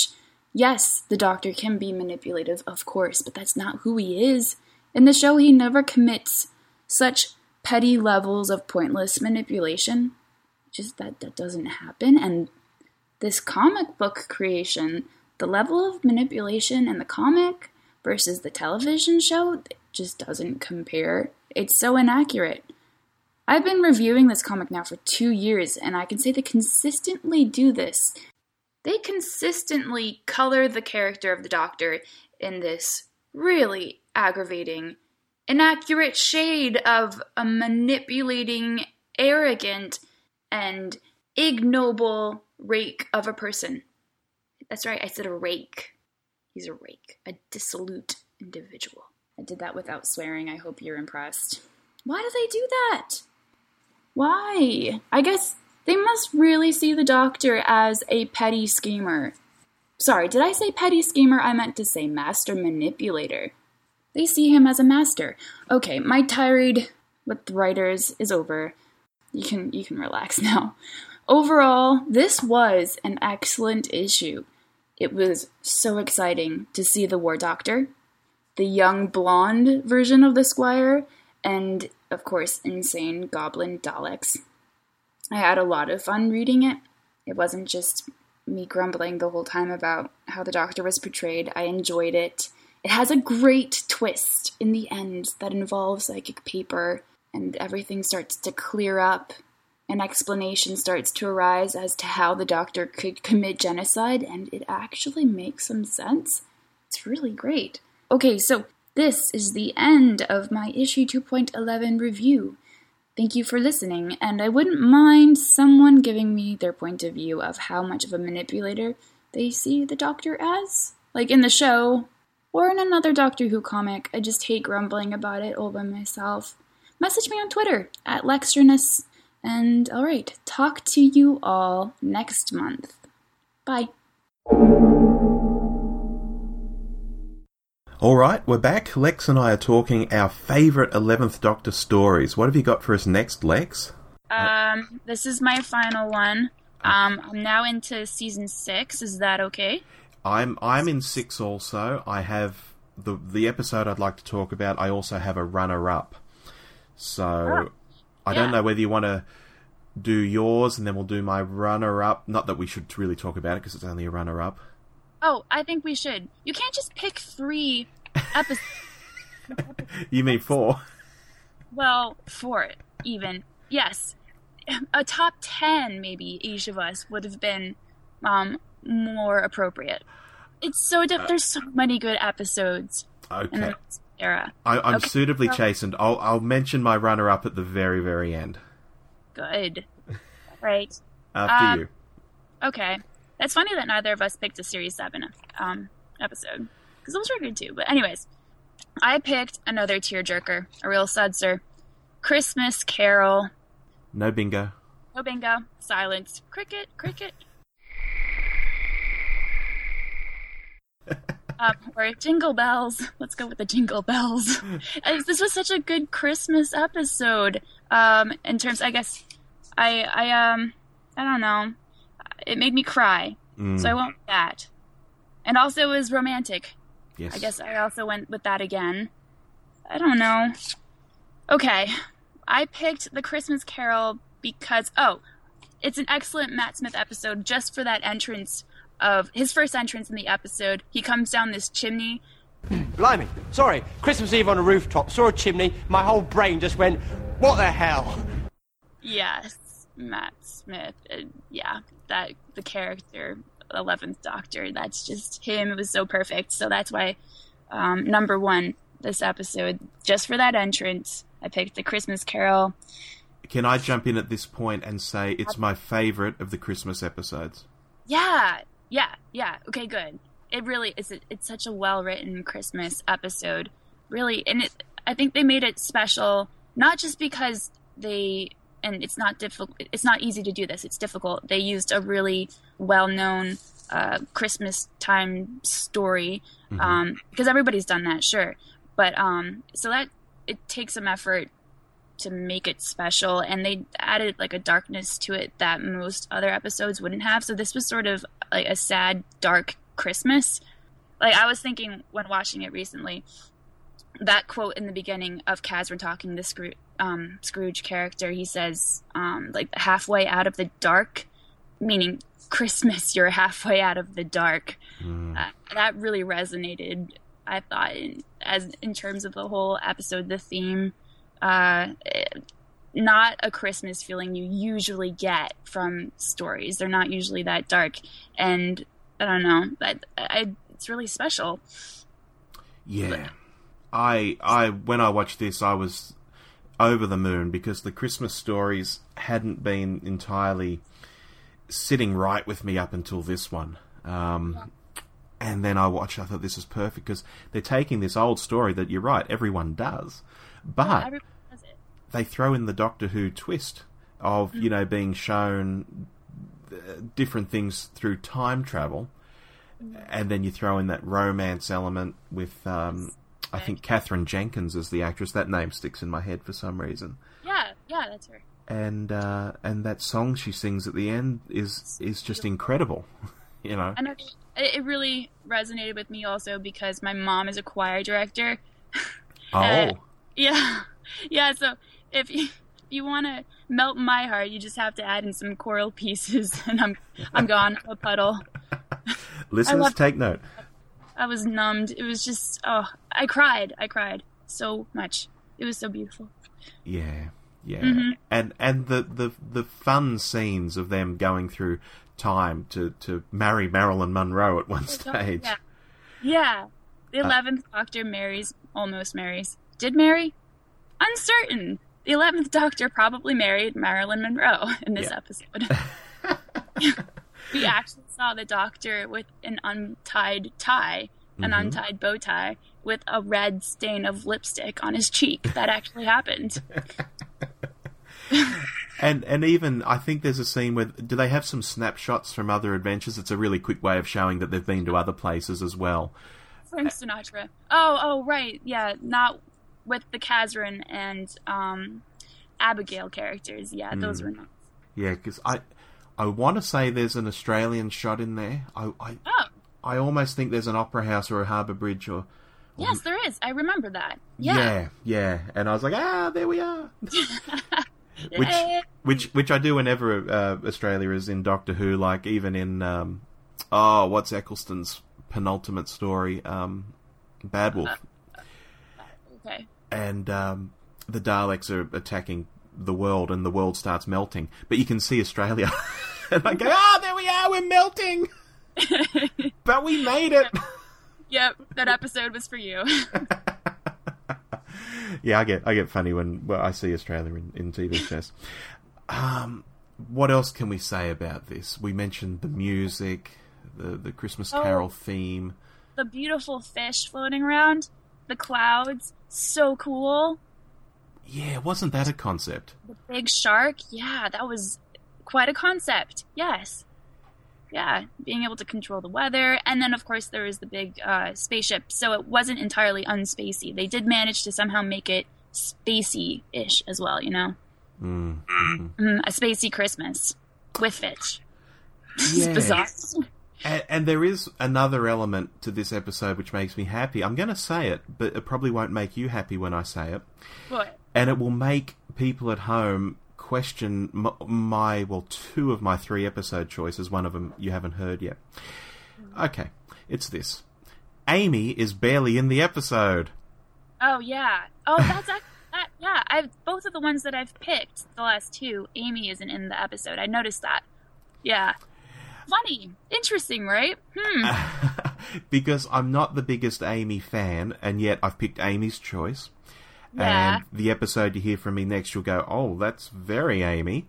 Speaker 3: Yes, the doctor can be manipulative, of course, but that's not who he is. In the show, he never commits such petty levels of pointless manipulation. Just that that doesn't happen. And this comic book creation, the level of manipulation in the comic versus the television show just doesn't compare. It's so inaccurate. I've been reviewing this comic now for two years, and I can say they consistently do this. They consistently color the character of the Doctor in this really aggravating, inaccurate shade of a manipulating, arrogant, and ignoble rake of a person. That's right, I said a rake. He's a rake, a dissolute individual. I did that without swearing. I hope you're impressed. Why do they do that? Why? I guess they must really see the doctor as a petty schemer. Sorry, did I say petty schemer? I meant to say master manipulator. They see him as a master. Okay, my tirade with writers is over. You can you can relax [laughs] now. Overall, this was an excellent issue. It was so exciting to see the War Doctor, the young blonde version of the Squire, and of course, insane goblin Daleks. I had a lot of fun reading it. It wasn't just me grumbling the whole time about how the Doctor was portrayed. I enjoyed it. It has a great twist in the end that involves psychic paper, and everything starts to clear up. An explanation starts to arise as to how the Doctor could commit genocide, and it actually makes some sense. It's really great. Okay, so this is the end of my issue 2.11 review. Thank you for listening, and I wouldn't mind someone giving me their point of view of how much of a manipulator they see the Doctor as. Like in the show, or in another Doctor Who comic. I just hate grumbling about it all by myself. Message me on Twitter at Lexerness. And alright, talk to you all next month. Bye.
Speaker 1: All right, we're back. Lex and I are talking our favourite 11th Doctor stories. What have you got for us next, Lex?
Speaker 3: Um, this is my final one. Um, I'm now into season six. Is that okay?
Speaker 1: I'm I'm in six also. I have the the episode I'd like to talk about. I also have a runner up. So
Speaker 3: Ah,
Speaker 1: I don't know whether you want to do yours and then we'll do my runner up. Not that we should really talk about it because it's only a runner up.
Speaker 3: Oh, I think we should. You can't just pick three episodes. [laughs] [laughs]
Speaker 1: You mean four?
Speaker 3: well, four even. Yes, a top ten maybe each of us would have been um more appropriate. It's so diff- there's so many good episodes
Speaker 1: Okay.
Speaker 3: Era.
Speaker 1: I, I'm
Speaker 3: Okay,
Speaker 1: suitably chastened. I'll I'll mention my runner up at the very very end.
Speaker 3: Good. [laughs] Right.
Speaker 1: After
Speaker 3: Um,
Speaker 1: you.
Speaker 3: Okay. That's funny that neither of us picked a Series 7 um, episode, because those were good too. But, anyways, I picked another tearjerker, a real sudser Christmas Carol.
Speaker 1: No bingo.
Speaker 3: No bingo. Silence. Cricket, cricket. [laughs] um, or Jingle Bells. Let's go with the Jingle Bells. [laughs] This was such a good Christmas episode. Um, in terms, I guess, I, I, um, I don't know. It made me cry,
Speaker 1: Mm.
Speaker 3: so I went with that. And also, it was romantic.
Speaker 1: Yes.
Speaker 3: I guess I also went with that again. I don't know. Okay, I picked the Christmas Carol because oh, it's an excellent Matt Smith episode just for that entrance of his first entrance in the episode. He comes down this chimney.
Speaker 8: Blimey. Sorry, Christmas Eve on a rooftop, saw a chimney, my whole brain just went, what the hell?
Speaker 3: Yes, Matt Smith. Uh, yeah, that the character, Eleventh Doctor. That's just him. It was so perfect. So that's why um, number one this episode, just for that entrance, I picked the Christmas Carol.
Speaker 1: Can I jump in at this point and say it's my favourite of the Christmas episodes?
Speaker 3: Yeah, yeah, yeah. Okay, good. It really is. It's such a well written Christmas episode, really, and it, I think they made it special not just because they and it's not difficult. It's not easy to do this. It's difficult. They used a really well known uh, Christmas time story um, because everybody's done that, sure, but um, so that it takes some effort to make it special and they added like a darkness to it that most other episodes wouldn't have so this was sort of like a sad dark christmas like i was thinking when watching it recently that quote in the beginning of Kazran talking to the Scrooge, um, Scrooge character, he says, um, like halfway out of the dark, meaning Christmas, [laughs] you're halfway out of the dark. Uh, that really resonated. I thought, in, as in terms of the whole episode, the theme, uh, not a Christmas feeling you usually get from stories. They're not usually that dark, and I don't know. but I, it's really special.
Speaker 1: Yeah. I I when I watched this I was over the moon because the Christmas stories hadn't been entirely sitting right with me up until this one. Um, and then I watched I thought this is perfect because they're taking this old story that you're right everyone does but
Speaker 3: Everyone it.
Speaker 1: They throw in the Doctor Who twist of you know being shown uh, different things through time travel, and then you throw in that romance element with um, I think Katherine Jenkins is the actress. That name sticks in my head for some reason,
Speaker 3: Yeah, yeah, that's her.
Speaker 1: and uh, and that song she sings at the end is is just incredible. [laughs] you know,
Speaker 3: And it it really resonated with me also because my mom is a choir director. [laughs]
Speaker 1: oh
Speaker 3: Uh, yeah, [laughs] yeah. So if you, [laughs] you want to melt my heart, you just have to add in some choral pieces, [laughs] and I'm I'm gone a puddle. [laughs]
Speaker 1: listeners take note.
Speaker 3: I was numbed. It was just oh, I cried. I cried so much. It was so beautiful.
Speaker 1: Yeah, yeah,
Speaker 3: Mhm.
Speaker 1: and and the, the the fun scenes of them going through time to to marry Marilyn Monroe at one stage.
Speaker 3: Yeah, yeah. The
Speaker 1: Uh,
Speaker 3: eleventh Doctor marries, almost marries. Did marry? Uncertain. The eleventh Doctor probably married Marilyn Monroe in this
Speaker 1: Yeah.
Speaker 3: episode. [laughs] we actually saw the Doctor with an untied tie, an
Speaker 1: Mhm.
Speaker 3: untied bow tie, with a red stain of lipstick on his cheek. That actually happened. [laughs]
Speaker 1: And and even I think there's a scene where do they have some snapshots from other adventures? It's a really quick way of showing that they've been to other places as well.
Speaker 3: Frank Sinatra. Oh, oh, right. Yeah, not with the Kazran and um, Abigail characters. Yeah, those
Speaker 1: Mm.
Speaker 3: were not.
Speaker 1: Yeah, because I I want to say there's an Australian shot in there. I I,
Speaker 3: Oh,
Speaker 1: I almost think there's an opera house or a harbour bridge or
Speaker 3: yes, there is. I remember that.
Speaker 1: yeah.
Speaker 3: Yeah.
Speaker 1: yeah And I was like, ah, there we are. [laughs] which which which I do whenever uh, Australia is in Doctor Who, like even in um, oh, what's Eccleston's penultimate story, um, Bad Wolf,
Speaker 3: okay.
Speaker 1: And um, the Daleks are attacking the world, and the world starts melting, but you can see Australia, [laughs] and I go, ah, there we are, we're melting, [laughs] but we made it.
Speaker 3: Yep, that episode was for you. [laughs]
Speaker 1: yeah, I get I get funny when well, I see Australia in, in TV shows. Um, what else can we say about this? We mentioned the music, the the Christmas
Speaker 3: Oh.
Speaker 1: Carol theme.
Speaker 3: The beautiful fish floating around, the clouds, so cool.
Speaker 1: Yeah, wasn't that a concept?
Speaker 3: The big shark, yeah, that was quite a concept. Yes. Yeah, being able to control the weather. And then, of course, there was the big uh, spaceship. So it wasn't entirely unspacey. They did manage to somehow make it spacey ish as well, you know?
Speaker 1: Mm.
Speaker 3: Mm, a spacey Christmas with Fitch. [laughs]
Speaker 1: Yeah.
Speaker 3: bizarre.
Speaker 1: And, and there is another element to this episode which makes me happy. I'm going to say it, but it probably won't make you happy when I say it.
Speaker 3: What?
Speaker 1: And it will make people at home question m- my, well, two of my three episode choices. One of them you haven't heard yet. Hmm. Okay, it's this Amy is barely in the episode.
Speaker 3: Oh yeah. Oh, that's [laughs] that. Yeah, I've both of the ones that I've picked, the last two. Amy isn't in the episode. I noticed that. Yeah. Funny, interesting, right? Hmm. [laughs]
Speaker 1: because I'm not the biggest Amy fan, and yet I've picked Amy's choice.
Speaker 3: Yeah.
Speaker 1: And the episode you hear from me next, you'll go, "Oh, that's very Amy."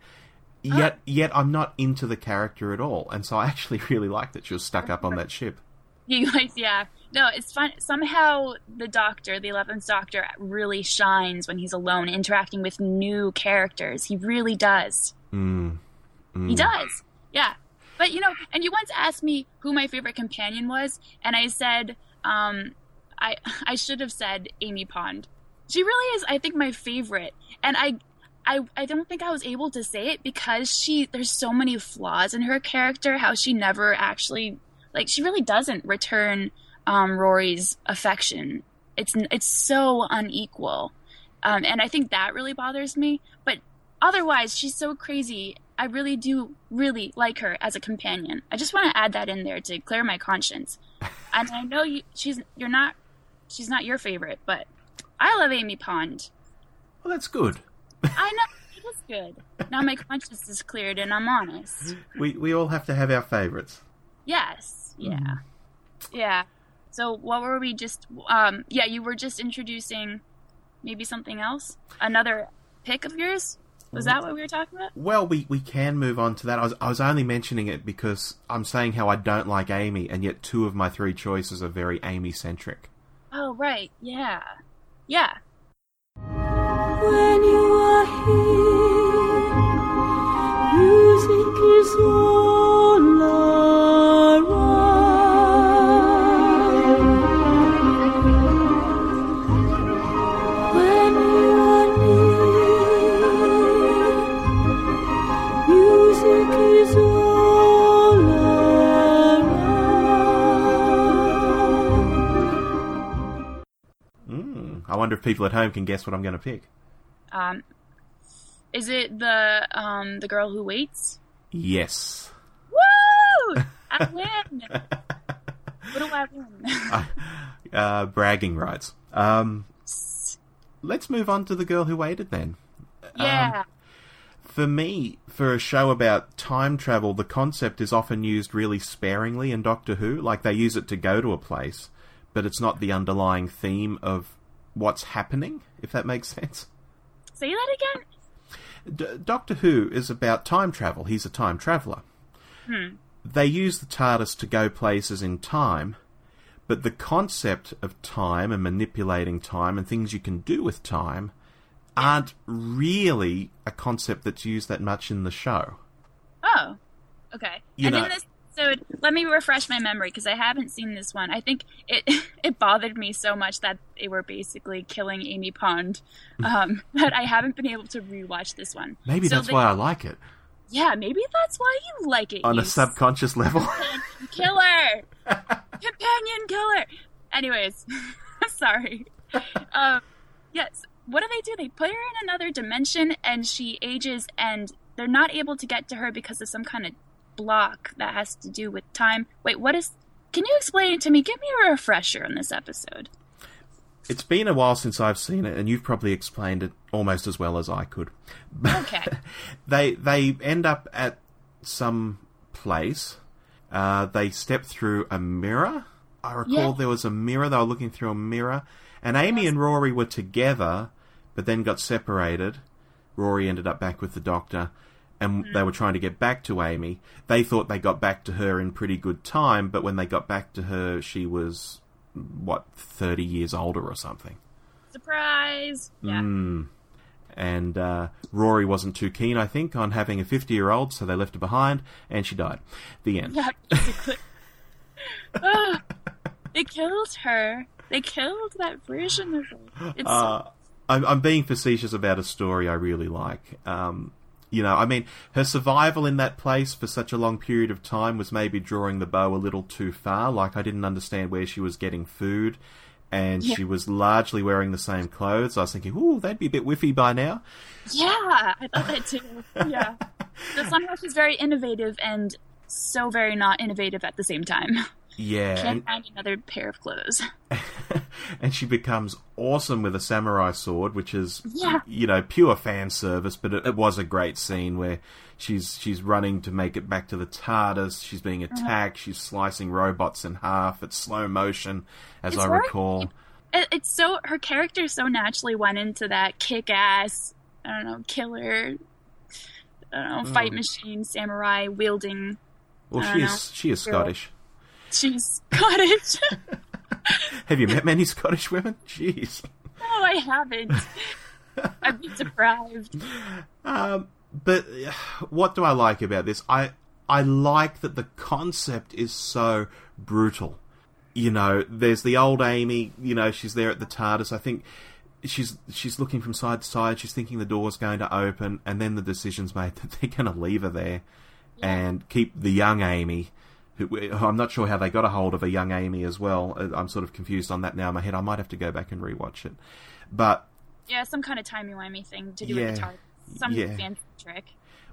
Speaker 1: Yet, yet I'm not into the character at all, and so I actually [laughs] really like that she was stuck up on that ship.
Speaker 3: You guys, yeah. No, it's fun. Somehow the Doctor, the Eleventh Doctor, really shines when he's alone, interacting with new characters. He really does.
Speaker 1: Mm.
Speaker 3: He does. Yeah. But you know, and you once asked me who my favorite companion was, and I said, um, I I should have said Amy Pond. She really is, I think, my favorite. And I I I don't think I was able to say it because she there's so many flaws in her character, how she never actually like she really doesn't return um, Rory's affection. It's it's so unequal. Um, and I think that really bothers me. But otherwise, she's so crazy. I really do really like her as a companion. I just want to add that in there to clear my conscience. [laughs] and I know you, she's you're not she's not your favorite, but I love Amy Pond.
Speaker 1: Well, that's good. [laughs]
Speaker 3: I know it is good. Now my conscience is cleared and I'm honest.
Speaker 1: We we all have to have our favourites.
Speaker 3: Yes. Yeah. Yeah. So what were we just um yeah, you were just introducing maybe something else? Another pick of yours? Was that what we were talking about?
Speaker 1: Well, we, we can move on to that. I was I was only mentioning it because I'm saying how I don't like Amy, and yet two of my three choices are very Amy centric.
Speaker 3: Oh, right. Yeah. Yeah.
Speaker 16: When you are here, music is all
Speaker 1: wonder if people at home can guess what I'm going to pick.
Speaker 3: Um is it the um the girl who waits?
Speaker 1: Yes.
Speaker 3: Woo! [laughs] I win. what do I win? [laughs]
Speaker 1: Uh, bragging rights. Um, let's move on to the girl who waited then.
Speaker 3: yeah.
Speaker 1: For me, for a show about time travel, the concept is often used really sparingly in Doctor Who. Like they use it to go to a place, but it's not the underlying theme of what's happening, if that makes sense.
Speaker 3: Say that again?
Speaker 1: D- Doctor Who is about time travel. He's a time traveller.
Speaker 3: Hmm.
Speaker 1: They use the TARDIS to go places in time, but the concept of time and manipulating time and things you can do with time aren't really a concept that's used that much in the show.
Speaker 3: Oh. Okay.
Speaker 1: You
Speaker 3: and
Speaker 1: know-
Speaker 3: in this episode, let me refresh my memory because I haven't seen this one. I think it [laughs] it bothered me so much that they were basically killing Amy Pond um, [laughs] that I haven't been able to rewatch this one.
Speaker 1: Maybe
Speaker 3: So
Speaker 1: that's
Speaker 3: they-
Speaker 1: why I like it.
Speaker 3: Yeah, maybe that's why you like it.
Speaker 1: On a subconscious level. [laughs]
Speaker 3: killer companion killer anyways sorry um yes what do they do they put her in another dimension and she ages and they're not able to get to her because of some kind of block that has to do with time wait what is can you explain it to me give me a refresher on this episode
Speaker 1: It's been a while since I've seen it, and you've probably explained it almost as well as I could.
Speaker 3: okay [laughs]
Speaker 1: they they end up at some place. Uh, they step through a mirror. I recall
Speaker 3: Yeah.
Speaker 1: there was a mirror. They were looking through a mirror, and Amy and Rory were together, but then got separated. Rory ended up back with the Doctor, and they were trying to get back to Amy. They thought they got back to her in pretty good time, but when they got back to her, she was what thirty years older or something.
Speaker 3: Surprise! Yeah.
Speaker 1: Mm. And uh, Rory wasn't too keen, I think, on having a 50 year old, so they left her behind, and she died. The end.
Speaker 3: Yeah. Ah, [laughs] they killed her. They killed that version of her. It's
Speaker 1: Uh, I'm, I'm being facetious about a story I really like. Um, you know, I mean, her survival in that place for such a long period of time was maybe drawing the bow a little too far. Like, I didn't understand where she was getting food, and
Speaker 3: Yeah.
Speaker 1: she was largely wearing the same clothes. I was thinking, ooh, they'd be a bit whiffy by now.
Speaker 3: yeah, I thought that too. Yeah, [laughs] but somehow she's very innovative and so very not innovative at the same time.
Speaker 1: Yeah,
Speaker 3: Can't
Speaker 1: and,
Speaker 3: find another pair of clothes. [laughs]
Speaker 1: and she becomes awesome with a samurai sword, which is
Speaker 3: Yeah.
Speaker 1: you know pure fan service. But it, it was a great scene where she's she's running to make it back to the TARDIS. She's being
Speaker 3: Uh-huh.
Speaker 1: attacked. She's slicing robots in half. It's slow motion, as
Speaker 3: It's
Speaker 1: I recall.
Speaker 3: It, it's so her character so naturally went into that kick-ass, I don't know, killer, I don't know, fight
Speaker 1: Mm.
Speaker 3: machine samurai wielding.
Speaker 1: Well, she
Speaker 3: don't
Speaker 1: is
Speaker 3: know,
Speaker 1: she is
Speaker 3: girl.
Speaker 1: Scottish.
Speaker 3: She's Scottish. [laughs]
Speaker 1: Have you met many Scottish women? Jeez.
Speaker 3: no, I haven't. I've been deprived.
Speaker 1: Um, but uh, what do I like about this? I I like that the concept is so brutal. You know, there's the old Amy. You know, she's there at the TARDIS. I think she's she's looking from side to side. She's thinking the door's going to open, and then the decision's made [laughs] that they're going to leave her there and keep the young Amy. Who, I'm not sure how they got a hold of a young Amy as well. Uh, I'm sort of confused on that now in my head. I might have to go back and rewatch it. But
Speaker 3: Yeah, some kind of timey-wimey thing to do
Speaker 1: Yeah,
Speaker 3: with the TARDIS. Some
Speaker 1: yeah.
Speaker 3: fancy trick.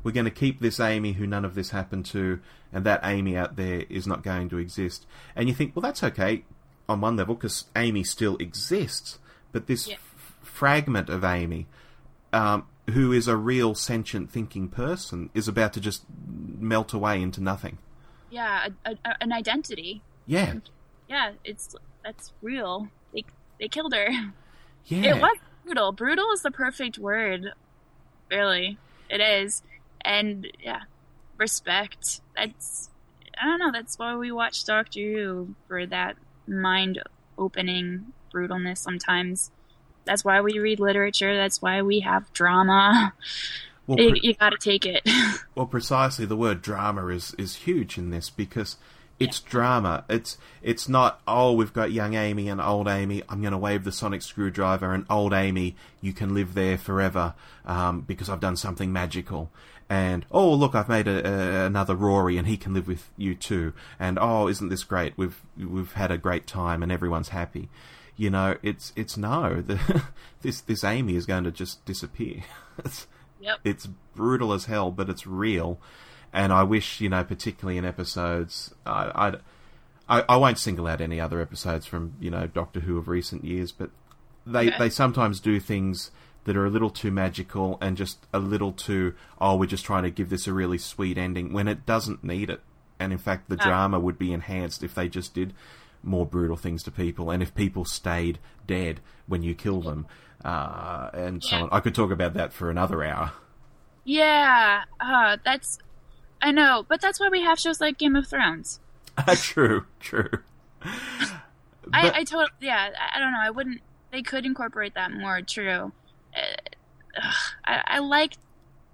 Speaker 1: we're going to keep this Amy who none of this happened to, and that Amy out there is not going to exist. And you think, well, that's okay on one level because Amy still exists, but this
Speaker 3: Yeah.
Speaker 1: f- fragment of Amy, um, who is a real sentient thinking person, is about to just melt away into nothing.
Speaker 3: Yeah, a, a, an identity.
Speaker 1: Yeah,
Speaker 3: Yeah, it's that's real. They they killed her.
Speaker 1: yeah.
Speaker 3: It was brutal. Brutal is the perfect word. Really, it is. And yeah, respect. That's I don't know. That's why we watch Doctor Who for that mind-opening brutalness. Sometimes that's why we read literature. That's why we have drama. [laughs]
Speaker 1: Well,
Speaker 3: you,
Speaker 1: pre-
Speaker 3: you got to take it. [laughs]
Speaker 1: Well, precisely, the word drama is is huge in this because it's drama. It's it's not oh we've got young Amy and old Amy. I'm going to wave the sonic screwdriver and old Amy. You can live there forever um, because I've done something magical. And oh look, I've made a, a, another Rory and he can live with you too. And oh, isn't this great? We've we've had a great time and everyone's happy. You know, it's it's no. [laughs] The, this this Amy is going to just disappear. [laughs] it's,
Speaker 3: Yep.
Speaker 1: it's brutal as hell, but it's real. And I wish, you know, particularly in episodes, I, I, I won't single out any other episodes from, you know, Doctor Who of recent years, but they,
Speaker 3: Okay.
Speaker 1: they sometimes do things that are a little too magical and just a little too, oh, we're just trying to give this a really sweet ending when it doesn't need it. And in fact, the
Speaker 3: Ah.
Speaker 1: drama would be enhanced if they just did more brutal things to people and if people stayed dead when you kill them uh, and so
Speaker 3: Yeah.
Speaker 1: on. I could talk about that for another hour.
Speaker 3: yeah, uh, that's I know, but that's why we have shows like Game of Thrones. [laughs]
Speaker 1: true, true. [laughs]
Speaker 3: I,
Speaker 1: But-
Speaker 3: I totally, yeah, I, I don't know. I wouldn't. They could incorporate that more. True. Uh, I, I like,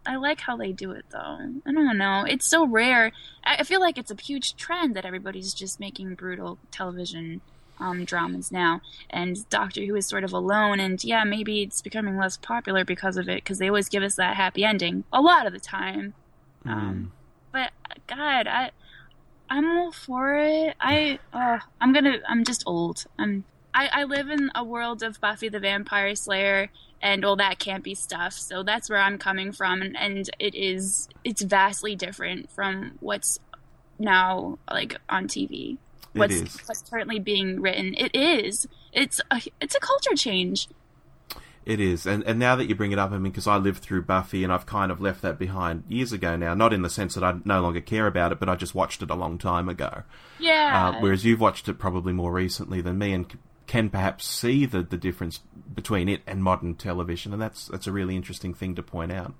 Speaker 3: I like how they do it though. I don't know. It's so rare. I, I feel like it's a huge trend that everybody's just making brutal television um, dramas now, and Doctor Who is sort of alone. And yeah, maybe it's becoming less popular because of it, because they always give us that happy ending a lot of the time. Um, but God, I I'm all for it. I uh, [sighs] I'm gonna I'm just old. I'm I, I live in a world of Buffy the Vampire Slayer and all that campy stuff. So that's where I'm coming from, and, and it is it's vastly different from what's now like on TV. What's,
Speaker 1: is.
Speaker 3: what's currently being written? It is. It's a it's a culture change.
Speaker 1: It is, and and now that you bring it up, I mean, because I lived through Buffy, and I've kind of left that behind years ago now. Not in the sense that I no longer care about it, but I just watched it a long time ago.
Speaker 3: Yeah.
Speaker 1: Uh, whereas you've watched it probably more recently than me, and can perhaps see the the difference between it and modern television, and that's that's a really interesting thing to point out.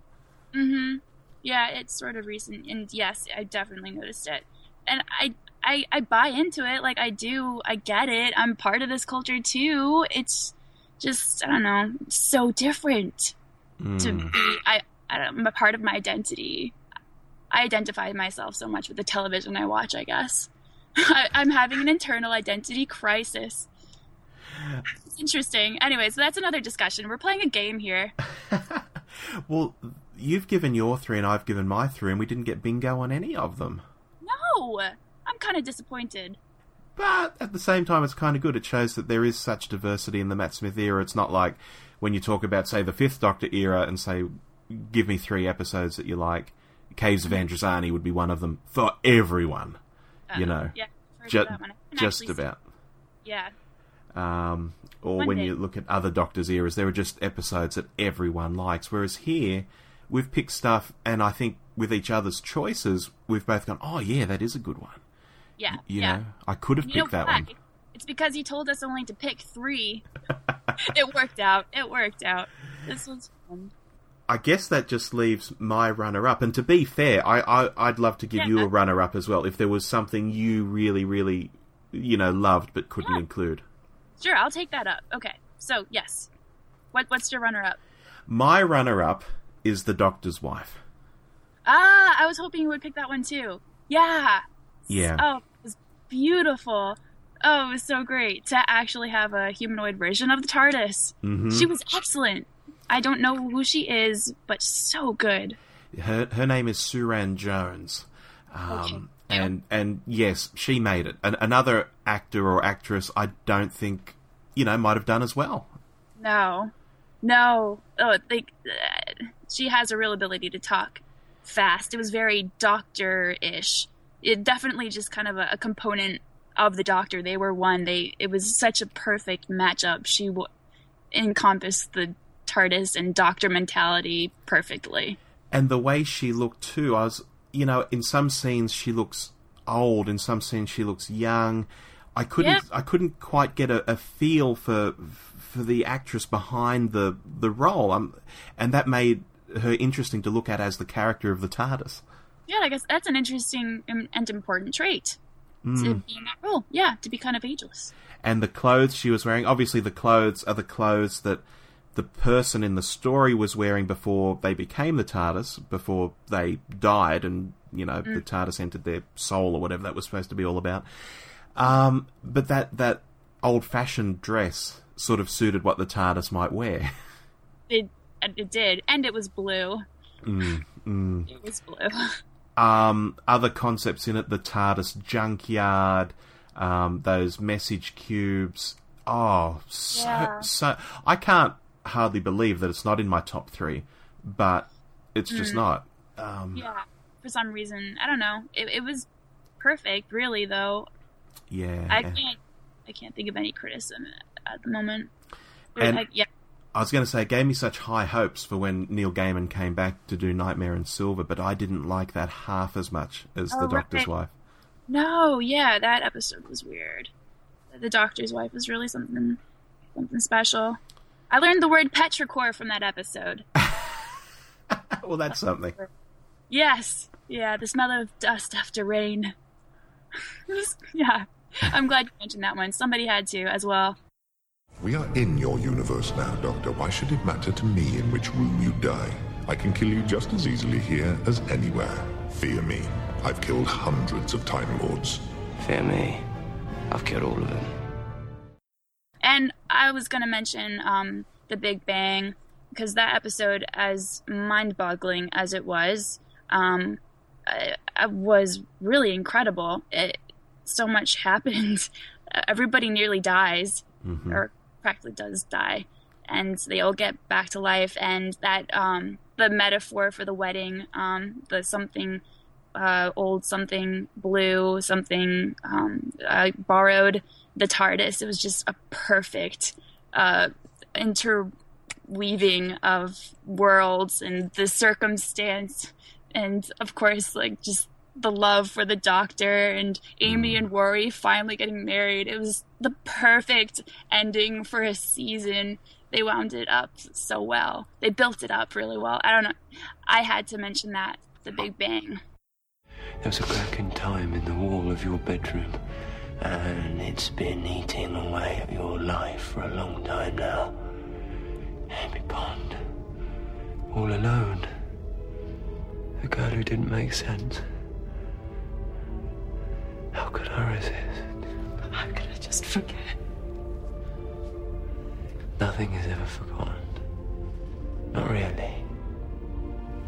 Speaker 3: hmm Yeah, it's sort of recent, and yes, I definitely noticed it, and I. I, I buy into it like I do I get it I'm part of this culture too it's just I don't know so different to
Speaker 1: Mm.
Speaker 3: be I, I don't, I'm a part of my identity. I identify myself so much with the television I watch. I guess [laughs] I, I'm having an internal identity crisis. It's interesting. Anyway, so that's another discussion. We're playing a game here. [laughs]
Speaker 1: Well, you've given your three and I've given my three, and we didn't get bingo on any of them.
Speaker 3: I'm kind of disappointed.
Speaker 1: But at the same time, it's kind of good. It shows that there is such diversity in the Matt Smith era. It's not like when you talk about, say, the Fifth Doctor era and say, give me three episodes that you like. Caves of Androzani would be one of them for everyone. you
Speaker 3: Uh,
Speaker 1: know,
Speaker 3: yeah, I've
Speaker 1: Ju-
Speaker 3: of that one. I can
Speaker 1: just
Speaker 3: see-
Speaker 1: about.
Speaker 3: Yeah,
Speaker 1: Um, or
Speaker 3: One
Speaker 1: when
Speaker 3: day.
Speaker 1: you look at other Doctors eras, there are just episodes that everyone likes. Whereas here, we've picked stuff, and I think with each other's choices, we've both gone, "Oh yeah, that is a good one."
Speaker 3: yeah,
Speaker 1: You
Speaker 3: yeah.
Speaker 1: know, I could have
Speaker 3: You
Speaker 1: picked that
Speaker 3: why?
Speaker 1: one.
Speaker 3: It's because he told us only to pick three. [laughs] it worked out. It worked out. This was fun.
Speaker 1: I guess that just leaves my runner-up. And to be fair, I, I I'd love to give you a runner-up as well if there was something you really, really, you know, loved but couldn't include.
Speaker 3: Sure, I'll take that up. Okay, so yes, what what's your runner up?
Speaker 1: My runner-up is the Doctor's wife.
Speaker 3: Ah, I was hoping you would pick that one too. Yeah.
Speaker 1: Yeah.
Speaker 3: Oh, it was beautiful. Oh, it was so great to actually have a humanoid version of the TARDIS.
Speaker 1: Mhm.
Speaker 3: She was excellent. I don't know who she is, but so good.
Speaker 1: Her her name is Suranne Jones. Um, and and yes, she made it. An, another actor or actress, I don't think you know might have done as well.
Speaker 3: No, no. Oh, like uh, she has a real ability to talk fast. It was very Doctor-ish. It definitely just kind of a, a component of the Doctor. They were one. They it was such a perfect matchup. She w- encompassed the TARDIS and Doctor mentality perfectly.
Speaker 1: And the way she looked too, I was you know in some scenes she looks old, in some scenes she looks young. I couldn't
Speaker 3: Yeah.
Speaker 1: I couldn't quite get a, a feel for for the actress behind the the role. Um, and that made her interesting to look at as the character of the TARDIS.
Speaker 3: Yeah, I guess that's an interesting and important trait to
Speaker 1: Mm.
Speaker 3: be in that role. Yeah, to be kind of ageless.
Speaker 1: and the clothes she was wearing. Obviously, the clothes are the clothes that the person in the story was wearing before they became the TARDIS, before they died, and you know the
Speaker 3: Mm.
Speaker 1: TARDIS entered their soul or whatever that was supposed to be all about. Um, but that that old-fashioned dress sort of suited what the TARDIS might wear.
Speaker 3: It it did, and it was blue.
Speaker 1: mm, mm.
Speaker 3: It was blue. [laughs]
Speaker 1: um, other concepts in it: the TARDIS junkyard, um, those message cubes. Oh, so
Speaker 3: Yeah.
Speaker 1: so I can't hardly believe that it's not in my top three, but it's just
Speaker 3: Mm.
Speaker 1: not. Um,
Speaker 3: yeah, for some reason, I don't know. It, it was perfect, really. Though
Speaker 1: yeah.
Speaker 3: I can't, I can't think of any criticism at the moment. But,
Speaker 1: And-
Speaker 3: like, yeah,
Speaker 1: I was going to say, it gave me such high hopes for when Neil Gaiman came back to do Nightmare in Silver, but I didn't like that half as much as
Speaker 3: Oh,
Speaker 1: the Doctor's
Speaker 3: right.
Speaker 1: wife.
Speaker 3: no, yeah, that episode was weird. The Doctor's wife was really something, something special. I learned the word petrichor from that episode. [laughs]
Speaker 1: well, that's something.
Speaker 3: Yes, yeah, the smell of dust after rain. [laughs] yeah, I'm glad you mentioned that one. Somebody had to as well.
Speaker 17: We are in your universe now, Doctor. Why should it matter to me in which room you die? I can kill you just as easily here as anywhere. Fear me. I've killed hundreds of Time Lords.
Speaker 8: Fear me. I've killed all of them.
Speaker 3: And I was going to mention um, the Big Bang because that episode, as mind-boggling as it was, um, uh, uh, was really incredible. It, so much [laughs] happened. Everybody nearly dies,
Speaker 1: Mhm.
Speaker 3: or practically does die, and they all get back to life. And that um, the metaphor for the wedding, um, the something uh, old, something blue, something um, uh, borrowed, the TARDIS. It was just a perfect uh, interweaving of worlds and the circumstance, and of course, like just the love for the Doctor and Amy mm. and Rory finally getting married. It was the perfect ending for a season. They wound it up so well. They built it up really well. I don't know. I had to mention that the Big Bang.
Speaker 2: There's a crack in time in the wall of your bedroom, and it's been eating away at your life for a long time now. Amy Pond. All alone. The girl who didn't make sense. How could I resist?
Speaker 18: How could I just forget?
Speaker 2: Nothing is ever forgotten. Not really.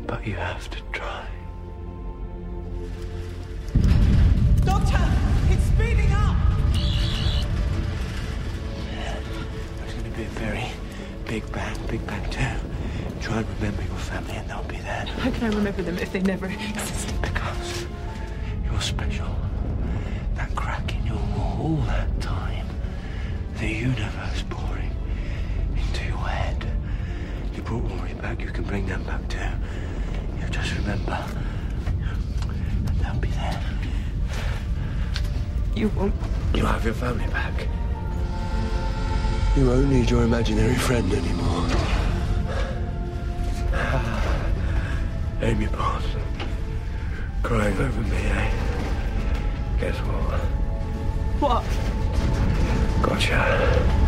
Speaker 2: But you have to try.
Speaker 16: Doctor, it's speeding up.
Speaker 2: There's going to be a very big bang, big bang too. Try and remember your family and they'll be there.
Speaker 18: How can I remember them if they never existed?
Speaker 2: Because you're special. That crack in your wall, all that time. The universe pouring into your head. You brought Rory back, you can bring them back too. You just remember. And they'll be there.
Speaker 18: You won't.
Speaker 2: You'll have your family back. You won't need your imaginary friend anymore. Amy Pond. Crying over me, eh? Guess what?
Speaker 18: What?
Speaker 2: Gotcha.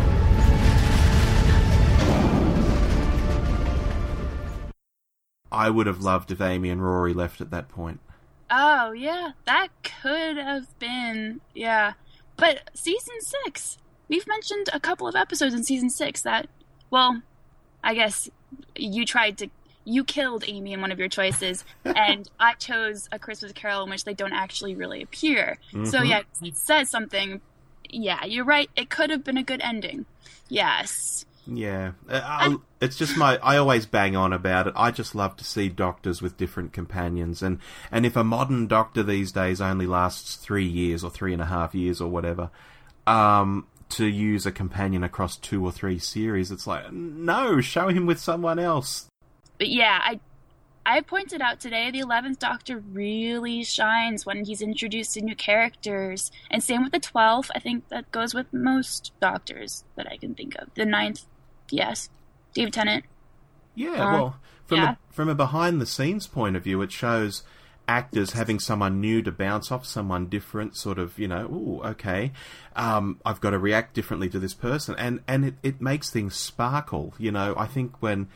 Speaker 1: I would have loved if Amy and Rory left at that point.
Speaker 3: Oh, yeah, that could have been, yeah. But season six, we've mentioned a couple of episodes in season six that, well, I guess you tried to, you killed Amy in one of your choices, [laughs] and I chose A Christmas Carol in which they don't actually really appear. So,
Speaker 1: Mhm.
Speaker 3: yeah, it says something. Yeah, you're right. It could have been a good ending. Yes.
Speaker 1: Yeah, Uh, I, it's just my. I always bang on about it. I just love to see doctors with different companions, and and if a modern doctor these days only lasts three years or three and a half years or whatever, um, to use a companion across two or three series, it's like no, show him with someone else.
Speaker 3: But yeah, I I pointed out today the eleventh Doctor really shines when he's introduced to new characters, and same with the twelfth. I think that goes with most Doctors that I can think of. The ninth, yes, David Tennant.
Speaker 1: Yeah,
Speaker 3: Uh,
Speaker 1: well, from
Speaker 3: yeah.
Speaker 1: a, from a behind the scenes point of view, it shows actors having someone new to bounce off someone different. Sort of, you know, ooh, okay, um, I've got to react differently to this person, and and it, it makes things sparkle. You know, I think when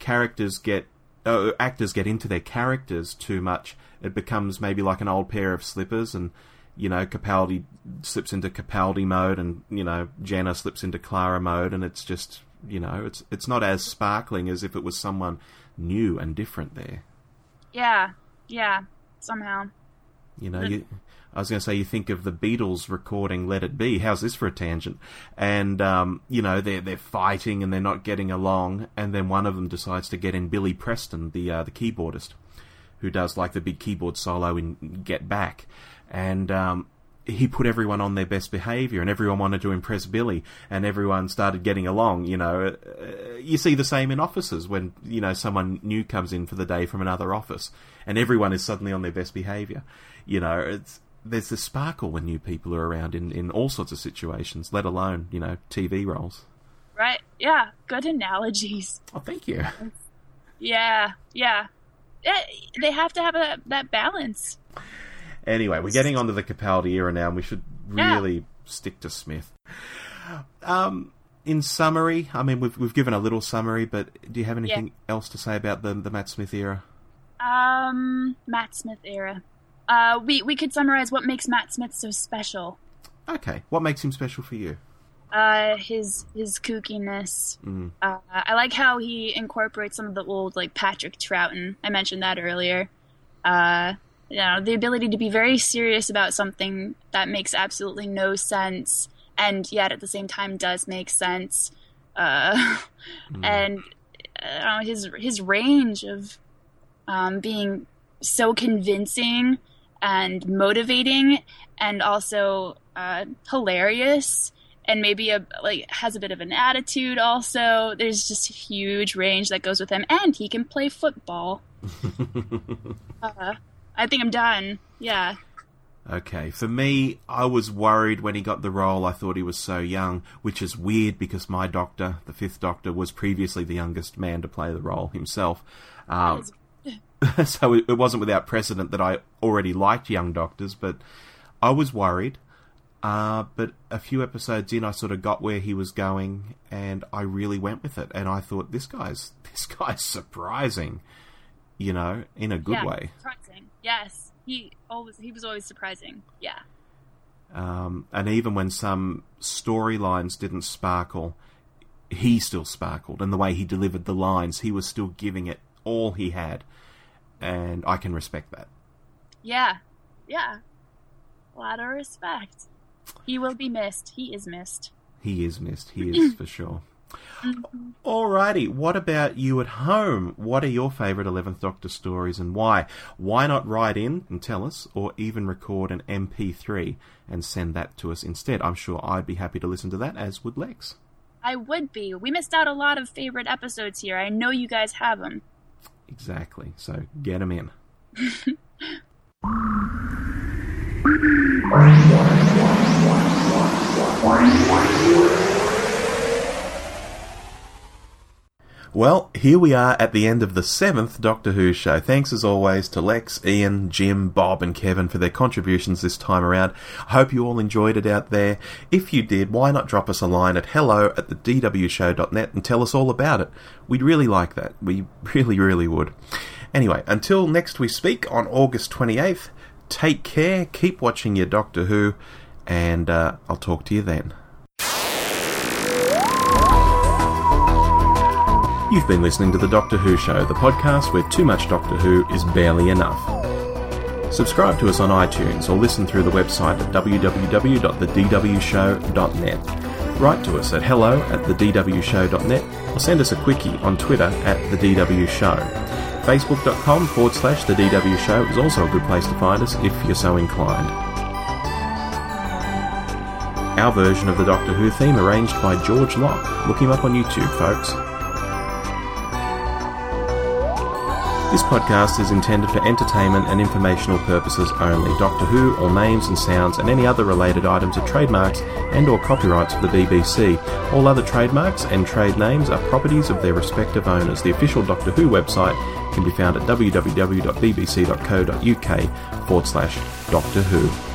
Speaker 1: characters get uh, actors get into their characters too much, it becomes maybe like an old pair of slippers, and you know, Capaldi slips into Capaldi mode, and you know, Jenna slips into Clara mode, and it's just you know, it's it's not as sparkling as if it was someone new and different there.
Speaker 3: Yeah, yeah, somehow.
Speaker 1: You know, you, I was going to say you think of the Beatles recording "Let It Be." How's this for a tangent? And um, you know they're they're fighting and they're not getting along, and then one of them decides to get in Billy Preston, the uh, the keyboardist, who does like the big keyboard solo in Get Back, and um, he put everyone on their best behaviour, and everyone wanted to impress Billy, and everyone started getting along. You know, uh, you see the same in offices when you know someone new comes in for the day from another office, and everyone is suddenly on their best behaviour. You know, it's there's this sparkle when new people are around in in all sorts of situations, let alone you know TV roles.
Speaker 3: Right? Yeah, good analogies.
Speaker 1: Oh, thank you.
Speaker 3: Yeah, yeah. Eh, They have to have a, that balance.
Speaker 1: Anyway, we're getting onto the Capaldi era now, and we should
Speaker 3: Yeah.
Speaker 1: really stick to Smith. Um, in summary, I mean, we've we've given a little summary, but do you have anything else to say about the the Matt Smith era?
Speaker 3: Um, Matt Smith era. Uh, we we could summarize what makes Matt Smith so special.
Speaker 1: Okay, what makes him special for you?
Speaker 3: Uh, his his kookiness.
Speaker 1: Mm.
Speaker 3: Uh, I like how he incorporates some of the old like Patrick Troughton. I mentioned that earlier. Uh, you know, the ability to be very serious about something that makes absolutely no sense, and yet at the same time does make sense. Uh, and uh, I don't know, his his range of um, being so convincing and motivating, and also uh, hilarious, and maybe a like has a bit of an attitude. Also, there's just a huge range that goes with him, and he can play football. [laughs] uh, I think I'm done. Yeah.
Speaker 1: Okay, for me, I was worried when he got the role. I thought he was so young, which is weird because my doctor, the fifth doctor, was previously the youngest man to play the role himself. Um, [laughs] so it, wasn't without precedent that I already liked Young Doctors, but I was worried. Uh, but a few episodes in, I sort of got where he was going, and I really went with it. And I thought, this guy's [laughs] this guy's surprising, you know, in a good
Speaker 3: yeah,
Speaker 1: way.
Speaker 3: Surprising. Yes, he always he was always surprising. Yeah.
Speaker 1: Um, and even when some storylines didn't sparkle, he still sparkled, and the way he delivered the lines, he was still giving it all he had, and I can respect that.
Speaker 3: Yeah, yeah. A lot of respect. He will be missed. He is missed.
Speaker 1: He is missed. He is [clears throat] for sure. Mm-hmm. Alrighty, what about you at home? What are your favourite 11th Doctor stories and why? Why not write in and tell us, or even record an MP3 and send that to us instead? I'm sure I'd be happy to listen to that, as would Lex.
Speaker 3: I would be. We missed out a lot of favorite episodes here. I know you guys have them.
Speaker 1: Exactly, so get them in. [laughs] Well, here we are at the end of the seventh Doctor Who show. Thanks as always to Lex, Iain, Jim, Bob, and Kevin for their contributions this time around. I hope you all enjoyed it out there. If you did, why not drop us a line at hello at the dwshow.net and tell us all about it? We'd really like that. We [laughs] really, really would. Anyway, until next we speak on August 28th, take care, keep watching your Doctor Who, and uh, I'll talk to you then. You've been listening to The Doctor Who Show, the podcast where too much Doctor Who is barely enough. Subscribe to us on iTunes or listen through the website at www.thedwshow.net. Write to us at hello at thedwshow.net or send us a quickie on Twitter at The DW Show. Facebook.com forward slash The DW Show is also a good place to find us if you're so inclined. Our version of the Doctor Who theme arranged by George Locke. Look him up on YouTube, folks. This podcast is intended for entertainment and informational purposes only. Doctor Who, all names and sounds, and any other related items are trademarks and or copyrights of the BBC. All other trademarks and trade names are properties of their respective owners. The official Doctor Who website can be found at www.bbc.co.uk forward slash Doctor Who.